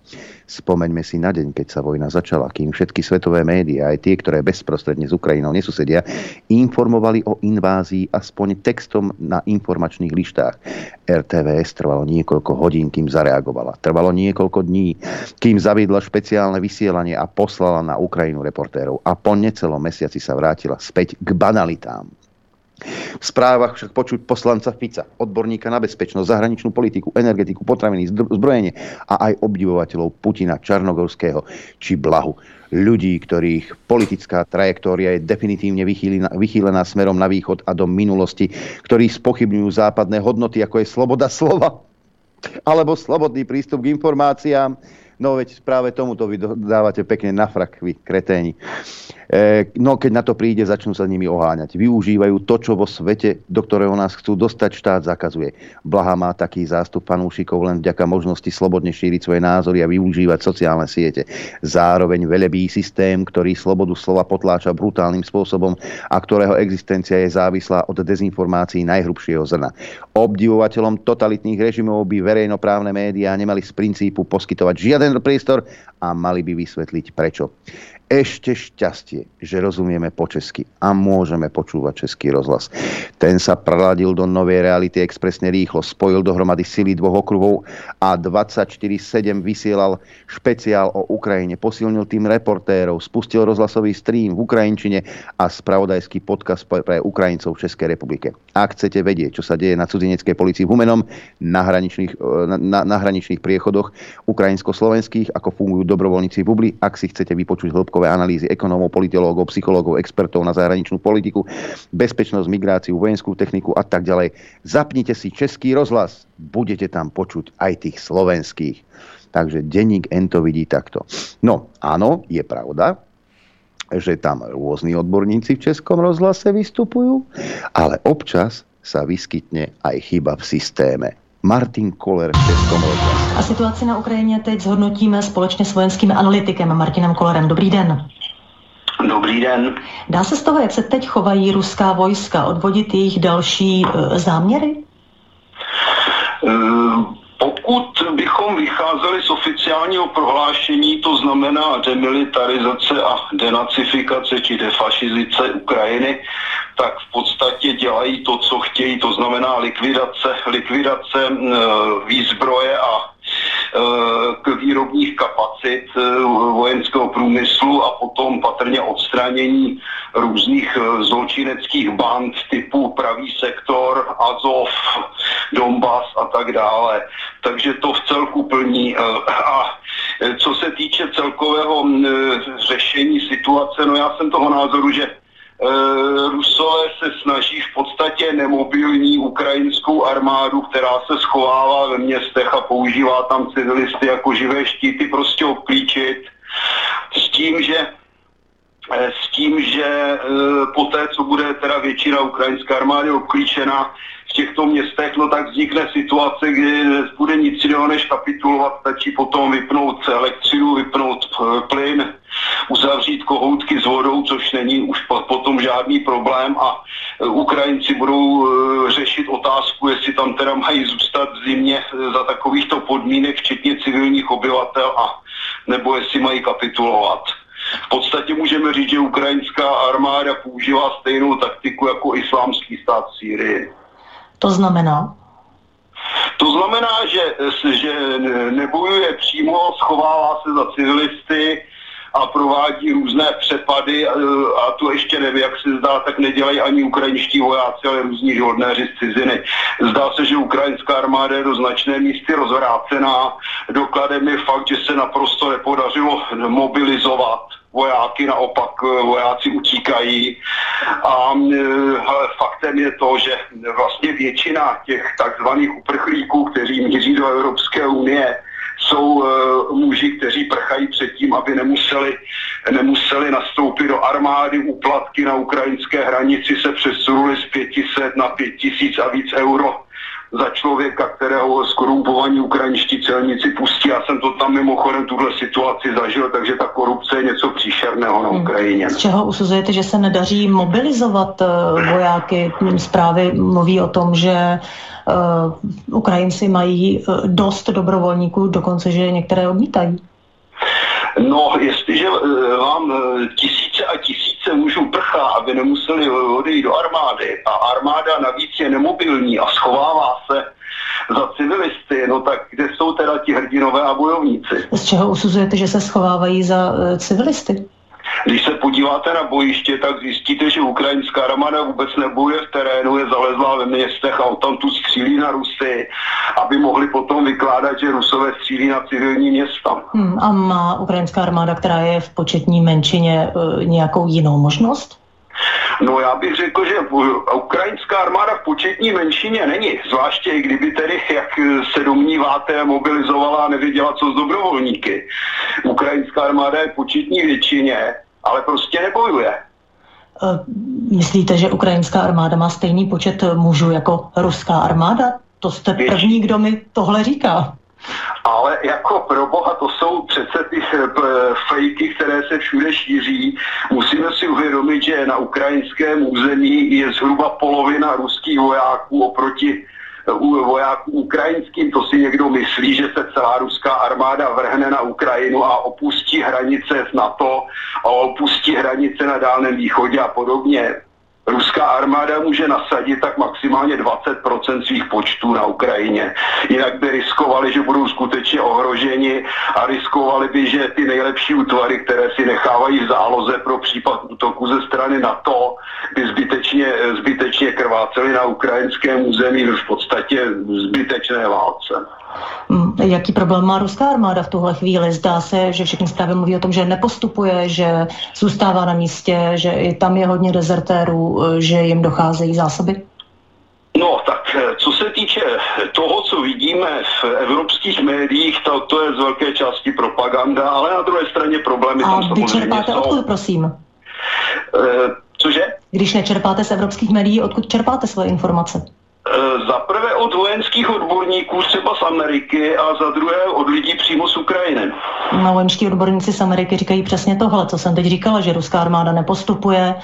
Spomeňme si na deň, keď sa vojna začala, kým všetky svetové médiá, aj tie, ktoré bezprostredne s Ukrajinou nesusedia, informovali o invázii aspoň textom na informačných lištách. RTVS trvalo niekoľko hodín, kým zareagovala. Trvalo niekoľko dní, kým zaviedla špeciálne vysielanie a poslala na Ukrajinu reportérov. A po necelom mesiaci sa vrátila späť k banalitám. V správach však počuť poslanca Fica, odborníka na bezpečnosť, zahraničnú politiku, energetiku, potraviny, zbrojenie a aj obdivovateľov Putina, Čarnogorského či Blahu. Ľudí, ktorých politická trajektória je definitívne vychýlená, vychýlená smerom na východ a do minulosti, ktorí spochybňujú západné hodnoty, ako je sloboda slova alebo slobodný prístup k informáciám. No veď práve tomuto vy dávate pekne na frak, vy kreténi. E, no keď na to príde, začnú sa nimi oháňať. Využívajú to, čo vo svete, do ktorého nás chcú dostať, štát zakazuje. Blaha má taký zástup fanúšikov len vďaka možnosti slobodne šíriť svoje názory a využívať sociálne siete. Zároveň velebí systém, ktorý slobodu slova potláča brutálnym spôsobom a ktorého existencia je závislá od dezinformácií najhrubšieho zrna. Obdivovateľom totalitných režimov by verejnoprávne médiá nemali z princípu poskytovať žiaden priestor a mali by vysvetliť prečo ešte šťastie, že rozumieme po česky a môžeme počúvať český rozhlas. Ten sa preladil do novej reality expresne rýchlo, spojil dohromady sily dvoch okruhov a 24-7 vysielal špeciál o Ukrajine, posilnil tým reportérov, spustil rozhlasový stream v Ukrajinčine a spravodajský podcast pre Ukrajincov v Českej republike. Ak chcete vedieť, čo sa deje na cudzineckej policii v Humenom, na hraničných, na, na, na hraničných priechodoch ukrajinsko-slovenských, ako fungujú dobrovoľníci v Bubli, ak si chcete vypočuť hĺbko hĺbkové analýzy ekonómov, politológov, psychológov, expertov na zahraničnú politiku, bezpečnosť, migráciu, vojenskú techniku a tak ďalej. Zapnite si český rozhlas, budete tam počuť aj tých slovenských. Takže denník N to vidí takto. No, áno, je pravda, že tam rôzni odborníci v Českom rozhlase vystupujú, ale občas sa vyskytne aj chyba v systéme. Martin Koller v Českom rozhlase. A situaci na Ukrajině teď zhodnotíme společně s vojenským analytikem Martinem Kollerem. Dobrý den. Dobrý den. Dá se z toho, jak se teď chovají ruská vojska, odvodit jejich další e, záměry? E, pokud bychom vycházeli z oficiálního prohlášení, to znamená demilitarizace a denacifikace či defašizice Ukrajiny, tak v podstatě dělají to, co chtějí, to znamená likvidace, likvidace výzbroje a k výrobních kapacit vojenského průmyslu a potom patrně odstranění různých zločineckých band typu pravý sektor, Azov, Donbass a tak dále. Takže to v celku plní. A co se týče celkového řešení situace, no já jsem toho názoru, že Rusové se snaží v podstatě nemobilní ukrajinskou armádu, která se schovává ve městech a používá tam civilisty jako živé štíty, prostě obklíčit s tím, že s tím, že po té, co bude teda většina ukrajinské armády obklíčena v těchto městech, no tak vznikne situace, kdy bude nic jiného než kapitulovat, stačí potom vypnout elektřinu, vypnout plyn, uzavřít kohoutky s vodou, což není už potom žádný problém a Ukrajinci budou řešit otázku, jestli tam teda mají zůstat v zimě za takovýchto podmínek, včetně civilních obyvatel a nebo jestli mají kapitulovat. V podstatě můžeme říct, že ukrajinská armáda používá stejnou taktiku jako islámský stát v Sýrii. To znamená? To znamená, že, že nebojuje přímo, schovává se za civilisty a provádí různé přepady a to ještě nevím, jak se zdá, tak nedělají ani ukrajinští vojáci, ale různí žoldnéři z ciziny. Zdá se, že ukrajinská armáda je do značné místy rozvrácená. Dokladem je fakt, že se naprosto nepodařilo mobilizovat vojáky, naopak vojáci utíkají. A ale faktem je to, že vlastně většina těch takzvaných uprchlíků, kteří míří do Evropské unie, jsou uh, muži, kteří prchají před tím, aby nemuseli, nemuseli nastoupit do armády. Úplatky na ukrajinské hranici se přesunuly z 500 na 5000 a víc euro za člověka, kterého skorumpovaní ukrajinští celníci pustí. Já jsem to tam mimochodem tuhle situaci zažil, takže ta korupce je něco příšerného na Ukrajině. Z čeho usuzujete, že se nedaří mobilizovat vojáky? Zprávy mluví o tom, že uh, Ukrajinci mají dost dobrovolníků, dokonce, že některé odmítají. No, jestliže vám tisíce a tisíce mužů prchá, aby nemuseli odejít do armády a armáda navíc je nemobilní a schovává se za civilisty, no tak kde jsou teda ti hrdinové a bojovníci? Z čeho usuzujete, že se schovávají za civilisty? Když se podíváte na bojiště, tak zjistíte, že ukrajinská armáda vůbec nebojuje v terénu, je zalezlá ve městech a tam tu střílí na Rusy, aby mohli potom vykládat, že Rusové střílí na civilní města. Hmm, a má ukrajinská armáda, která je v početní menšině, e, nějakou jinou možnost? No já bych řekl, že ukrajinská armáda v početní menšině není, zvláště kdyby tedy, jak se domníváte, mobilizovala a nevěděla, co s dobrovolníky. Ukrajinská armáda je v početní většině, ale prostě nebojuje. E, Myslíte, že ukrajinská armáda má stejný počet mužů jako ruská armáda? To jste první, kdo mi tohle říká. Ale jako pro boha to jsou přece ty eh, fejky, které se všude šíří. Musíme si uvědomit, že na ukrajinském území je zhruba polovina ruských vojáků oproti eh, vojáků ukrajinským. To si někdo myslí, že se celá ruská armáda vrhne na Ukrajinu a opustí hranice s NATO a opustí hranice na Dálném východě a podobně. Ruská armáda může nasadit tak maximálně 20% svých počtů na Ukrajině. Jinak by riskovali, že budou skutečně ohroženi a riskovali by, že ty nejlepší útvary, které si nechávají v záloze pro případ útoku ze strany NATO, by zbytečně, zbytečně krváceli na ukrajinském území v podstatě zbytečné válce. Hmm, Jaký problém má ruská armáda v tuhle chvíli? Zdá se, že všechny zprávy mluví o tom, že nepostupuje, že zůstává na místě, že i tam je hodně dezertérů, e, že jim docházejí zásoby? No, tak eh, co se týče toho, co vidíme v evropských médiích, to, to je z velké části propaganda, ale na druhé straně problémy A tam samozřejmě jsou. odkud, prosím? Eh, Cože? Když nečerpáte z evropských médií, odkud čerpáte svoje informace? Eh, Za prvé od vojenských odborníků třeba z Ameriky a za druhé od lidí přímo z Ukrajiny. No, vojenští odborníci z Ameriky říkají přesně tohle, co jsem teď říkala, že ruská armáda nepostupuje,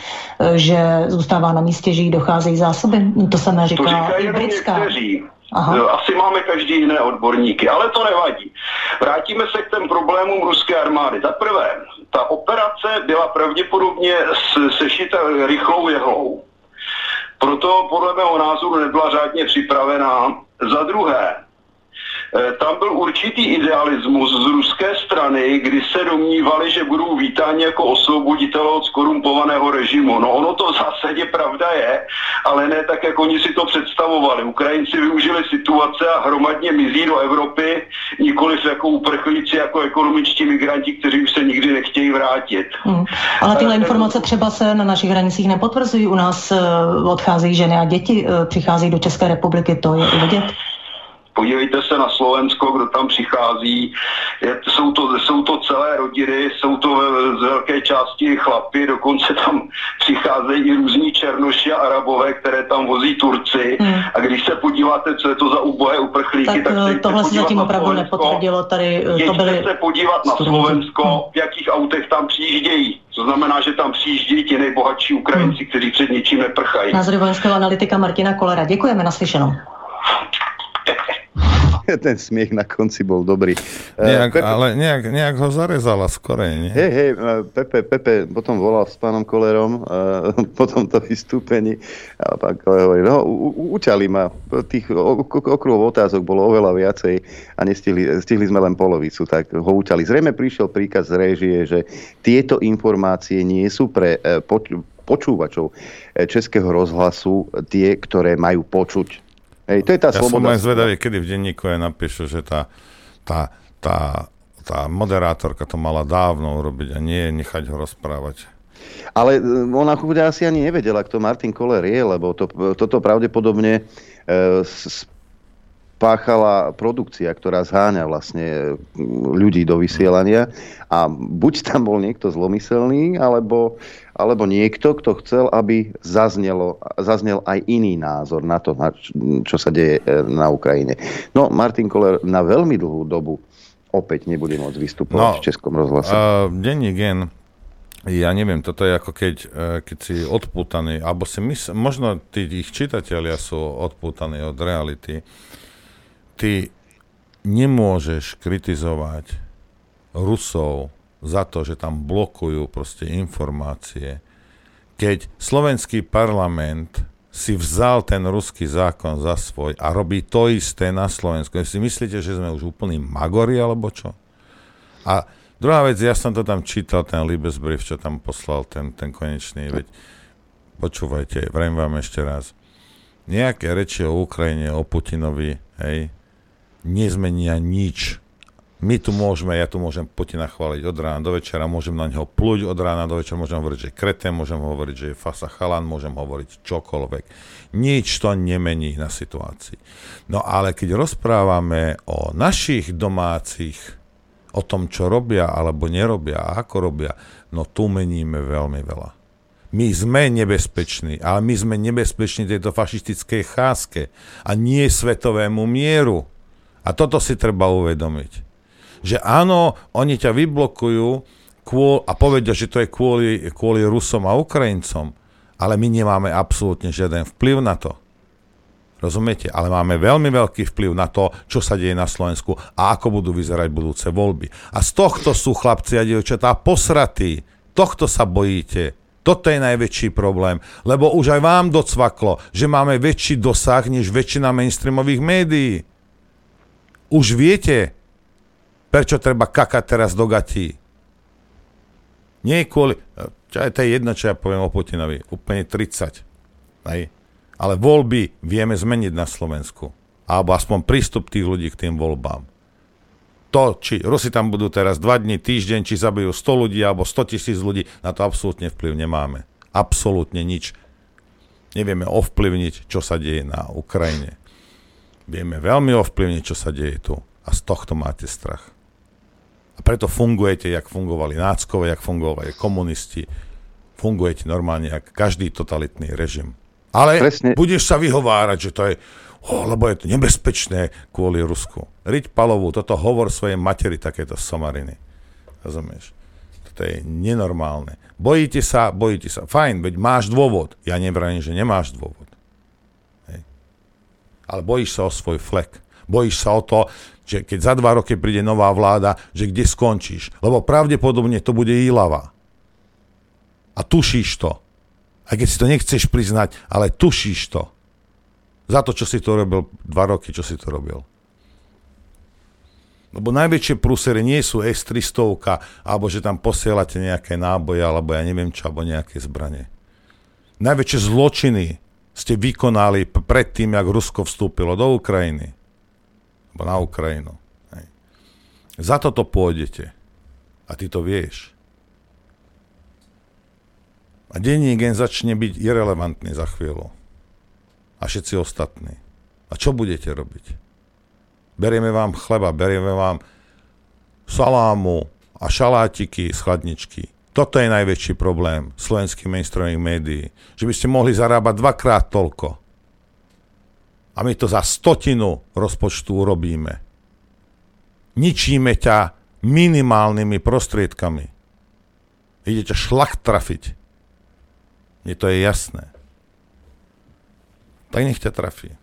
e, že zůstává na místě, že jí docházejí zásoby. To samé To říká říkají i britská. někteří. Aha. Jo, Asi máme každý jiné odborníky, ale to nevadí. Vrátíme se k těm problémům ruské armády. Za prvé, ta operace byla pravděpodobně sešita rychlou jehlou. Proto podle mého názoru nebyla řádně připravená. Za druhé, tam byl určitý idealismus z ruské strany, kdy se domnívali, že budou vítáni jako osvoboditelé od skorumpovaného režimu. No ono to v zásadě pravda je, ale ne tak, jak oni si to představovali. Ukrajinci využili situace a hromadně mizí do Evropy, nikoliv jako uprchlíci, jako ekonomičtí migranti, kteří už se nikdy nechtějí vrátit. Hmm. Ale tyhle informace třeba se na našich hranicích nepotvrzují. U nás e, odcházejí ženy a děti, e, přicházejí do České republiky, to je vidět. Podívejte se na Slovensko, kdo tam přichází. Je, jsou, to, jsou to celé rodiny, jsou to z velké části chlapy, dokonce tam přicházejí i různí černoši a arabové, které tam vozí Turci. Hmm. A když se podíváte, co je to za ubohé uprchlíky, Tak tak, se e, jděte tohle se zatím opravdu Slovensko. nepotvrdilo. Tady e, to byly se podívat na. Slovensko, v jakých autech tam přijíždějí. To znamená, že tam přijíždějí ti nejbohatší Ukrajinci, kteří před ničím neprchají. názory vojenského analytika Martina Kolera. Děkujeme, naslyšenou. [laughs] Ten smiech na konci bol dobrý. Nejak, Eh, Pepe- ale nejak, nejak ho zarezala skorej, nie? Hej, hej, eh, Pepe, Pepe potom volal s pánom Kolerom [laughs] eh, po tomto vystúpení a pán Koler hovorí, no, u- učali ma, tých okruhov otázok bolo oveľa viacej a nestihli, stihli sme len polovicu, tak ho učali. Zrejme prišiel príkaz z réžie, že tieto informácie nie sú pre poč- počúvačov Českého rozhlasu tie, ktoré majú počuť. Hej, to je tá ja som sloboda. len zvedavý, kedy v denníku aj napíšu, že tá, tá, tá, tá moderátorka to mala dávno urobiť a nie nechať ho rozprávať. Ale e, ona chudia asi ani nevedela, kto Martin Koller je, lebo to, toto pravdepodobne e, s- spáchala produkcia, ktorá zháňa vlastne e, ľudí do vysielania a buď tam bol niekto zlomyselný, alebo, alebo niekto, kto chcel, aby zaznelo, zaznel aj iný názor na to, na čo sa deje e, na Ukrajine. No, Martin Koller na veľmi dlhú dobu opäť nebude môcť vystupovať v Českom rozhlase. Uh, denní gen, ja neviem, toto je ako keď, uh, keď si odpútaný, alebo si mys- možno tí ich čitatelia sú odpútaní od reality. Ty nemôžeš kritizovať Rusov za to, že tam blokujú proste informácie, keď slovenský parlament si vzal ten ruský zákon za svoj a robí to isté na Slovensku. Si myslíte, že sme už úplní magori, alebo čo? A Druhá vec, ja som to tam čítal, ten Libesbrief, čo tam poslal, ten, ten konečný, veď počúvajte, vrajím vám ešte raz. Nejaké reči o Ukrajine, o Putinovi, hej, nezmenia nič. My tu môžeme, ja tu môžem Putina chváliť od rána do večera, môžem na neho pluť od rána do večera, môžem hovoriť, že je kreten, môžem hovoriť, že je fasa chalan, môžem hovoriť čokoľvek. Nič to nemení na situácii. No ale keď rozprávame o našich domácich, o tom, čo robia alebo nerobia a ako robia, no tu meníme veľmi veľa. My sme nebezpeční, ale my sme nebezpeční tejto fašistickej cházke a nie svetovému mieru. A toto si treba uvedomiť že áno, oni ťa vyblokujú kvôl, a povedia, že to je kvôli, kvôli Rusom a Ukrajincom, ale my nemáme absolútne žiaden vplyv na to. Rozumiete? Ale máme veľmi veľký vplyv na to, čo sa deje na Slovensku a ako budú vyzerať budúce voľby. A z tohto sú chlapci a dievčatá posratí. Tohto sa bojíte. Toto je najväčší problém, lebo už aj vám docvaklo, že máme väčší dosah než väčšina mainstreamových médií. Už viete, Prečo treba kakať teraz do gatí? Nie kvôli... Čo je to jedno, čo ja poviem o Putinovi. Úplne 30. Hej. Ale voľby vieme zmeniť na Slovensku. Alebo aspoň prístup tých ľudí k tým voľbám. To, či Rusi tam budú teraz 2 dní, týždeň, či zabijú 100 ľudí alebo 100 tisíc ľudí, na to absolútne vplyv nemáme. Absolútne nič. Nevieme ovplyvniť, čo sa deje na Ukrajine. Vieme veľmi ovplyvniť, čo sa deje tu. A z tohto máte strach. A preto fungujete, jak fungovali náckové, jak fungovali komunisti. Fungujete normálne, jak každý totalitný režim. Ale Presne. budeš sa vyhovárať, že to je, oh, lebo je to nebezpečné kvôli Rusku. Riť Palovú, toto hovor svojej materi, takéto somariny. Rozumieš? Toto je nenormálne. Bojíte sa, bojíte sa. Fajn, veď máš dôvod. Ja nevránim, že nemáš dôvod. Ale bojíš sa o svoj flek. Bojíš sa o to, že keď za dva roky príde nová vláda, že kde skončíš. Lebo pravdepodobne to bude Ilava. A tušíš to. Aj keď si to nechceš priznať, ale tušíš to. Za to, čo si to robil dva roky, čo si to robil. Lebo najväčšie prúsery nie sú S-300, alebo že tam posielate nejaké náboje, alebo ja neviem čo, alebo nejaké zbranie. Najväčšie zločiny ste vykonali predtým, jak Rusko vstúpilo do Ukrajiny alebo na Ukrajinu. Hej. Za toto pôjdete. A ty to vieš. A denní gen začne byť irrelevantný za chvíľu. A všetci ostatní. A čo budete robiť? Berieme vám chleba, berieme vám salámu a šalátiky z chladničky. Toto je najväčší problém slovenských mainstreamových médií. Že by ste mohli zarábať dvakrát toľko a my to za stotinu rozpočtu urobíme. Ničíme ťa minimálnymi prostriedkami. Idete šlak trafiť. Mne to je jasné. Tak nech ťa trafí.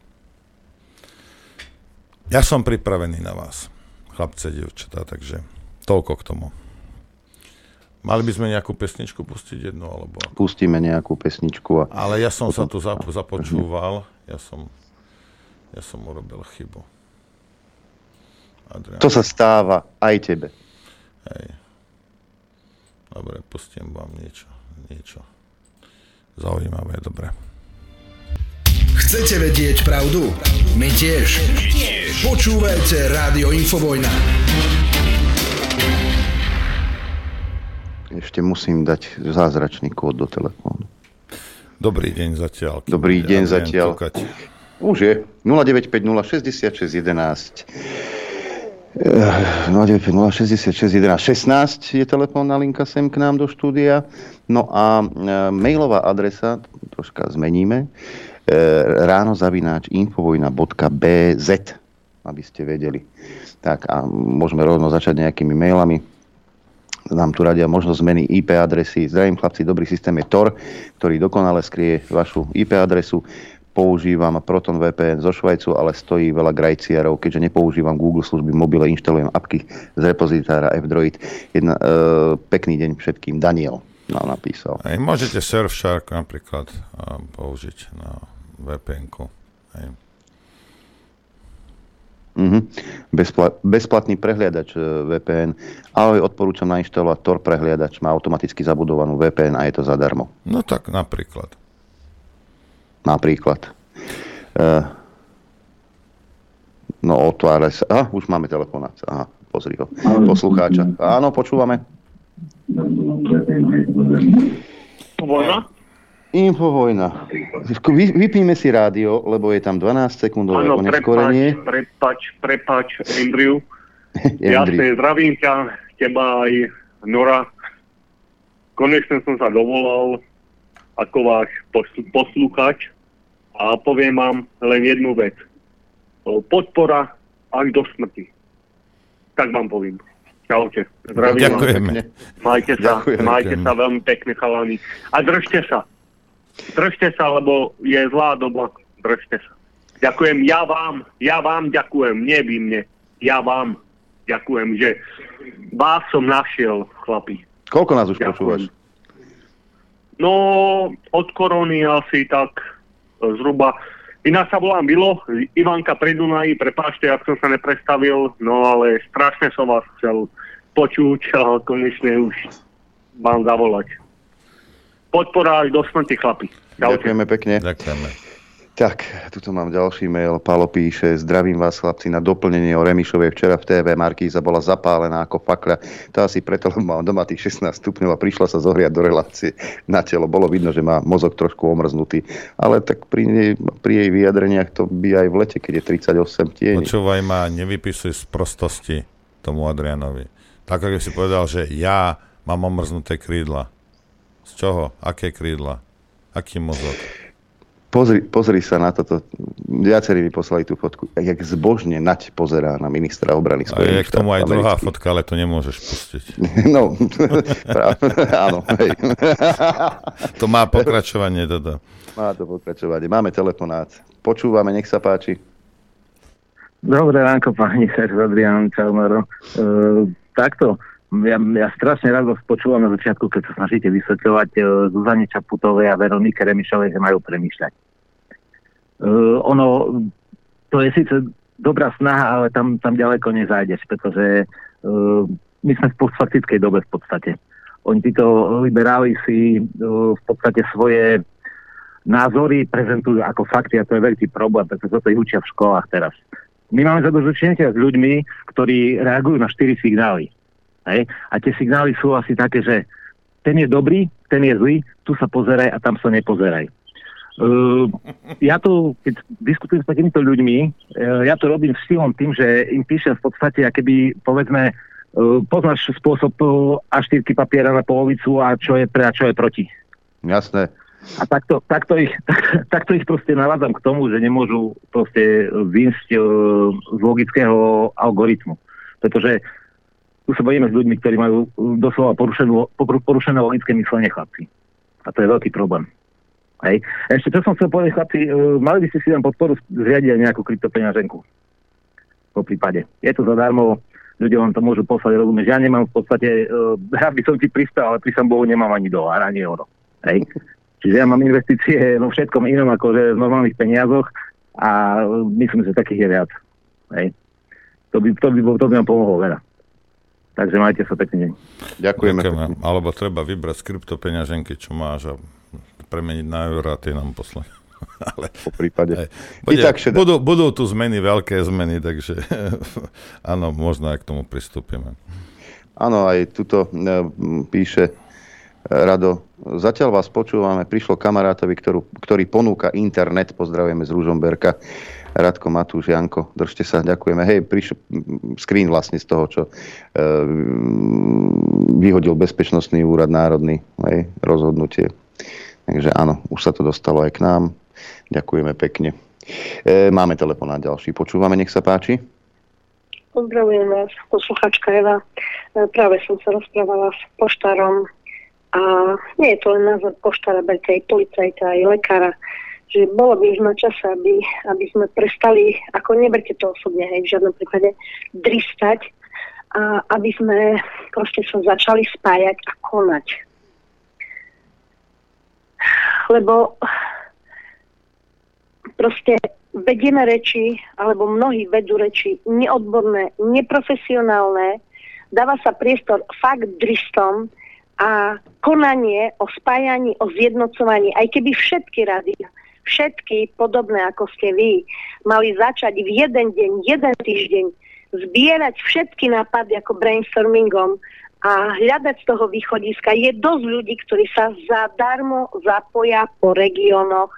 Ja som pripravený na vás, chlapce, devčatá, takže toľko k tomu. Mali by sme nejakú pesničku pustiť jednu, alebo... Pustíme nejakú pesničku. A... Ale ja som potom... sa tu započúval, ja som ja som urobil chybu. Adrian. To sa stáva aj tebe. Hej. Dobre, pustím vám niečo, niečo zaujímavé, dobre. Chcete vedieť pravdu? My tiež. tiež. Počúvajte Rádio Infovojna. Ešte musím dať zázračný kód do telefónu. Dobrý deň zatiaľ. Dobrý deň zatiaľ. Už je. 0950 66 11. 0950 66 11 16 je telefónna linka sem k nám do štúdia. No a e, mailová adresa, troška zmeníme, e, ráno zavináč infovojna.bz, aby ste vedeli. Tak a môžeme rovno začať nejakými mailami nám tu radia možnosť zmeny IP adresy. Zdravím chlapci, dobrý systém je Tor, ktorý dokonale skrie vašu IP adresu používam Proton VPN zo Švajcu, ale stojí veľa grajciarov, keďže nepoužívam Google služby mobile, inštalujem apky z repozitára F-Droid. Jedna, e, pekný deň všetkým. Daniel nám napísal. Hej, môžete Surfshark napríklad použiť na VPN-ku. Hej. Uh-huh. Bezpla- bezplatný prehliadač e, VPN, ale odporúčam nainštalovať Tor prehliadač, má automaticky zabudovanú VPN a je to zadarmo. No tak napríklad. Napríklad. Uh, no otvára sa. Aha, už máme telefonát. Aha, pozri ho. Poslucháča. Áno, počúvame. Vojna? Infovojna. Vy, vypníme si rádio, lebo je tam 12 sekundové Áno, oneskorenie. prepač, prepač, prepač, Andrew. [laughs] Jasne, zdravím ťa, teba aj Nora. Konečne som sa dovolal ako váš posl- poslúchač a poviem vám len jednu vec. Podpora až do smrti. Tak vám poviem. Čaute. Zdravím Ďakujeme. pekne. Majte sa, Ďakujeme. majte sa veľmi pekne, chalani. A držte sa. Držte sa, lebo je zlá doba. Držte sa. Ďakujem, ja vám, ja vám ďakujem, nie vy mne. Ja vám ďakujem, že vás som našiel, chlapi. Koľko nás už počúvaš? No, od korony asi tak e, zhruba. Ináč sa volám Milo, Ivanka pri Dunaji, prepáčte, ak som sa neprestavil, no ale strašne som vás chcel počuť a konečne už vám zavolať. Podpora aj do smrti, chlapi. Ďakujeme pekne. Ďakujeme. Tak, tuto mám ďalší mail. Palo píše, zdravím vás chlapci na doplnenie o Remišovej. Včera v TV Markíza bola zapálená ako fakľa. To asi preto, lebo mám doma tých 16 stupňov a prišla sa zohriať do relácie na telo. Bolo vidno, že má mozog trošku omrznutý. Ale tak pri, nej, pri jej vyjadreniach to by aj v lete, keď je 38 tieni. Počúvaj ma, nevypisuj z prostosti tomu Adrianovi. Tak, ako si povedal, že ja mám omrznuté krídla. Z čoho? Aké krídla? Aký mozog? Pozri, pozri sa na toto. Viacerí mi poslali tú fotku. Jak zbožne nať pozerá na ministra obrany A je Spojených k tomu aj štátov druhá amerických. fotka, ale to nemôžeš pustiť. [laughs] No, [laughs] áno. Hej. [laughs] To má pokračovanie teda. Má to pokračovanie. Máme telefonát. Počúvame, nech sa páči. Dobré ránko, pani Serž Adrian, čau Maro. E, takto, ja, ja strašne rád vás počúvam na začiatku, keď sa snažíte vysvetľovať e, Zuzane Čaputovej a Veronike Remišovej, že majú premýšľať. E, ono, to je síce dobrá snaha, ale tam, tam ďaleko nezájdeš, pretože e, my sme v postfaktickej dobe v podstate. Oni títo liberáli si e, v podstate svoje názory prezentujú ako fakty a to je veľký problém, pretože toto ich učia v školách teraz. My máme zadozučenie s ľuďmi, ktorí reagujú na štyri signály. Hej? A tie signály sú asi také, že ten je dobrý, ten je zlý, tu sa pozeraj a tam sa nepozeraj. Uh, ja to, keď diskutujem s takýmito ľuďmi, uh, ja to robím s štýlom tým, že im píšem v podstate, akéby, povedzme, uh, poznáš spôsob uh, A4 papiera na polovicu a čo je pre a čo je proti. Jasné. A takto, takto, ich, [laughs] takto ich proste navádzam k tomu, že nemôžu proste výjsť uh, z logického algoritmu. Pretože tu sa bojíme s ľuďmi, ktorí majú uh, doslova porušenú, poru- porušené logické myslenie chlapci. A to je veľký problém. Hej. Ešte čo som chcel povedať, chlapci, uh, mali by ste si tam podporu zriadiť nejakú kryptopeňaženku. Po prípade. Je to zadarmo, ľudia vám to môžu poslať, rozumieš, ja nemám v podstate, uh, rád by som ti pristal, ale pri Bohu nemám ani dolár, ani euro. Hej. Čiže ja mám investície vo všetkom inom ako že v normálnych peniazoch a uh, myslím, že takých je viac. Hej. To by, to by, to by vám pomohlo veľa. Takže majte sa pekný deň. Ďakujeme. Ďakujeme. Alebo treba vybrať z kryptopeňaženky, čo máš a premeniť na euro a ty nám poslať. [laughs] Ale, po prípade. Hej, bude, I tak šedá- budú, budú tu zmeny, veľké zmeny, takže [laughs] áno, možno aj k tomu pristúpime. Áno, aj tuto e, píše e, Rado, zatiaľ vás počúvame, prišlo kamarátovi, ktorú, ktorý ponúka internet, pozdravujeme z Ružomberka, Radko Matúš, Janko, držte sa, ďakujeme. Hej, prišiel screen vlastne z toho, čo e, vyhodil Bezpečnostný úrad národný, hej, rozhodnutie. Takže áno, už sa to dostalo aj k nám. Ďakujeme pekne. E, máme telefonát ďalší. Počúvame, nech sa páči. Pozdravujem vás, posluchačka Eva. E, Práve som sa rozprávala s poštárom a nie je to len názor poštára, berte aj policajta, aj lekára, že bolo by už na čase, aby, aby sme prestali, ako neberte to osobne, hej, v žiadnom prípade, dristať a aby sme proste sa začali spájať a konať. Lebo proste vedieme reči, alebo mnohí vedú reči neodborné, neprofesionálne, dáva sa priestor fakt dristom a konanie o spájaní, o zjednocovaní, aj keby všetky rady, všetky podobné ako ste vy, mali začať v jeden deň, jeden týždeň zbierať všetky nápady ako brainstormingom a hľadať z toho východiska. Je dosť ľudí, ktorí sa zadarmo zapoja po regiónoch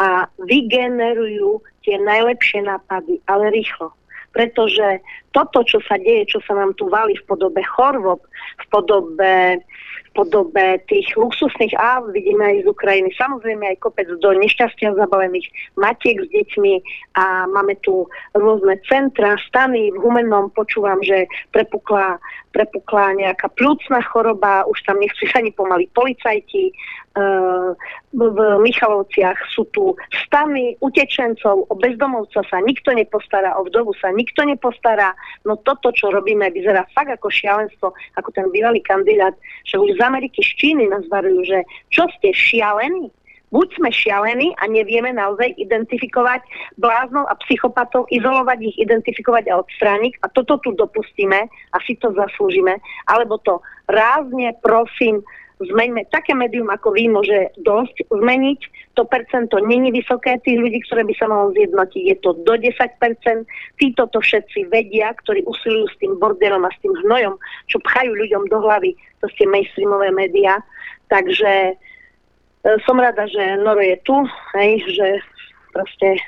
a vygenerujú tie najlepšie nápady, ale rýchlo. Pretože toto, čo sa deje, čo sa nám tu valí v podobe chorôb, v podobe podobe tých luxusných a vidíme aj z Ukrajiny. Samozrejme aj kopec do nešťastia zabalených matiek s deťmi a máme tu rôzne centra, stany. V Humennom počúvam, že prepukla, prepukla nejaká plúcna choroba, už tam nechcú [laughs] ani pomaly policajti. V Michalovciach sú tu stany utečencov, o bezdomovca sa nikto nepostará, o vdovu sa nikto nepostará. No toto, čo robíme, vyzerá fakt ako šialenstvo, ako ten bývalý kandidát, že už Ameriky, z Číny nás varujú, že čo ste šialení? Buď sme šialení a nevieme naozaj identifikovať bláznov a psychopatov, izolovať ich, identifikovať a odstrániť a toto tu dopustíme a si to zaslúžime, alebo to rázne, prosím, zmeňme také médium ako vy môže dosť zmeniť. To percento není vysoké tých ľudí, ktoré by sa malo zjednotiť. Je to do 10%. Títo to všetci vedia, ktorí usilujú s tým bordelom a s tým hnojom, čo pchajú ľuďom do hlavy to ste mainstreamové médiá. Takže e, som rada, že Noro je tu, hej, že proste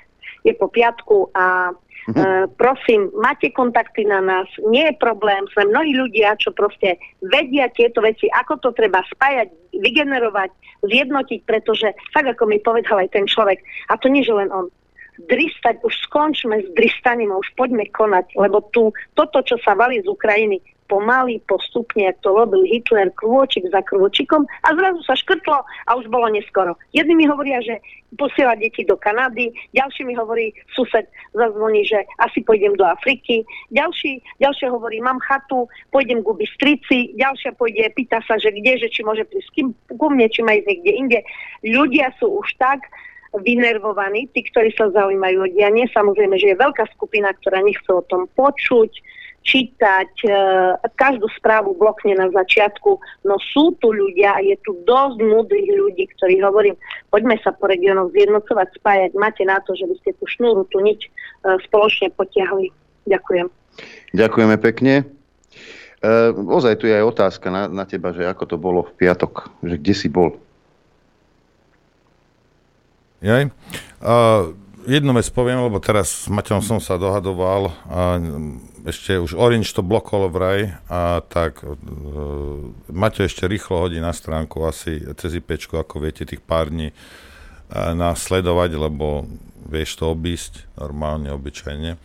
je po piatku a Uh, prosím, máte kontakty na nás, nie je problém, sme mnohí ľudia, čo proste vedia tieto veci, ako to treba spájať, vygenerovať, zjednotiť, pretože tak ako mi povedal aj ten človek, a to nie, že len on, dristať, už skončme s dristaním už poďme konať, lebo tu toto, čo sa valí z Ukrajiny, pomaly, postupne, ak to robil Hitler, krôčik za krôčikom a zrazu sa škrtlo a už bolo neskoro. Jedni mi hovoria, že posiela deti do Kanady, ďalší mi hovorí, sused zazvoní, že asi pôjdem do Afriky, ďalší, ďalšia hovorí, mám chatu, pôjdem ku Bystrici, ďalšia pôjde, pýta sa, že kde, že či môže prísť kým, ku mne, či má ísť niekde inde. Ľudia sú už tak vynervovaní, tí, ktorí sa zaujímajú o dianie. Samozrejme, že je veľká skupina, ktorá nechce o tom počuť, čítať, e, každú správu blokne na začiatku, no sú tu ľudia je tu dosť múdrych ľudí, ktorí hovorím, poďme sa po regiónoch zjednocovať, spájať, máte na to, že by ste tú šnúru, tú niť e, spoločne potiahli. Ďakujem. Ďakujeme pekne. E, ozaj tu je aj otázka na, na teba, že ako to bolo v piatok, že kde si bol? Jaj. Uh, jednu vec poviem, lebo teraz s Maťom som sa dohadoval a ešte už Orange to blokol vraj a tak uh, Maťo ešte rýchlo hodí na stránku asi cez IP, ako viete, tých pár dní uh, nás sledovať, lebo vieš to obísť normálne, obyčajne.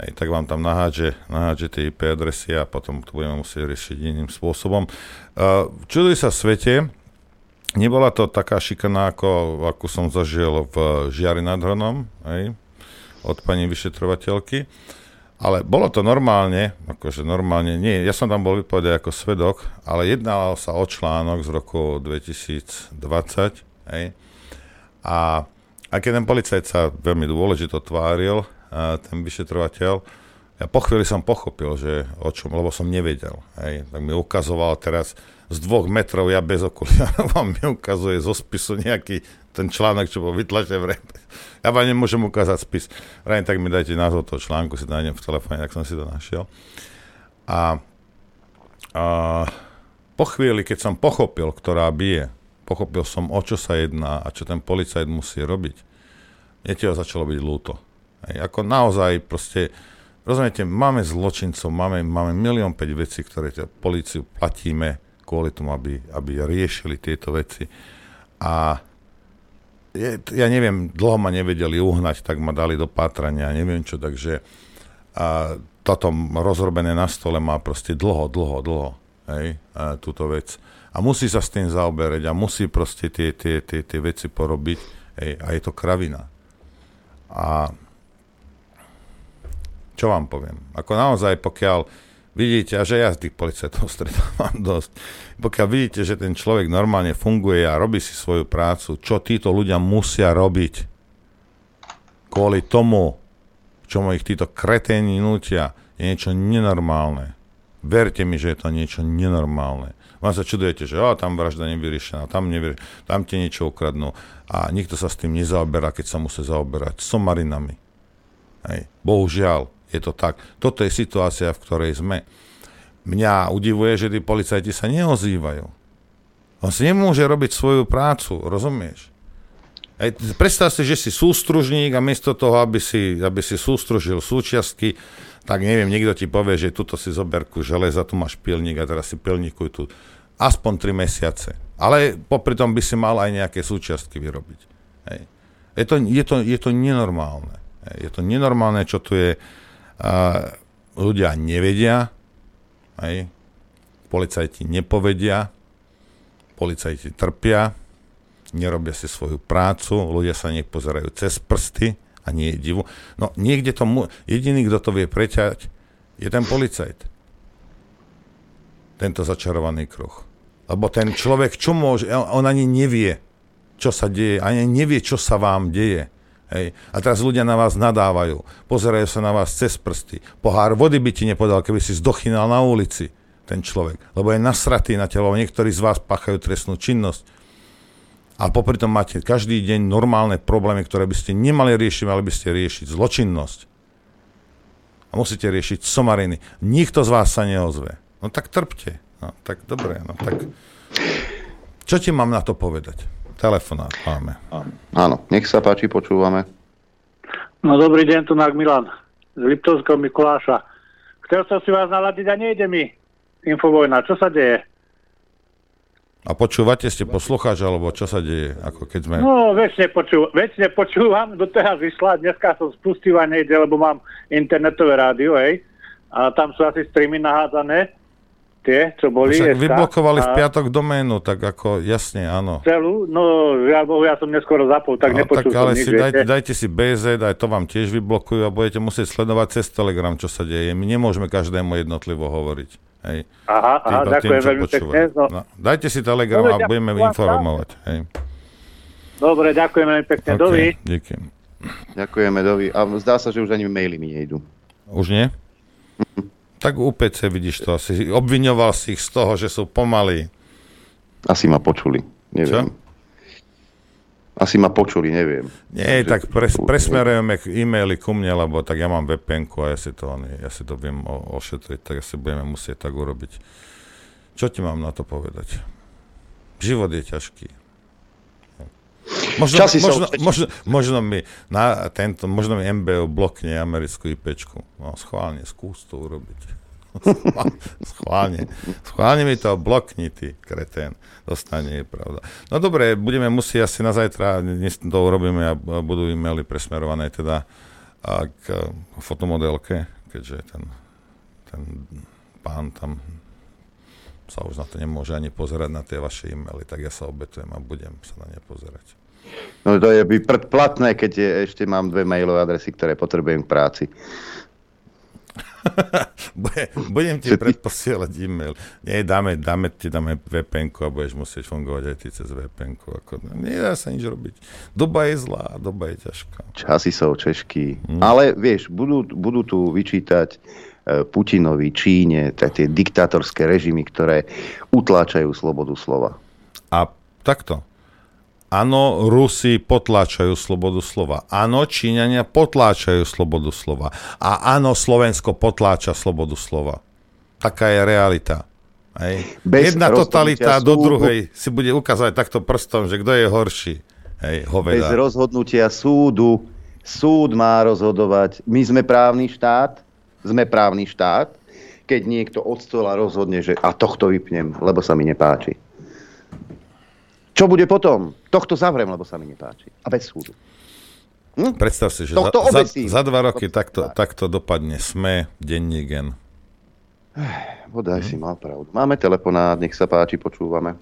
Hej, tak vám tam nahádže, nahádže tie IP adresy a potom to budeme musieť riešiť iným spôsobom. Uh, čuduj sa svete, nebola to taká šikana, ako, ako som zažil v Žiari nad Hronom, hej, od pani vyšetrovateľky. Ale bolo to normálne, akože normálne, nie, ja som tam bol vypovedať ako svedok, ale jednalo sa o článok z roku 2020, hej, a aj keď ten policajt sa veľmi dôležito tváril, ten vyšetrovateľ, ja po chvíli som pochopil, že o čom, lebo som nevedel, hej, tak mi ukazoval teraz, z dvoch metrov, ja bez okuliarov [laughs] vám mi ukazuje zo spisu nejaký ten článok, čo bol vytlačený v repe. Ja vám nemôžem ukázať spis. Vrajím, tak mi dajte názov toho článku, si nájdem v telefóne, tak som si to našiel. A, a po chvíli, keď som pochopil, ktorá bije, pochopil som, o čo sa jedná a čo ten policajt musí robiť, mne ho začalo byť lúto. Hej, ako naozaj proste, rozumiete, máme zločincov, máme, máme milión 5 vecí, ktoré policiu platíme, kvôli tomu, aby, aby riešili tieto veci. A je, ja neviem, dlho ma nevedeli uhnať, tak ma dali do pátrania, neviem čo, takže a toto rozrobené na stole má proste dlho, dlho, dlho, hej, a túto vec. A musí sa s tým zaoberať a musí proste tie, tie, tie, tie veci porobiť, hej, a je to kravina. A čo vám poviem? Ako naozaj, pokiaľ vidíte, a že ja tých policajtov [laughs] stretávam dosť, pokiaľ vidíte, že ten človek normálne funguje a robí si svoju prácu, čo títo ľudia musia robiť? kvôli tomu, čo ich títo kreténi nutia, je niečo nenormálne. Verte mi, že je to niečo nenormálne. Vám sa čudujete, že oh, tam vražda nevyriešená, tam, nevyrie, tam tie niečo ukradnú a nikto sa s tým nezaoberá, keď sa musí zaoberať somarinami. Hej. Bohužiaľ, je to tak. Toto je situácia, v ktorej sme. Mňa udivuje, že tí policajti sa neozývajú. On si nemôže robiť svoju prácu, rozumieš? Ej, predstav si, že si sústružník a miesto toho, aby si, aby si sústružil súčiastky, tak neviem, niekto ti povie, že tuto si zoberku železa, tu máš pilník a teraz si pilníkuj tu aspoň 3 mesiace. Ale popri tom by si mal aj nejaké súčiastky vyrobiť. Hej. Je, to, je, to, je to nenormálne. Hej. Je to nenormálne, čo tu je. Ľudia nevedia, hej. policajti nepovedia, policajti trpia, nerobia si svoju prácu, ľudia sa nech pozerajú cez prsty a nie je divu. No niekde to, mu, jediný, kto to vie preťať, je ten policajt. Tento začarovaný kruh. Lebo ten človek, čo môže, on ani nevie, čo sa deje, ani nevie, čo sa vám deje. Hej. A teraz ľudia na vás nadávajú, pozerajú sa na vás cez prsty. Pohár vody by ti nepodal, keby si zdochynal na ulici ten človek, lebo je nasratý na telo. Niektorí z vás páchajú trestnú činnosť. A popri tom máte každý deň normálne problémy, ktoré by ste nemali riešiť, mali by ste riešiť zločinnosť. A musíte riešiť somariny. Nikto z vás sa neozve. No tak trpte. No tak dobre, no tak... Čo ti mám na to povedať? Telefonát máme. Áno, nech sa páči, počúvame. No dobrý deň, tu Milan z Liptovského Mikuláša. Chcel som si vás naladiť a nejde mi Infovojna, čo sa deje? A počúvate, ste poslucháč, alebo čo sa deje? Ako keď sme... No, väčšine, počú, väčšine počúvam, doteraz vyšla, dneska som spustil a nejde, lebo mám internetové rádio, hej. A tam sú asi streamy nahádzané, tie, čo boli. Však vyblokovali a... v piatok doménu, tak ako jasne, áno. Celú? No, ja, ja som neskoro zapol, tak no, nepočul tak, ale si dajte, dajte si BZ, aj to vám tiež vyblokujú a budete musieť sledovať cez Telegram, čo sa deje. My nemôžeme každému jednotlivo hovoriť. Hej. Aha, aha, tým, ďakujem veľmi pekne. No. No, dajte si telegram Dobre, a budeme informovať. Hej. Dobre, ďakujem veľmi pekne. Okay, Dovi. Díky. Ďakujeme, Dovi. A zdá sa, že už ani maily mi nejdu. Už nie? Tak UPC vidíš to asi. Obviňoval si ich z toho, že sú pomalí. Asi ma počuli. Neviem. Čo? Asi ma počuli, neviem. Nie, že... tak pres, presmerujeme e-maily ku mne, lebo tak ja mám vpn a ja si to, ja si to viem o, ošetriť, tak asi budeme musieť tak urobiť. Čo ti mám na to povedať? Život je ťažký. Možno, možno, možno, možno, mi na tento, možno mi MBO blokne americkú IPčku. No, schválne, skús to urobiť. [laughs] schválne. Schválne mi to blokni, ty kretén. Dostane, je pravda. No dobre, budeme musieť asi na zajtra, dnes to urobíme a budú e-maily presmerované teda k fotomodelke, keďže ten, ten pán tam sa už na to nemôže ani pozerať na tie vaše e-maily, tak ja sa obetujem a budem sa na ne pozerať. No to je by predplatné, keď je, ešte mám dve mailové adresy, ktoré potrebujem k práci. [laughs] Budem ti predposielať e-mail. Nie, dáme, dáme ti dáme vpn a budeš musieť fungovať aj ty cez vpn ako, Nedá sa nič robiť. Doba je zlá, doba je ťažká. Časy sú češky. Hmm. Ale vieš, budú, budú tu vyčítať e, Putinovi, Číne, tie diktátorské režimy, ktoré utláčajú slobodu slova. A takto. Áno, Rusi potláčajú slobodu slova. Áno, Číňania potláčajú slobodu slova. A áno, Slovensko potláča slobodu slova. Taká je realita. Hej. Jedna totalita súdu, do druhej si bude ukázať takto prstom, že kto je horší. Hej, hoveda. Bez rozhodnutia súdu. Súd má rozhodovať. My sme právny štát. Sme právny štát. Keď niekto od stola rozhodne, že a tohto vypnem, lebo sa mi nepáči. Čo bude potom? Tohto zavrem, lebo sa mi nepáči. A bez súdu. Hm? Predstav si, že za, za, za dva roky takto, takto dopadne SME, denní gen. Bodaj hm? si mal pravdu. Máme telefonát, nech sa páči, počúvame.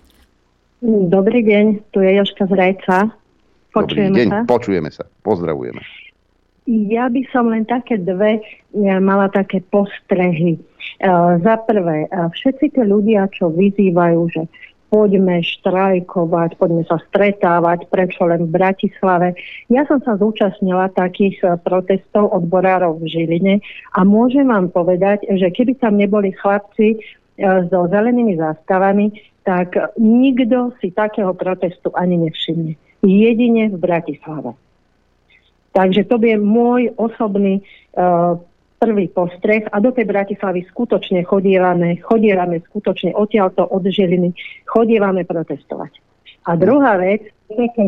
Dobrý deň, tu je Joška z Rajca. Počujeme Dobrý deň, sa? počujeme sa. Pozdravujeme. Ja by som len také dve, ja mala také postrehy. Uh, za prvé, uh, všetci tie ľudia, čo vyzývajú, že poďme štrajkovať, poďme sa stretávať, prečo len v Bratislave. Ja som sa zúčastnila takých e, protestov odborárov v Žiline a môžem vám povedať, že keby tam neboli chlapci e, so zelenými zástavami, tak nikto si takého protestu ani nevšimne. Jedine v Bratislave. Takže to je môj osobný uh, prvý postreh a do tej Bratislavy skutočne chodívame, chodívame skutočne odtiaľto od Žiliny, chodívame protestovať. A druhá vec,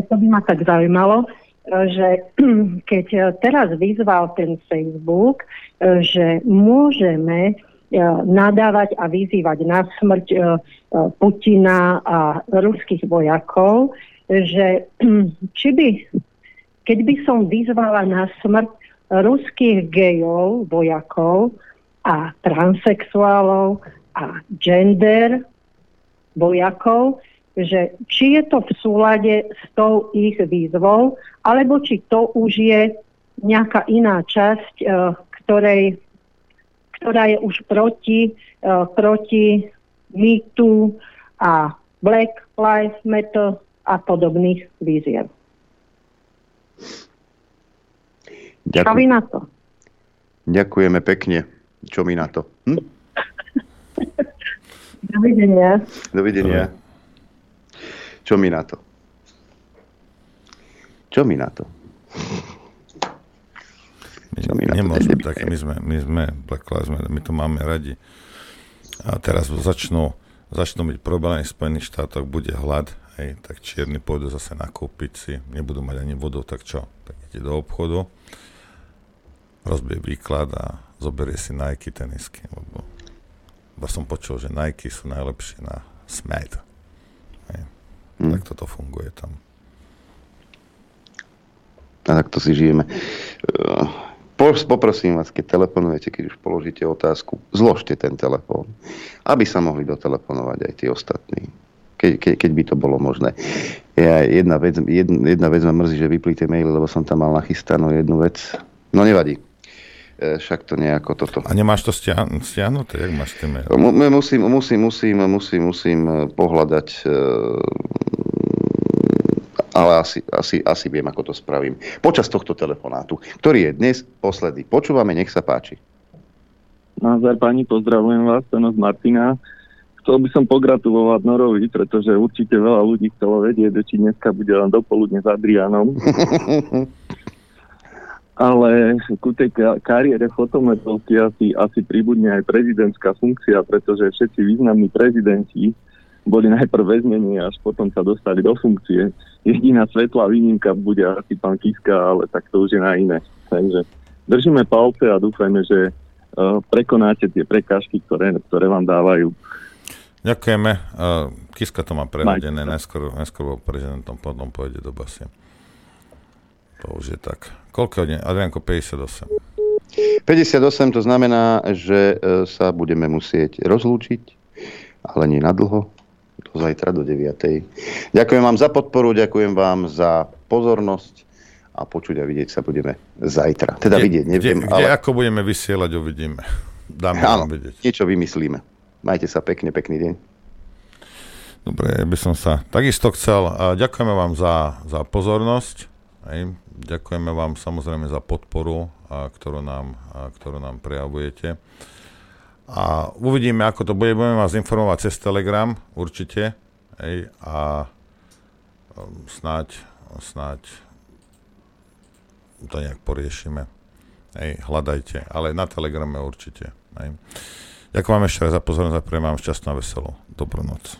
to by ma tak zaujímalo, že [clears throat] keď teraz vyzval ten Facebook, že môžeme e, nadávať a vyzývať na smrť e, Putina a ruských vojakov, že [clears throat] či by, keď by som vyzvala na smrť ruských gejov, vojakov a transexuálov a gender vojakov, že či je to v súlade s tou ich výzvou, alebo či to už je nejaká iná časť, e, ktorej, ktorá je už proti, e, proti mýtu a Black Lives Matter a podobných výziev. Ďakujem. Čo vy na to? Ďakujeme pekne. Čo mi na to? Hm? Dovidenia. Dovidenia. Čo mi na to? Čo mi na to? Čo mi na Nemôžeme to? tak, my sme, my sme Black Lives Matter, my to máme radi. A teraz začnú, začnú byť problémy v Spojených štátoch, bude hlad, hej, tak čierni pôjdu zase nakúpiť si, nebudú mať ani vodu, tak čo? Tak ide do obchodu, rozbije výklad a zoberie si Nike tenisky, lebo iba som počul, že Nike sú najlepšie na smed. Hmm. Tak toto funguje tam. A tak to si žijeme. Poprosím vás, keď telefonujete, keď už položíte otázku, zložte ten telefón, aby sa mohli dotelefonovať aj tí ostatní. Keď, ke, keď by to bolo možné. Ja, jedna, vec, jedna, jedna vec ma mrzí, že vyplíte maily, lebo som tam mal nachystanú jednu vec. No nevadí. E, však to nejako toto... A nemáš to stiahnuté? Jak máš maily? Musím, musím, musím, musím, musím e, pohľadať e, ale asi, asi, asi viem, ako to spravím. Počas tohto telefonátu, ktorý je dnes posledný. Počúvame, nech sa páči. Názar pani, pozdravujem vás, to z Martina. Chcel by som pogratulovať Norovi, pretože určite veľa ľudí chcelo vedieť, či dneska bude len dopoludne s Adrianom. [laughs] ale ku tej kariére fotometrovky asi, asi pribudne aj prezidentská funkcia, pretože všetci významní prezidenti boli najprv väznení, až potom sa dostali do funkcie. Jediná svetlá výnimka bude asi pán Kiska, ale tak to už je na iné. Takže držíme palce a dúfajme, že uh, prekonáte tie prekážky, ktoré, ktoré vám dávajú. Ďakujeme. Uh, Kiska to má prevedené, najskôr, najskôr bol prezidentom, potom pôjde do basie. To už je tak. Koľko dne? Adrianko, 58. 58 to znamená, že e, sa budeme musieť rozlúčiť, ale nie na dlho, do zajtra do 9. Ďakujem vám za podporu, ďakujem vám za pozornosť a počuť a vidieť sa budeme zajtra. Teda kde, vidieť, neviem. Kde, kde ale... ako budeme vysielať, uvidíme. Dáme Áno, vidieť. niečo vymyslíme. Majte sa pekne, pekný deň. Dobre, by som sa takisto chcel. Ďakujeme vám za, za pozornosť. Hej. Ďakujeme vám samozrejme za podporu, ktorú, nám, ktorú nám prejavujete. A uvidíme, ako to bude. Budeme vás informovať cez Telegram, určite. Hej, a um, snáď, snáď to nejak poriešime. Hej, hľadajte, ale na Telegrame určite. Hej. Ďakujem ešte raz za pozornosť a prejem vám šťastnú a veselú. Dobrú noc.